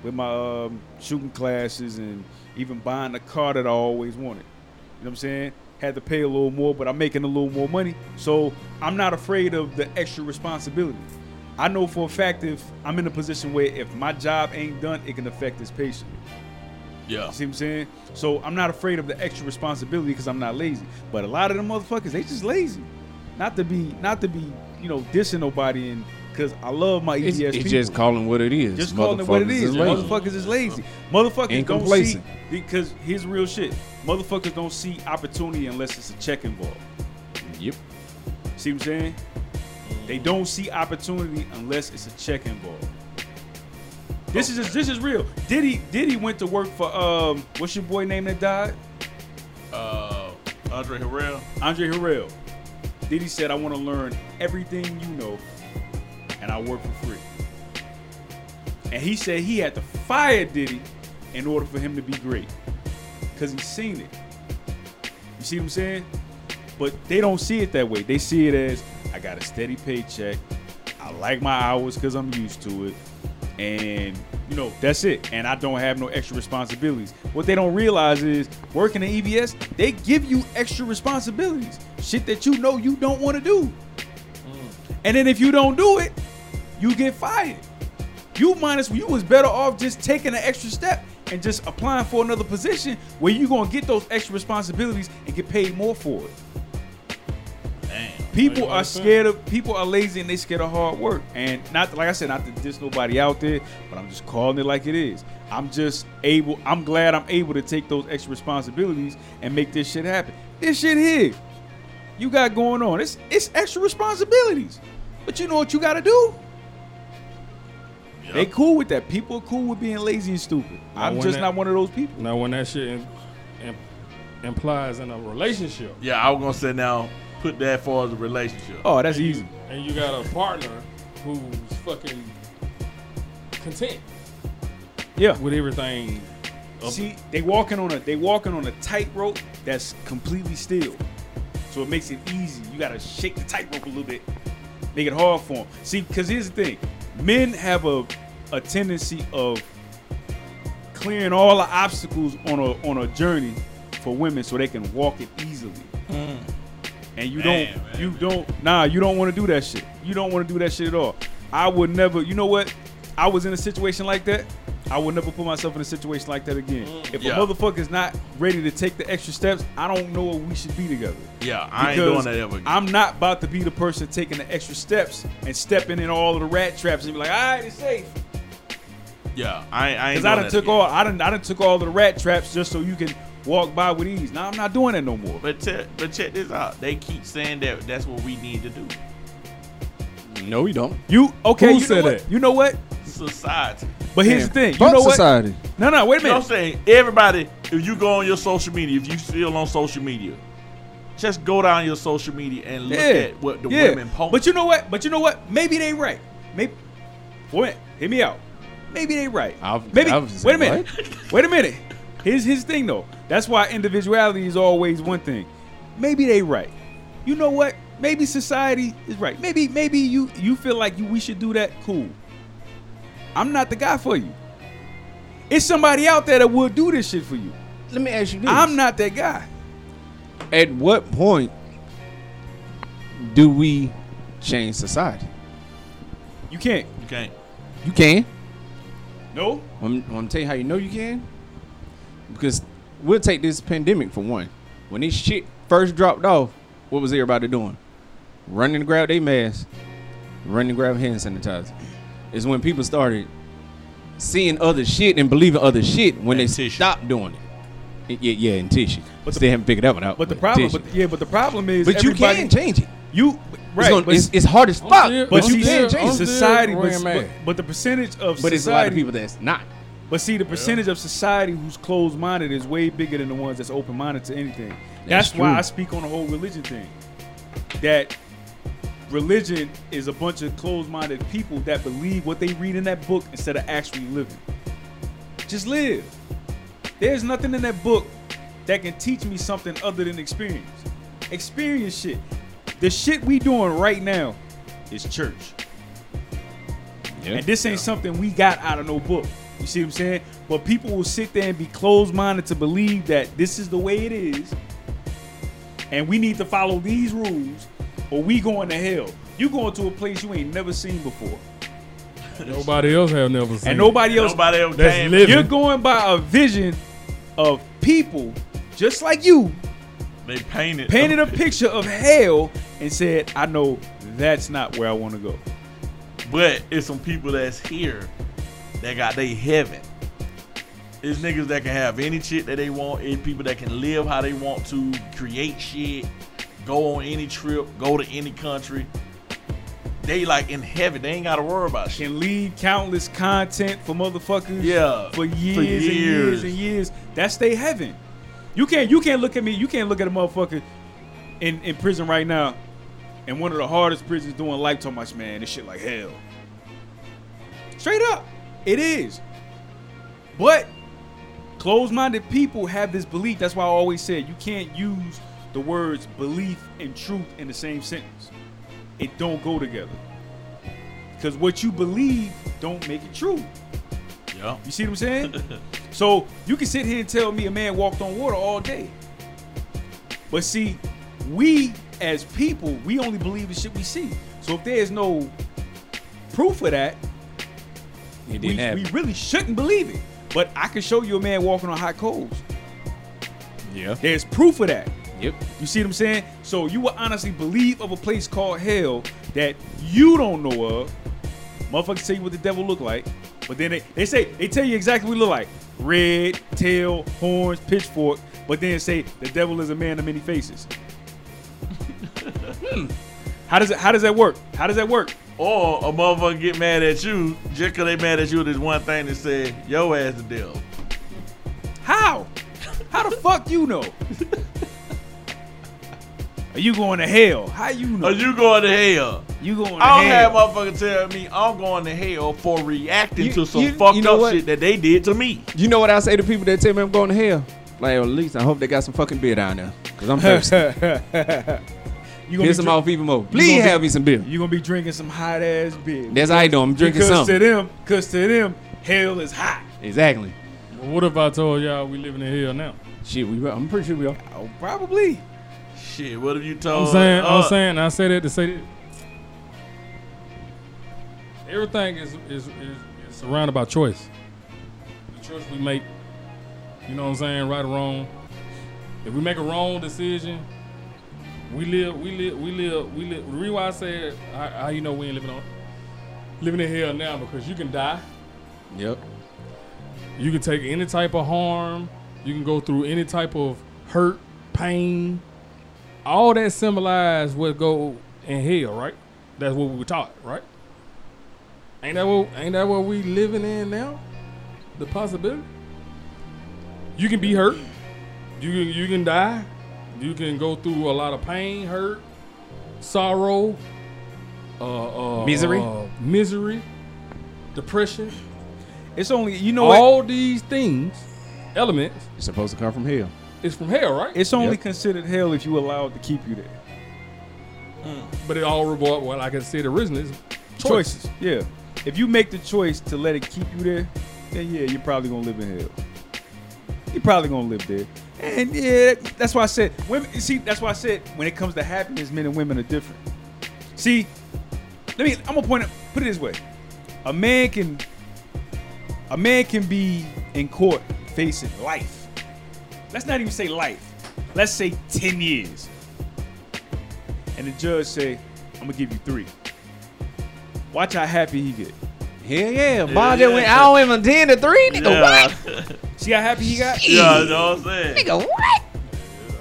with my um, shooting classes and even buying the car that I always wanted. You know what I'm saying? Had to pay a little more, but I'm making a little more money. So I'm not afraid of the extra responsibility. I know for a fact if I'm in a position where if my job ain't done, it can affect this patient. Yeah. You see what I'm saying? So I'm not afraid of the extra responsibility because I'm not lazy. But a lot of them motherfuckers, they just lazy. Not to be, not to be, you know, dissing nobody and because I love my EVS It's, it's people. just calling what it is. Just calling it what it is. Motherfuckers is. lazy. Motherfuckers is lazy. Motherfuckers And don't see complacent. because here's real shit. Motherfuckers don't see opportunity unless it's a check involved. Yep. See what I'm saying? They don't see opportunity unless it's a check involved. This is this is real. Diddy Diddy went to work for um what's your boy name that died? Uh, Andre Harrell. Andre Harrell. Diddy said, I want to learn everything you know, and I work for free. And he said he had to fire Diddy in order for him to be great. Because he's seen it. You see what I'm saying? But they don't see it that way. They see it as I got a steady paycheck. I like my hours because I'm used to it. And, you know, that's it. And I don't have no extra responsibilities. What they don't realize is working at EVS, they give you extra responsibilities. Shit that you know you don't want to do. Mm. And then if you don't do it, you get fired. You minus you was better off just taking an extra step and just applying for another position where you're gonna get those extra responsibilities and get paid more for it. Damn. People Like, are scared of people are lazy and they scared of hard work. And not like I said, not to diss nobody out there, but I'm just calling it like it is. I'm just able. I'm glad I'm able to take those extra responsibilities and make this shit happen. This shit here, you got going on. It's it's extra responsibilities, but you know what you got to do. Yeah. They cool with that. People are cool with being lazy and stupid. Now, I'm just that- not one of those people. Now, when that shit im- im- implies in a relationship, Yeah, I was gonna say now, put that for as a relationship. Oh, that's easy. and you got a partner who's fucking content Yeah. with everything. See, they walking on a they walking on a tightrope that's completely still. So it makes it easy. You gotta shake the tightrope a little bit, make it hard for them. See, because here's the thing: men have a a tendency of clearing all the obstacles on a on a journey for women, so they can walk it easily. And you Man, don't man, you don't nah you don't want to do that shit. You don't want to do that shit at all. I would never. You know what? I was in a situation like that. I would never put myself in a situation like that again. Mm, if yeah. a motherfucker's not ready to take the extra steps, I don't know if we should be together. Yeah, I ain't doing that ever again. I'm not about to be the person taking the extra steps and stepping in all of the rat traps and be like, all right, it's safe. yeah, I, ain't- I ain't Because I done took again. all I done I done took all the rat traps just so you can walk by with ease. Now I'm not doing that no more. But te- but check this out. They keep saying that that's what we need to do. No, we don't. You okay? Who you know said what? that? You know what? Society. But here's Damn. the thing. You Fuck know what? society. No, no, wait a You know what minute. I'm saying? Everybody, if you go on your social media, if you still on social media, just go down your social media and look Yeah, at what the yeah. women post. But you know what? But you know what? Maybe they right. Maybe. Wait, hear me out. Maybe they right. I was- Maybe. I was just wait a saying, minute. Wait a minute. Here's his thing though. That's why individuality is always one thing. Maybe they right. You know what? Maybe society is right. Maybe maybe you you feel like you we should do that. Cool. I'm not the guy for you. It's somebody out there that will do this shit for you. Let me ask you this. I'm not that guy. At what point do we change society? You can't. you can't. You can. No. I'm, I'm gonna tell you how you know you can. Because we'll take this pandemic for one. When this shit first dropped off, what was everybody doing? Running to grab their mask, running to grab hand sanitizer. It's when people started seeing other shit and believing other shit when And they tissue. stopped doing it. Y- Yeah, yeah, and tissue. But But the- they haven't figured that one out. But the problem, but yeah, but the problem is, But you everybody- can change it. You It's, right, gonna- but, it's, it's hard as fuck. but but you see, can change I'm it. still society, but, but, but the percentage of But society, it's a lot of people that's not. But see, the percentage of society who's closed-minded is way bigger than the ones that's open-minded to anything. That's, That's why. I speak on the whole religion thing. That religion is a bunch of closed-minded people that believe what they read in that book instead of actually living. Just live. There's nothing in that book that can teach me something other than experience. Experience shit. The shit we doing right now is church. And this ain't something we got out of no book. You see what I'm saying? But people will sit there and be closed minded to believe that this is the way it is. And we need to follow these rules or we going to hell. You going to a place you ain't never seen before. Nobody else have never seen. And nobody else Nobody else That's came. living. you're going by a vision of people just like you They painted painted a picture of hell and said, I know that's not where I want to go. But it's some people that's here that got they heaven. It's niggas that can have any shit that they want. It's people that can live how they want to, create shit, go on any trip, go to any country. They like in heaven. They ain't gotta worry about shit. Can leave countless content for motherfuckers Yeah, for for years, and years years. and years. That's they heaven. You can't you can't look at me, you can't look at a motherfucker in, in prison right now and one of the hardest prisons doing life so much, man. This shit like hell. Straight up. It is. But closed-minded people have this belief. That's why I always said you can't use the words belief and truth in the same sentence. It don't go together. Because what you believe don't make it true. Yeah. You see what I'm saying? so you can sit here and tell me a man walked on water all day. But see, we as people, we only believe the shit we see. So if there's no proof of that, It we, didn't happen. we really shouldn't believe it. But I can show you a man walking on hot coals. yeah. There's proof of that. Yep. You see what I'm saying? So you will honestly believe of a place called hell that you don't know of. Motherfuckers tell you what the devil look like, but then they, they say they tell you exactly what it look like. Red, tail, horns, pitchfork, but then say the devil is a man of many faces. Hmm. How does it how does that work? How does that work? Or a motherfucker get mad at you just because they mad at you. There's one thing that said, yo ass the devil. How? How the fuck you know? Are you going to hell? How you know? Are you going to hell. You going to hell? I don't have hell? motherfucker tell me I'm going to hell for reacting You- to some you- fucked you know up what? shit that they did to me. You know what I say to people that tell me I'm going to hell? Like, at least I hope they got some fucking beer down there. Because I'm thirsty. you gonna Piss be them drink- off even more. Please gonna be- have me some beer. You gonna be drinking some hot ass beer. That's how I know I'm drinking because something. to them, cause to them, hell is hot. Exactly. Well, what if I told y'all we living in hell now? Shit, we, I'm pretty sure we are. Oh, probably. Shit, what have you told? I'm saying, uh, I'm saying, I said that to say that everything is is, is is surrounded by choice. The choice we make, you know what I'm saying, right or wrong. If we make a wrong decision, we live, we live, we live, we live. The reason why I said how, how you know we ain't living on living in hell now because you can die, Yep. you can take any type of harm, you can go through any type of hurt, pain. All that symbolize what go in hell, right? That's what we were taught, right? Ain't that what ain't that what we living in now? The possibility. You can be hurt. You can you can die. You can go through a lot of pain, hurt, sorrow, uh, uh, Misery. uh, misery, depression. It's only you know what? All these things, elements, It's supposed to come from hell. It's from hell, right? It's only Yep. considered hell if you allow it to keep you there. but it all revolves. Well, like I said originally, it's Choices. Yeah. If you make the choice to let it keep you there, then yeah, you're probably gonna live in hell. You're probably gonna live there. And yeah, that's why I said women. See, that's why I said when it comes to happiness, men and women are different. See, let me. I'm gonna point it. Put it this way: a man can, a man can be in court facing life. Let's not even say life. Let's say ten years. And the judge say, "I'm gonna give you three. Watch how happy he get. Hell yeah. Yeah, Bob yeah. just went out him from 10 to 3. Nigga, yeah. what? See how happy he got? yeah, you know what I'm saying? Nigga, what?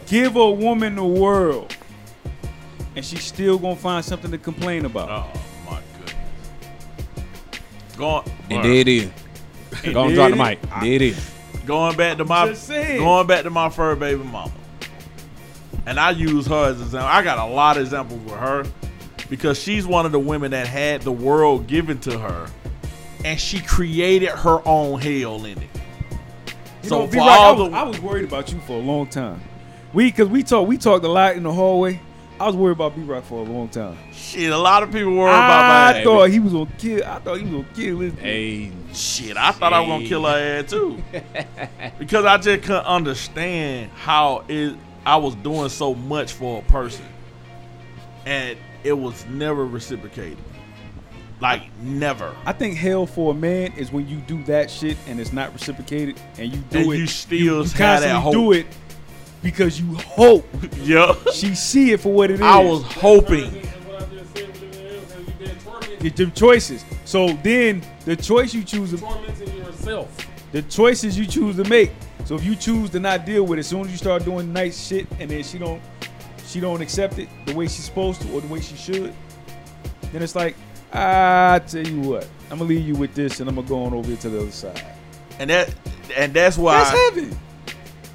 Give a woman the world, and she's still gonna find something to complain about. Oh my goodness. Going And there it is. And Go and drop it the mic. There it is. going back to my going back to my fur baby mama. And I use her as an example. I got a lot of examples with her because she's one of the women that had the world given to her, and she created her own hell in it. You so know, for B-Rock, I, all was, the I was worried about you for a long time. We, cause we talked, we talked a lot in the hallway. I was worried about B Rock for a long time. shit, a lot of people worry about my I thought he was gonna kill. I thought he was gonna kill his. Hey. Shit, I thought I was gonna kill her ass too. because I just couldn't understand how it I was doing so much for a person. And it was never reciprocated. Like never. I think hell for a man is when you do that shit and it's not reciprocated, and you do And it. you still you, have that constantly hope. do it because you hope Yeah. she see it for what it is. I was hoping. Get them choices. So then the choice you choose to tormenting yourself. the choices you choose to make. So if you choose to not deal with it, as soon as you start doing nice shit and then she don't she don't accept it the way she's supposed to or the way she should, then it's like, I tell you what, I'm gonna leave you with this and I'm gonna go on over here to the other side. And that and that's why That's heavy.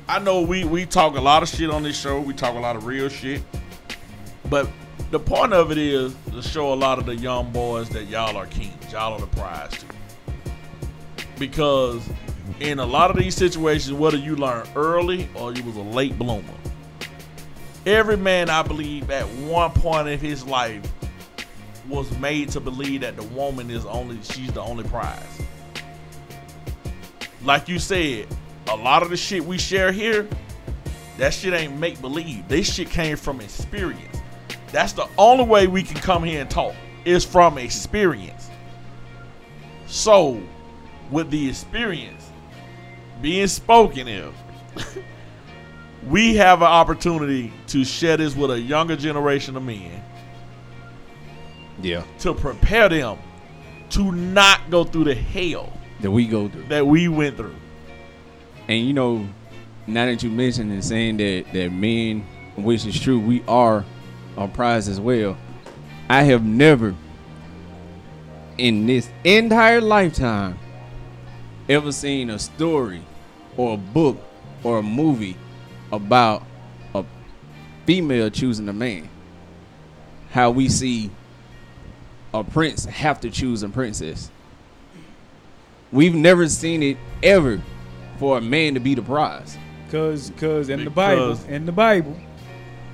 I know we we talk a lot of shit on this show. We talk a lot of real shit. But the point of it is to show a lot of the young boys that y'all are kings. Y'all are the prize too. Because in a lot of these situations, whether you learn early or you was a late bloomer, every man I believe at one point in his life was made to believe that the woman is only she's the only prize like you said, a lot of the shit we share here, that shit ain't make believe. This shit came from experience. That's the only way we can come here and talk is from experience. So, with the experience being spoken of, we have an opportunity to share this with a younger generation of men Yeah. to prepare them to not go through the hell That we go through. that we went through. And you know, now that you mentioned and saying that that men, which is true, we are a prize as well. I have never, in this entire lifetime, ever seen a story or a book or a movie about a female choosing a man. How we see a prince have to choose a princess. We've never seen it ever for a man to be the prize. Cause, cause in the Bible, in the Bible,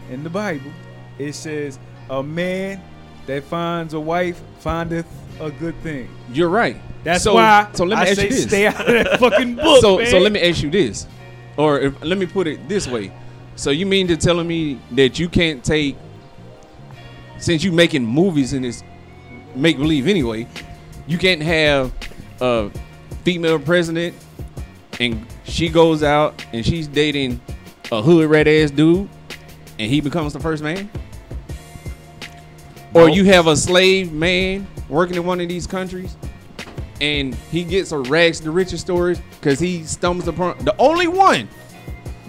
in the Bible, it says a man that finds a wife findeth a good thing. You're right. That's so, why So let me I ask say you this. stay out of that fucking book. so man. so let me ask you this, or if, let me put it this way: So you mean to telling me that you can't take since you're making movies in this make believe anyway, you can't have a female president and she goes out and she's dating a hood red ass dude and he becomes the first man? Or you have a slave man working in one of these countries and he gets a rags to riches story because he stumbles upon the only one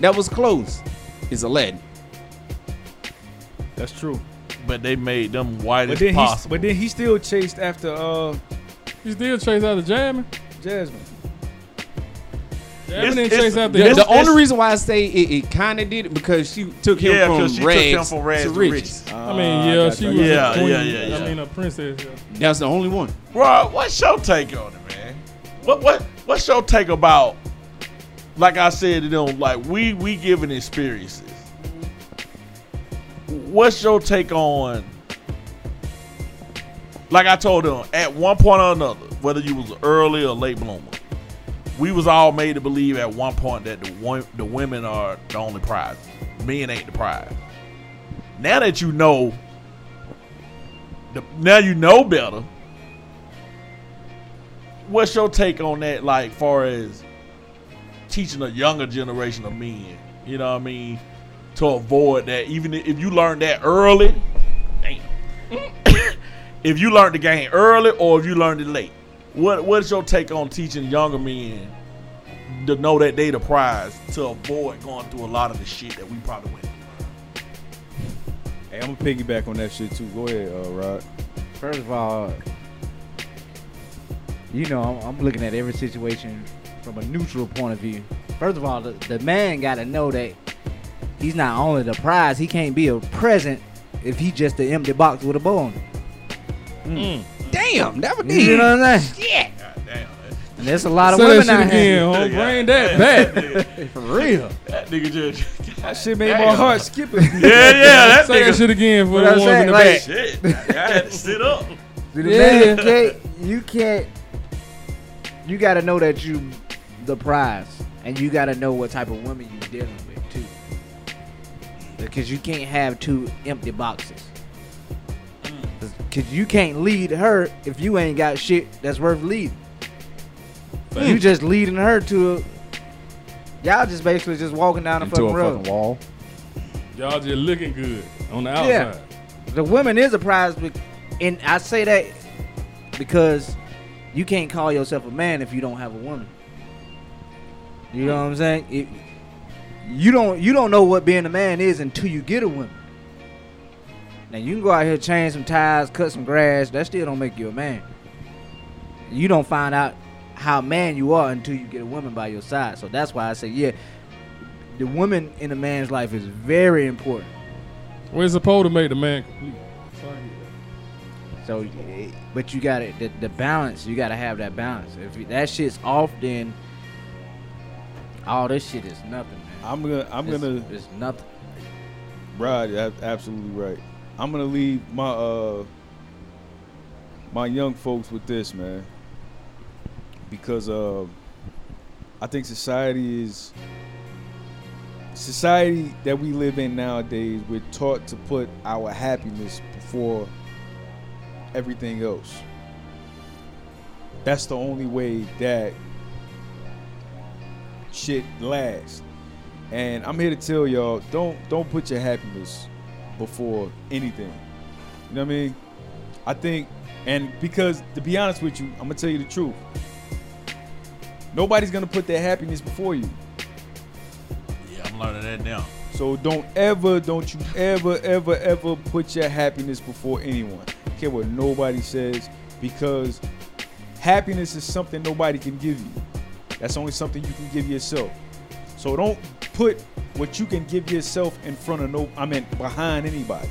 that was close is Aladdin. That's true. But they made them white But as then he, possible. but then he still chased after uh You still chase after Jasmine? Jasmine. Jasmine It's- didn't it's- chase after The, the only reason why I say it, it kind of did it because she took him yeah, from because she rags, took him from rags to to riches. riches. I mean, yeah, she was Yeah, a queen. yeah, yeah, yeah. I mean, a princess. Yeah. That's the only one. Bro, what's your take on it, man? What what what's your take about? Like I said, you know, like we we giving experiences. What's your take on? Like I told them, at one point or another, whether you was early or late bloomer, we was all made to believe at one point that the one, the women are the only prize. Men ain't the prize. Now that you know, now you know better what's your take on that like far as teaching a younger generation of men you know what i mean to avoid that even if you learn that early damn if you learned the game early or if you learned it late what what's your take on teaching younger men to know that they the prize to avoid going through a lot of the shit that we probably went through? Hey, I'm gonna piggyback on that shit too. Go ahead, uh, Rod. First of all, you know, I'm, I'm looking at every situation from a neutral point of view. First of all, the, the man got to know that he's not only the prize, he can't be a present if he just an empty box with a bow on it. Mm. Mm. Damn, that would You know what I'm saying? God damn And there's a lot of Say that women shit out here. again, home. Bring that Yeah, back. For real. that nigga just That shit made Damn. my heart skip a yeah yeah that Say that nigga shit again for What the ones said, in the like- back. shit I had to sit up See, the Yeah. man can't, you can't, you got to know that you the prize. And you got to know what type of woman you dealing with, too. Because you can't have two empty boxes. Because you can't lead her if you ain't got shit that's worth leading. You just leading her to a, y'all just basically just walking down the into fucking a road. fucking wall. Y'all just looking good on the outside. Yeah. the women is a prize, bec- and I say that because you can't call yourself a man if you don't have a woman. You know what I'm saying? It- you don't you don't know what being a man is until you get a woman. Now you can go out here change some tires, cut some grass. That still don't make you a man. You don't find out how man you are until you get a woman by your side. So that's why I say, yeah, the woman in a man's life is very important. We're supposed to make the man complete. So, but you got it. the, the balance. You got to have that balance. If that shit's off, then all this shit is nothing. I'm gonna I'm It's- gonna It's nothing. Rod, absolutely right. I'm gonna leave my uh my young folks with this, man, because uh, I think society is society that we live in nowadays. We're taught to put our happiness before everything else. That's the only way that shit lasts. And I'm here to tell y'all, don't don't put your happiness before anything. You know what I mean? I think, and because to be honest with you, I'm gonna tell you the truth. Nobody's gonna put their happiness before you. yeah i'm learning that now So don't ever, don't you ever, ever, ever put your happiness before anyone. I care what nobody says, because happiness is something nobody can give you. That's only something you can give yourself. So don't put what you can give yourself in front of no, I mean behind anybody,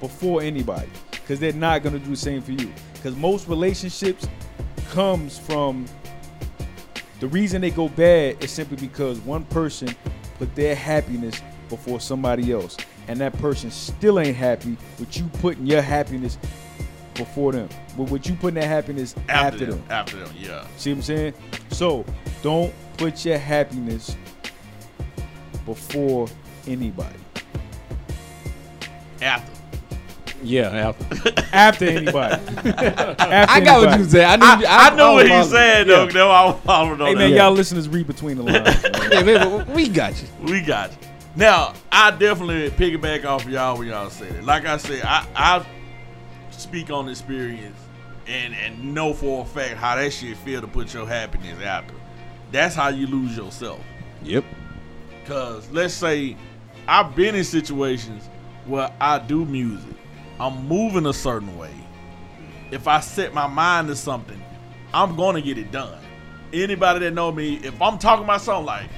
before anybody, because they're not gonna do the same for you. Because most relationships comes from the reason they go bad is simply because one person put their happiness before somebody else, and that person still ain't happy with you putting your happiness before them. But with you putting that happiness after, after, them. them after them yeah See what I'm saying? So don't put your happiness before anybody. After. Yeah, after. After anybody. After I got what you said. I knew. I, I, know what was he's saying, though. No, I, I don't know Hey that. man, Yeah. y'all listeners read between the lines. man. Yeah, man, we got you. We got you. Now, I definitely piggyback off of y'all when y'all said it. Like I said, I, I speak on experience and, and know for a fact how that shit feel to put your happiness out there. That's how you lose yourself. Yep. Cause let's say I've been in situations where I do music. I'm moving a certain way. If I set my mind to something, I'm gonna get it done. Anybody that know me, if I'm talking about something like,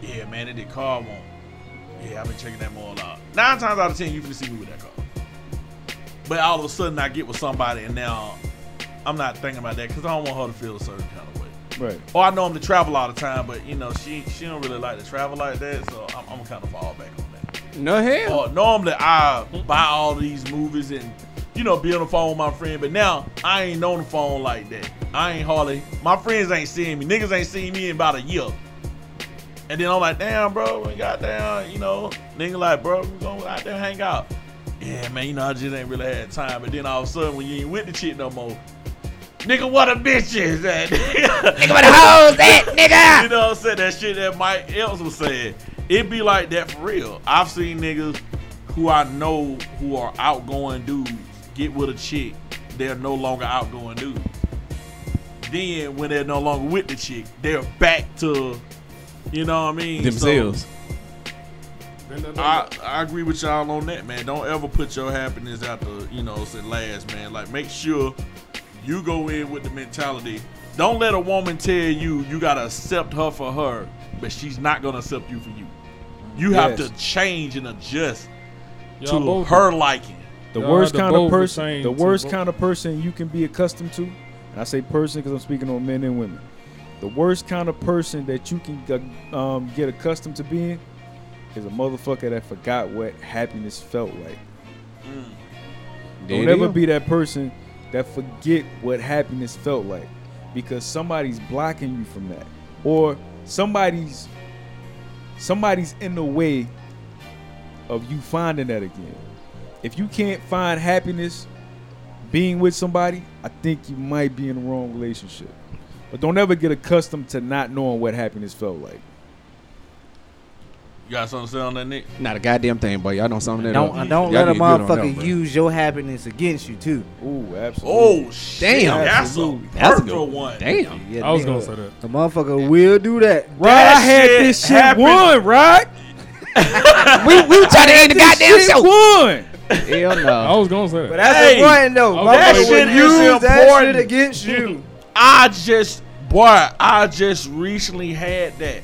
yeah, man, it did car one. Yeah, I've been checking that more out. Nine times out of ten, you can see me with that car. But all of a sudden, I get with somebody, and now I'm not thinking about that because I don't want her to feel a certain kind of way. Right. Or I know him to travel all the time, but you know she she don't really like to travel like that, so I'm, I'm kind of fall back on that. No hell. Or normally I buy all these movies and you know be on the phone with my friend, but now I ain't on the phone like that. I ain't hardly my friends ain't seeing me. Niggas ain't seen me in about a year. And then I'm like, damn, bro, we got down, you know, nigga like, bro, we gonna out there hang out. Yeah, man, you know, I just ain't really had time. But then all of a sudden, when you ain't with the chick no more, nigga, what a bitch is that? nigga, what a hoes that, nigga? You know what I'm saying? That shit that Mike Else was saying. It be like that for real. I've seen niggas who I know who are outgoing dudes get with a chick, they're no longer outgoing dudes. Then when they're no longer with the chick, they're back to, you know what I mean? So- Themselves. I, I agree with y'all on that, man. Don't ever put your happiness out the, you know, say last, man. Like, make sure you go in with the mentality. Don't let a woman tell you you gotta accept her for her, but she's not gonna accept you for you. You have Yes. to change and adjust Y'all to both- her liking. The Y'all worst kind of person, saying the to worst both- kind of person you can be accustomed to, and I say person because I'm speaking on men and women. The worst kind of person that you can um, get accustomed to being is a motherfucker that forgot what happiness felt like. There Don't ever be that person that forget what happiness felt like because somebody's blocking you from that or somebody's somebody's in the way of you finding that again. If you can't find happiness being with somebody, I think you might be in the wrong relationship. But don't ever get accustomed to not knowing what happiness felt like. You got something to say on that, Nick? Not a goddamn thing, boy. Y'all don't sum that Don't up. don't Y'all let a get that, motherfucker bro. use your happiness against you too. Ooh, absolutely. Oh shit! Damn. that's a Absolutely. That's a perfect good one. Damn. Yeah, I was nigga, gonna say that. A motherfucker will do that. Right, That I had shit this shit happened- won, right? we we were trying to end the goddamn Shit show. won. Hell I was gonna say that. But that's Hey, important though. That shit is use that shit against you. I just, boy, I just recently had that.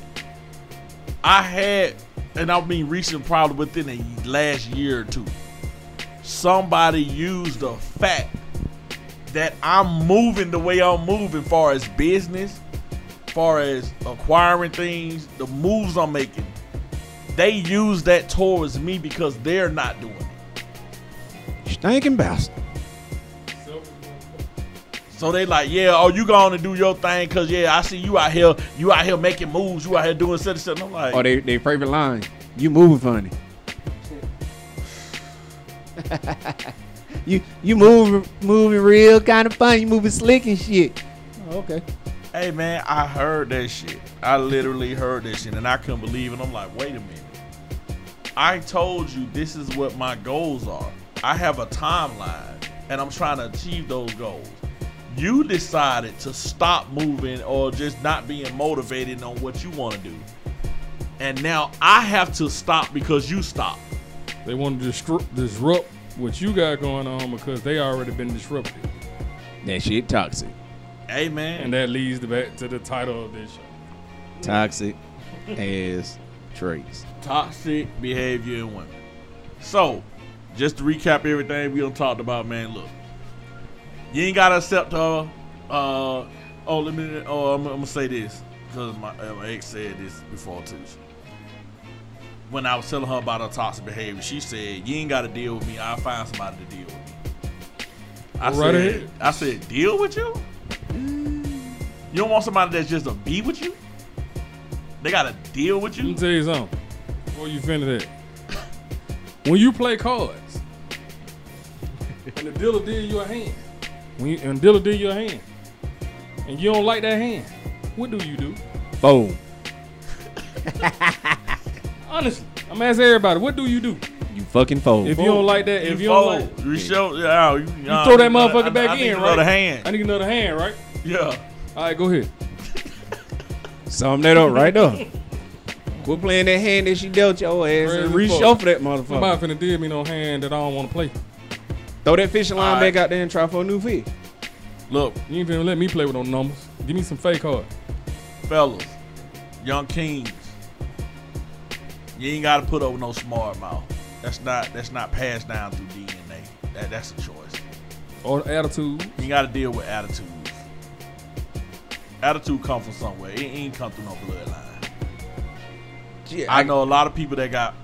I had, and I mean recent, probably within the last year or two. Somebody used the fact that I'm moving the way I'm moving, far as business, far as acquiring things, the moves I'm making. They use that towards me because they're not doing it. Stinking bastard. So they like, yeah, oh, you going to do your thing, cause yeah, I see you out here, you out here making moves, you out here doing such and such. I'm like, oh, they they favorite line. You moving funny. you you moving moving real kind of funny. You moving slick and shit. Oh, okay. hey man, I heard that shit. I literally heard that shit, and I couldn't believe it. I'm like, wait a minute. I told you this is what my goals are. I have a timeline, and I'm trying to achieve those goals. You decided to stop moving or just not being motivated on what you want to do. And now I have to stop because you stopped. They want to disrupt, disrupt what you got going on because they already been disrupted, That shit toxic. Hey man. and that leads the back to the title of this show. Toxic as traits. toxic behavior in women. So, just to recap everything we done talked about, man. Look, you ain't gotta accept her. Uh, oh, let me. Oh, I'm, I'm gonna say this because my, uh, my ex said this before too. When I was telling her about her toxic behavior, she said, "You ain't gotta deal with me. I'll find somebody to deal with. I right said, ahead. "I said, deal with you? You don't want somebody that's just a be with you? They gotta deal with you. Let me you? tell you something. Before you finish that, when you play cards, and the dealer deal you a hand, when you, and dealer deal your hand, and you don't like that hand, what do you do? Boom. Honestly, I'm asking everybody, what do you do You fucking fold. if you don't like that? If you don't like, fold. you show, yeah, you, you throw that motherfucker back I, I need in, another right? hand. I need another hand, right? yeah. All right, go ahead. Sum that up right there. Quit playing that hand that she dealt your ass Crazy and fuck. reshuffle that motherfucker. Somebody finna deal me no hand that I don't want to play. Throw that fishing line Alright. back out there and try for a new fish. Look, You ain't even let me play with no numbers. Give me some fake card. fellas, young kings, you ain't got to put up with no smart mouth. That's not that's not passed down through DNA. That, that's a choice. Or attitude. You got to deal with attitudes. Attitude come from somewhere. It ain't come through no bloodline. Yeah, I know a lot of people that got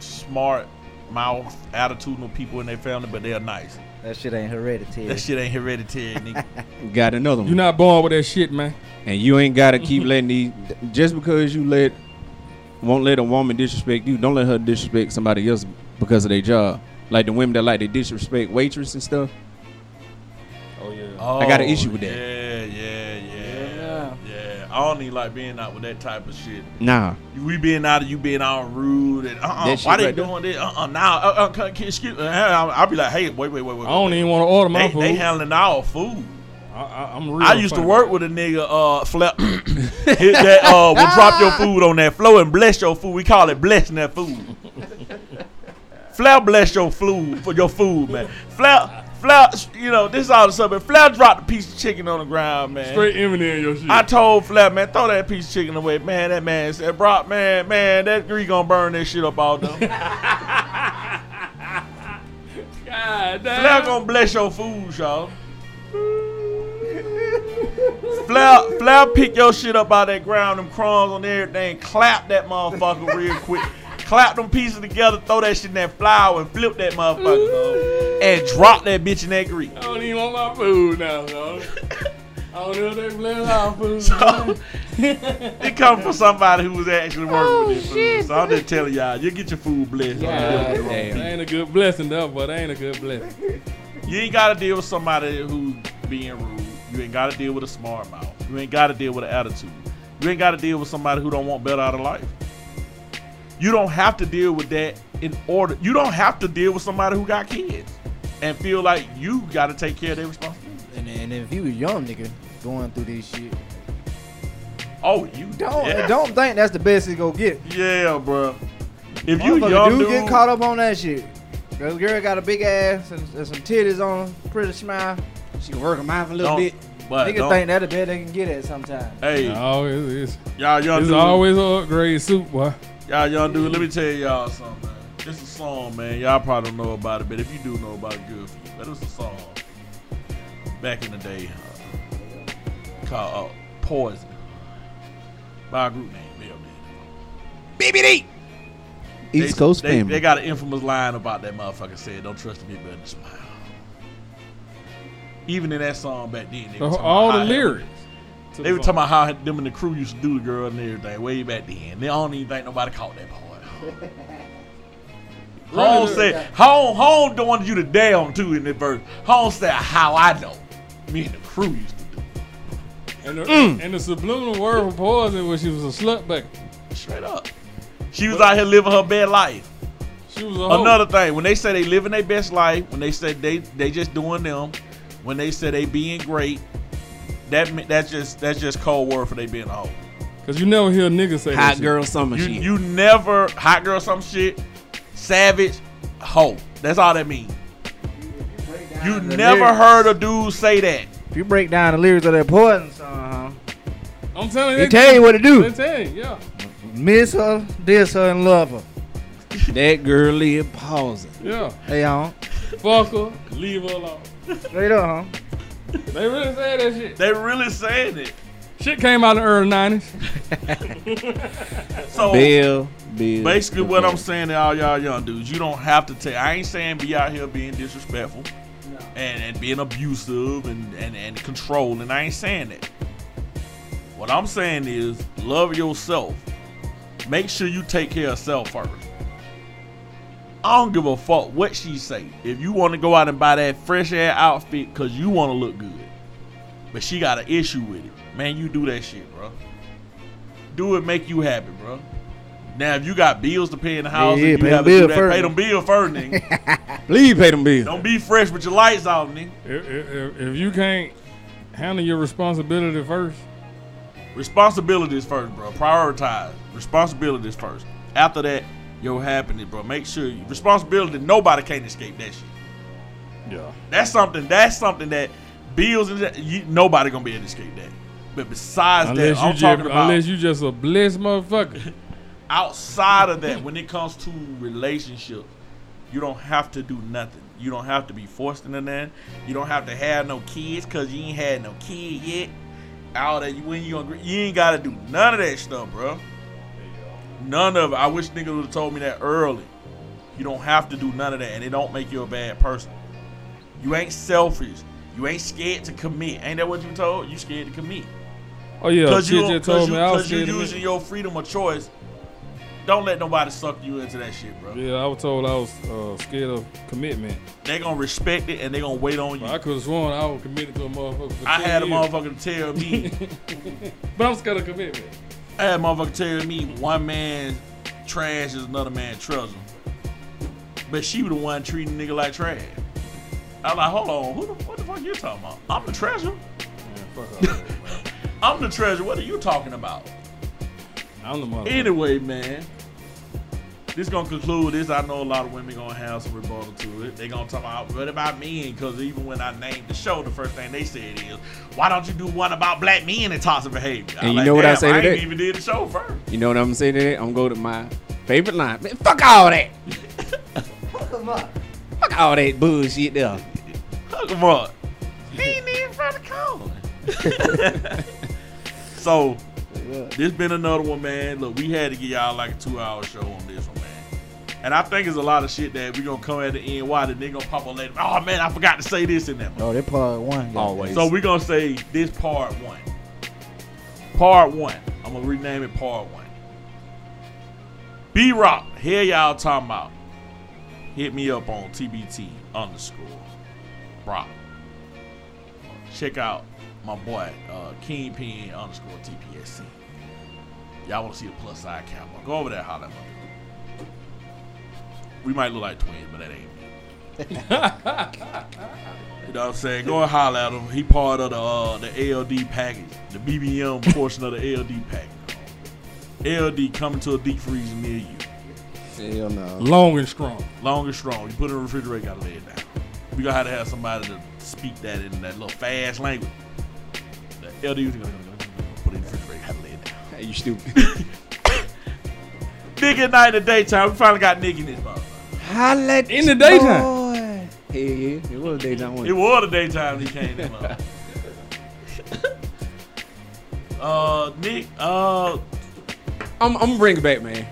smart mouth, attitudinal people in their family, but they're nice. That shit ain't hereditary. That shit ain't hereditary, nigga. Got another one. You're not born with that shit, man. and you ain't gotta keep letting these just because you let won't let a woman disrespect you, don't let her disrespect somebody else because of their job. Like the women that like to disrespect waitress and stuff. Oh yeah. Oh, I got an issue with that. Yeah, yeah, yeah, Yeah. yeah. I don't even like being out with that type of shit. Nah. We being out of you being all rude and uh uh That shit why they right there. doing this? Uh uh now uh, uh, can, can, excuse me. I'll, I'll be like, hey, wait, wait, wait, wait. I don't wait. even want to order my They, food. they handling our food. I, I, am real. I used to work with a nigga, uh, flap, hit that, uh, will drop your food on that floor and bless your food. We call it blessing that food. Flap bless your food for your food, man. Flap, flap, you know, this is all the stuff. But Flap dropped a piece of chicken on the ground, man. Straight Eminem in your shit. I told Flap, man, throw that piece of chicken away. Man, that man said, Brock, man, man, that grease gonna burn that shit up all done. God damn. Flap gonna bless your food, y'all. Flap, Flap pick your shit up out that ground, them crumbs on everything, clap that motherfucker real quick. Clap them pieces together, throw that shit in that flour and flip that motherfucker, dog. and drop that bitch in that grease. I don't even want my food now, dog. I don't know if they our food. So, it come from somebody who was actually working with this food. Oh, so I'm just telling y'all, you get your food blessed. God Don't deal with the wrong damn. people. That ain't a good blessing, though, but that ain't a good blessing. You ain't gotta deal with somebody who's being rude. You ain't gotta deal with a smart mouth. You ain't gotta deal with an attitude. You ain't gotta deal with somebody who don't want better out of life. You don't have to deal with that in order. You don't have to deal with somebody who got kids and feel like you gotta take care of their responsibility. And, and if you a young nigga going through this shit, Oh, you don't yeah. don't think that's the best it's gonna get. Yeah, bro. If you young do dude, get caught up on that shit. Cause girl got a big ass and, and some titties on, pretty smile. She can work her mouth a little don't, bit. but Nigga don't- think that the best they can get at sometimes. hey, No, it's, it's, y'all young it's dude, always a upgrade soup, boy. Y'all young dude. Let me tell y'all something. Man. It's a song, man. Y'all probably don't know about it, but if you do know about it, good for you. But it's a song back in the day uh, called uh, "Poison" by a group named Bell BBD. East they, Coast they, family. They got an infamous line about that motherfucker said, "Don't trust me better than smile." Even in that song back then, they The- were talking all about the lyrics. To They the were song. talking about how them and the crew used to do the girl and everything way back then. They don't even think nobody caught that part. Home said, Home, Home don't want you to down too in that verse. Home said, how I know. Me and the crew used to do. And the, Mm. and the subliminal word for poison was she was a slut back. Straight up. She was out here living her best life. She was a. Another thing, when they say they living their best life, when they say they they just doing them, when they say they being great, that that's just that's just cold word for they being a hoe. Cause you never hear niggas say that Hot shit. girl summer You shit. you never hot girl some shit, savage, hoe. That's all that means. You The never lyrics. heard a dude say that. If you break down the lyrics of that poison song, I'm telling you, they they tell you what to do. They do. tell you, yeah. Miss her, diss her, and love her. that girl live pausing. Yeah. Hey, on. Fuck her, leave her alone. Straight up, huh? They really said that shit. They really saying it. Shit came out in the early 90s. So Bill, Bill. basically, what I'm saying to all y'all young dudes, you don't have to take. I ain't saying be out here being disrespectful and, and being abusive and, and, and controlling. I ain't saying that. What I'm saying is love yourself make sure you take care of self first. I don't give a fuck what she say. If you want to go out and buy that fresh air outfit because you want to look good, but she got an issue with it, man, you do that shit, bro. Do it make you happy, bro. Now, if you got bills to pay in the house, Yeah, and pay you them have to do bills that, first. pay them bills first, nigga. Please pay them bills. Don't be fresh with your lights off, nigga. If, if, if you can't handle your responsibility first, Responsibilities first, bro. Prioritize. Responsibilities first. After that, your happiness, bro. Make sure you, responsibility. Nobody can't escape that shit. yeah. That's something. That's something that bills and that, you, nobody gonna be able to escape that. But besides Unless that, I'm just, talking about unless you just a blessed motherfucker. outside of that. When it comes to relationships, you don't have to do nothing. You don't have to be forced into nothing. You don't have to have no kids because you ain't had no kid yet. All that you when you you ain't gotta do none of that stuff, bro. None of it. I wish niggas would have told me that early. You don't have to do none of that, and it don't make you a bad person. You ain't selfish. You ain't scared to commit. Ain't that what you told? You scared to commit. Oh yeah, Cause shit you, just told cause me you, I was you scared of using your freedom of choice. Don't let nobody suck you into that shit, bro. Yeah, I was told I was uh, scared of commitment. They gonna respect it and they gonna wait on you. I could have sworn I was committed to a motherfucker. For I 10 had a motherfucker tell me, but I'm scared of commitment. I had motherfucker tell me one man trash is another man treasure. But she was the one treating nigga like trash. I was like, hold on, who the, what the fuck you talking about? I'm the treasure. Man, fuck all. I'm the treasure. What are you talking about? I'm the motherfucker. Anyway, man. This gonna conclude this. I know a lot of women gonna have some rebuttal to it. They gonna talk about what about men? Because even when I named the show, the first thing they said is, "Why don't you do one about black men and toxic behavior?" And you know what I "Damn, say to I ain't that? even did the show first. You know what I'm gonna say to that? I'm gonna go to my favorite line. Man, fuck all that. fuck them up. Fuck all that bullshit there. Fuck them up. He ain't even from the corner. so this been another one, man. Look, we had to give y'all like a two hour show on this one, man. And I think it's a lot of shit that we gonna come at the end. Why the nigga gonna pop up later? Oh man, I forgot to say this in there. Oh, they part one. goddamn. Always. So we gonna say this part one. Part one. I'm gonna rename it part one. B Rock, here y'all talking about. Hit me up on TBT underscore Rock. Check out my boy uh, Kingpin underscore TPSC. Y'all wanna see a plus side cowboy? Go over there, holler at my dude. We might look like twins, but that ain't me. You know what I'm saying? Go and holler at him. He part of the uh, the LD package, the BBM portion of the LD package. LD coming to a deep freezer near you. Hell no. Long and strong. Long and strong. You put it in the refrigerator, gotta lay it down. We gonna have to have somebody to speak that in that little fast language. The LD is gonna put it in the refrigerator, gotta lay it down. Hey, you stupid. Nick at night in the daytime. We finally got Nick in this motherfucker. At In the daytime. boy. Hell yeah. It was a daytime. It wasn't it? was the daytime he came in. uh, Nick, uh, I'm, I'm gonna bring it back, man.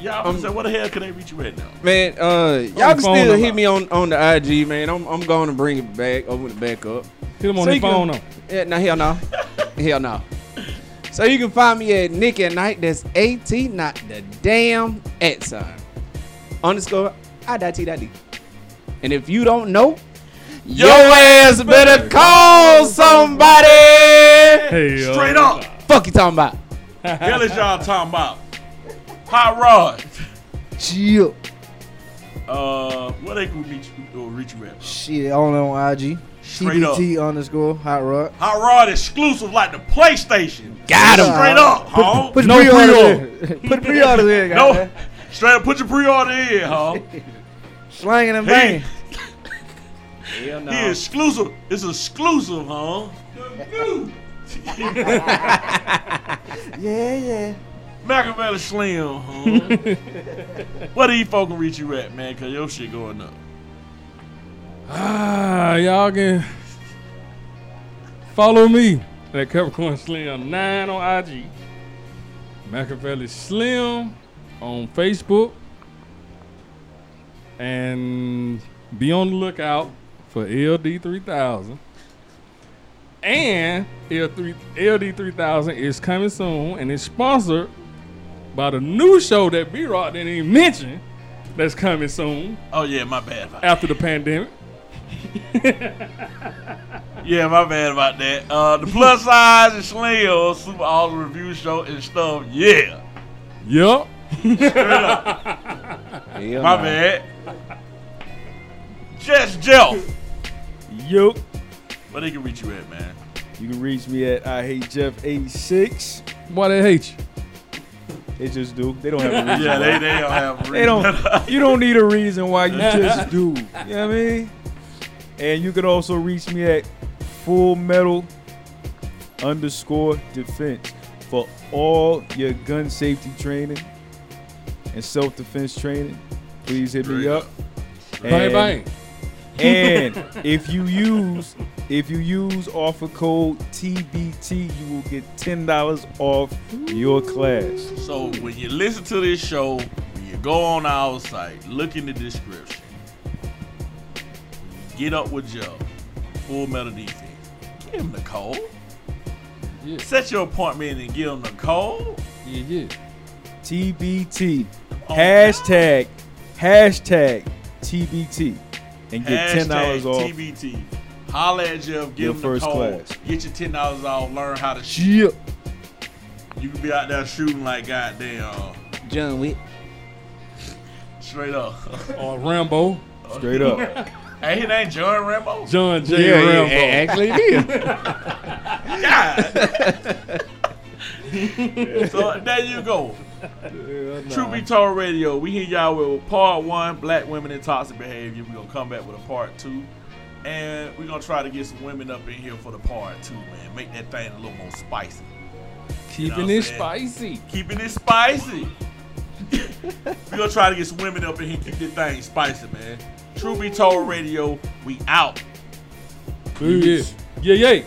y'all say, what the hell can they reach you at now? Man, uh, y'all can still hit me on, on the IG, man. I'm, I'm going to bring it back, open it back up. Hit him on So his phone. On. Yeah, no, hell no. hell no. So you can find me at Nick at Night. That's AT, not the damn at sign. Underscore I dot T. And if you don't know, your ass better call somebody. Hey, Straight up. Fuck you talking about? hell is y'all talking about? Hot Rod. Chill. Uh, what they can reach, or reach you at? Shit, only on IG. Straight up. TBT underscore hot rod. Hot Rod exclusive like the PlayStation. Got 'em. Straight up, huh? Put No your pre-order pre-order. in. Put the pre-order in, No, straight up, put your pre-order in, huh? Slanging and He, banging. Hell he exclusive. It's exclusive, huh? Yeah, yeah. Machiavelli Slim, huh? what do you folk can reach you at, man? Cause your shit going up. Ah, y'all can follow me at Capricorn Slim 9 on IG. Machiavelli Slim on Facebook. And be on the lookout for LD 3000. And L3, LD 3000 is coming soon and it's sponsored by the new show that B Rock didn't even mention that's coming soon Oh yeah, my bad. After the pandemic. Yeah, my bad about that. Uh, the plus size and slim super all the review show and stuff. Yeah, Yup. Hell my nah. bad. Just Jeff. Yo, Where they can reach you at, man? you can reach me at I hate Jeff 86. Why they hate you? They just do. They don't have a reason. Yeah, why. they they don't have. a They don't. You don't need a reason why you just do. You know what I mean? And you can also reach me at Full Metal underscore Defense for all your gun safety training and self defense training. Please hit me Straight up. Bang And- bang. And if you use if you use offer code TBT, you will get ten dollars off your class. So when you listen to this show, when you go on our site, look in the description. Get up with Joe. Full metal defense. Give him the code. Yeah. Set your appointment and give him the code. Yeah, yeah. TBT. Hashtag hashtag TBT and get ten dollars off. TBT. Holla at Jeff. Give Your him first the code. class. Get your ten dollars off. Learn how to shoot. Shit. You can be out there shooting like goddamn uh, John Wick. straight up. Or Rambo. Straight up. hey, his name John Rambo. John J. Yeah, yeah, Rambo. a- actually it is. God. so there you go. Truth Be Told Radio. We hit y'all with part one, black women in toxic behavior. We're gonna come back with a part two. And we're gonna try to get some women up in here for the part two, man. Make that thing a little more spicy. Keeping You know it spicy. Keeping it spicy. we're gonna try to get some women up in here, keep this thing spicy, man. Truth Be Told Radio, we out. Yeah, yeah. Yeah, yeah.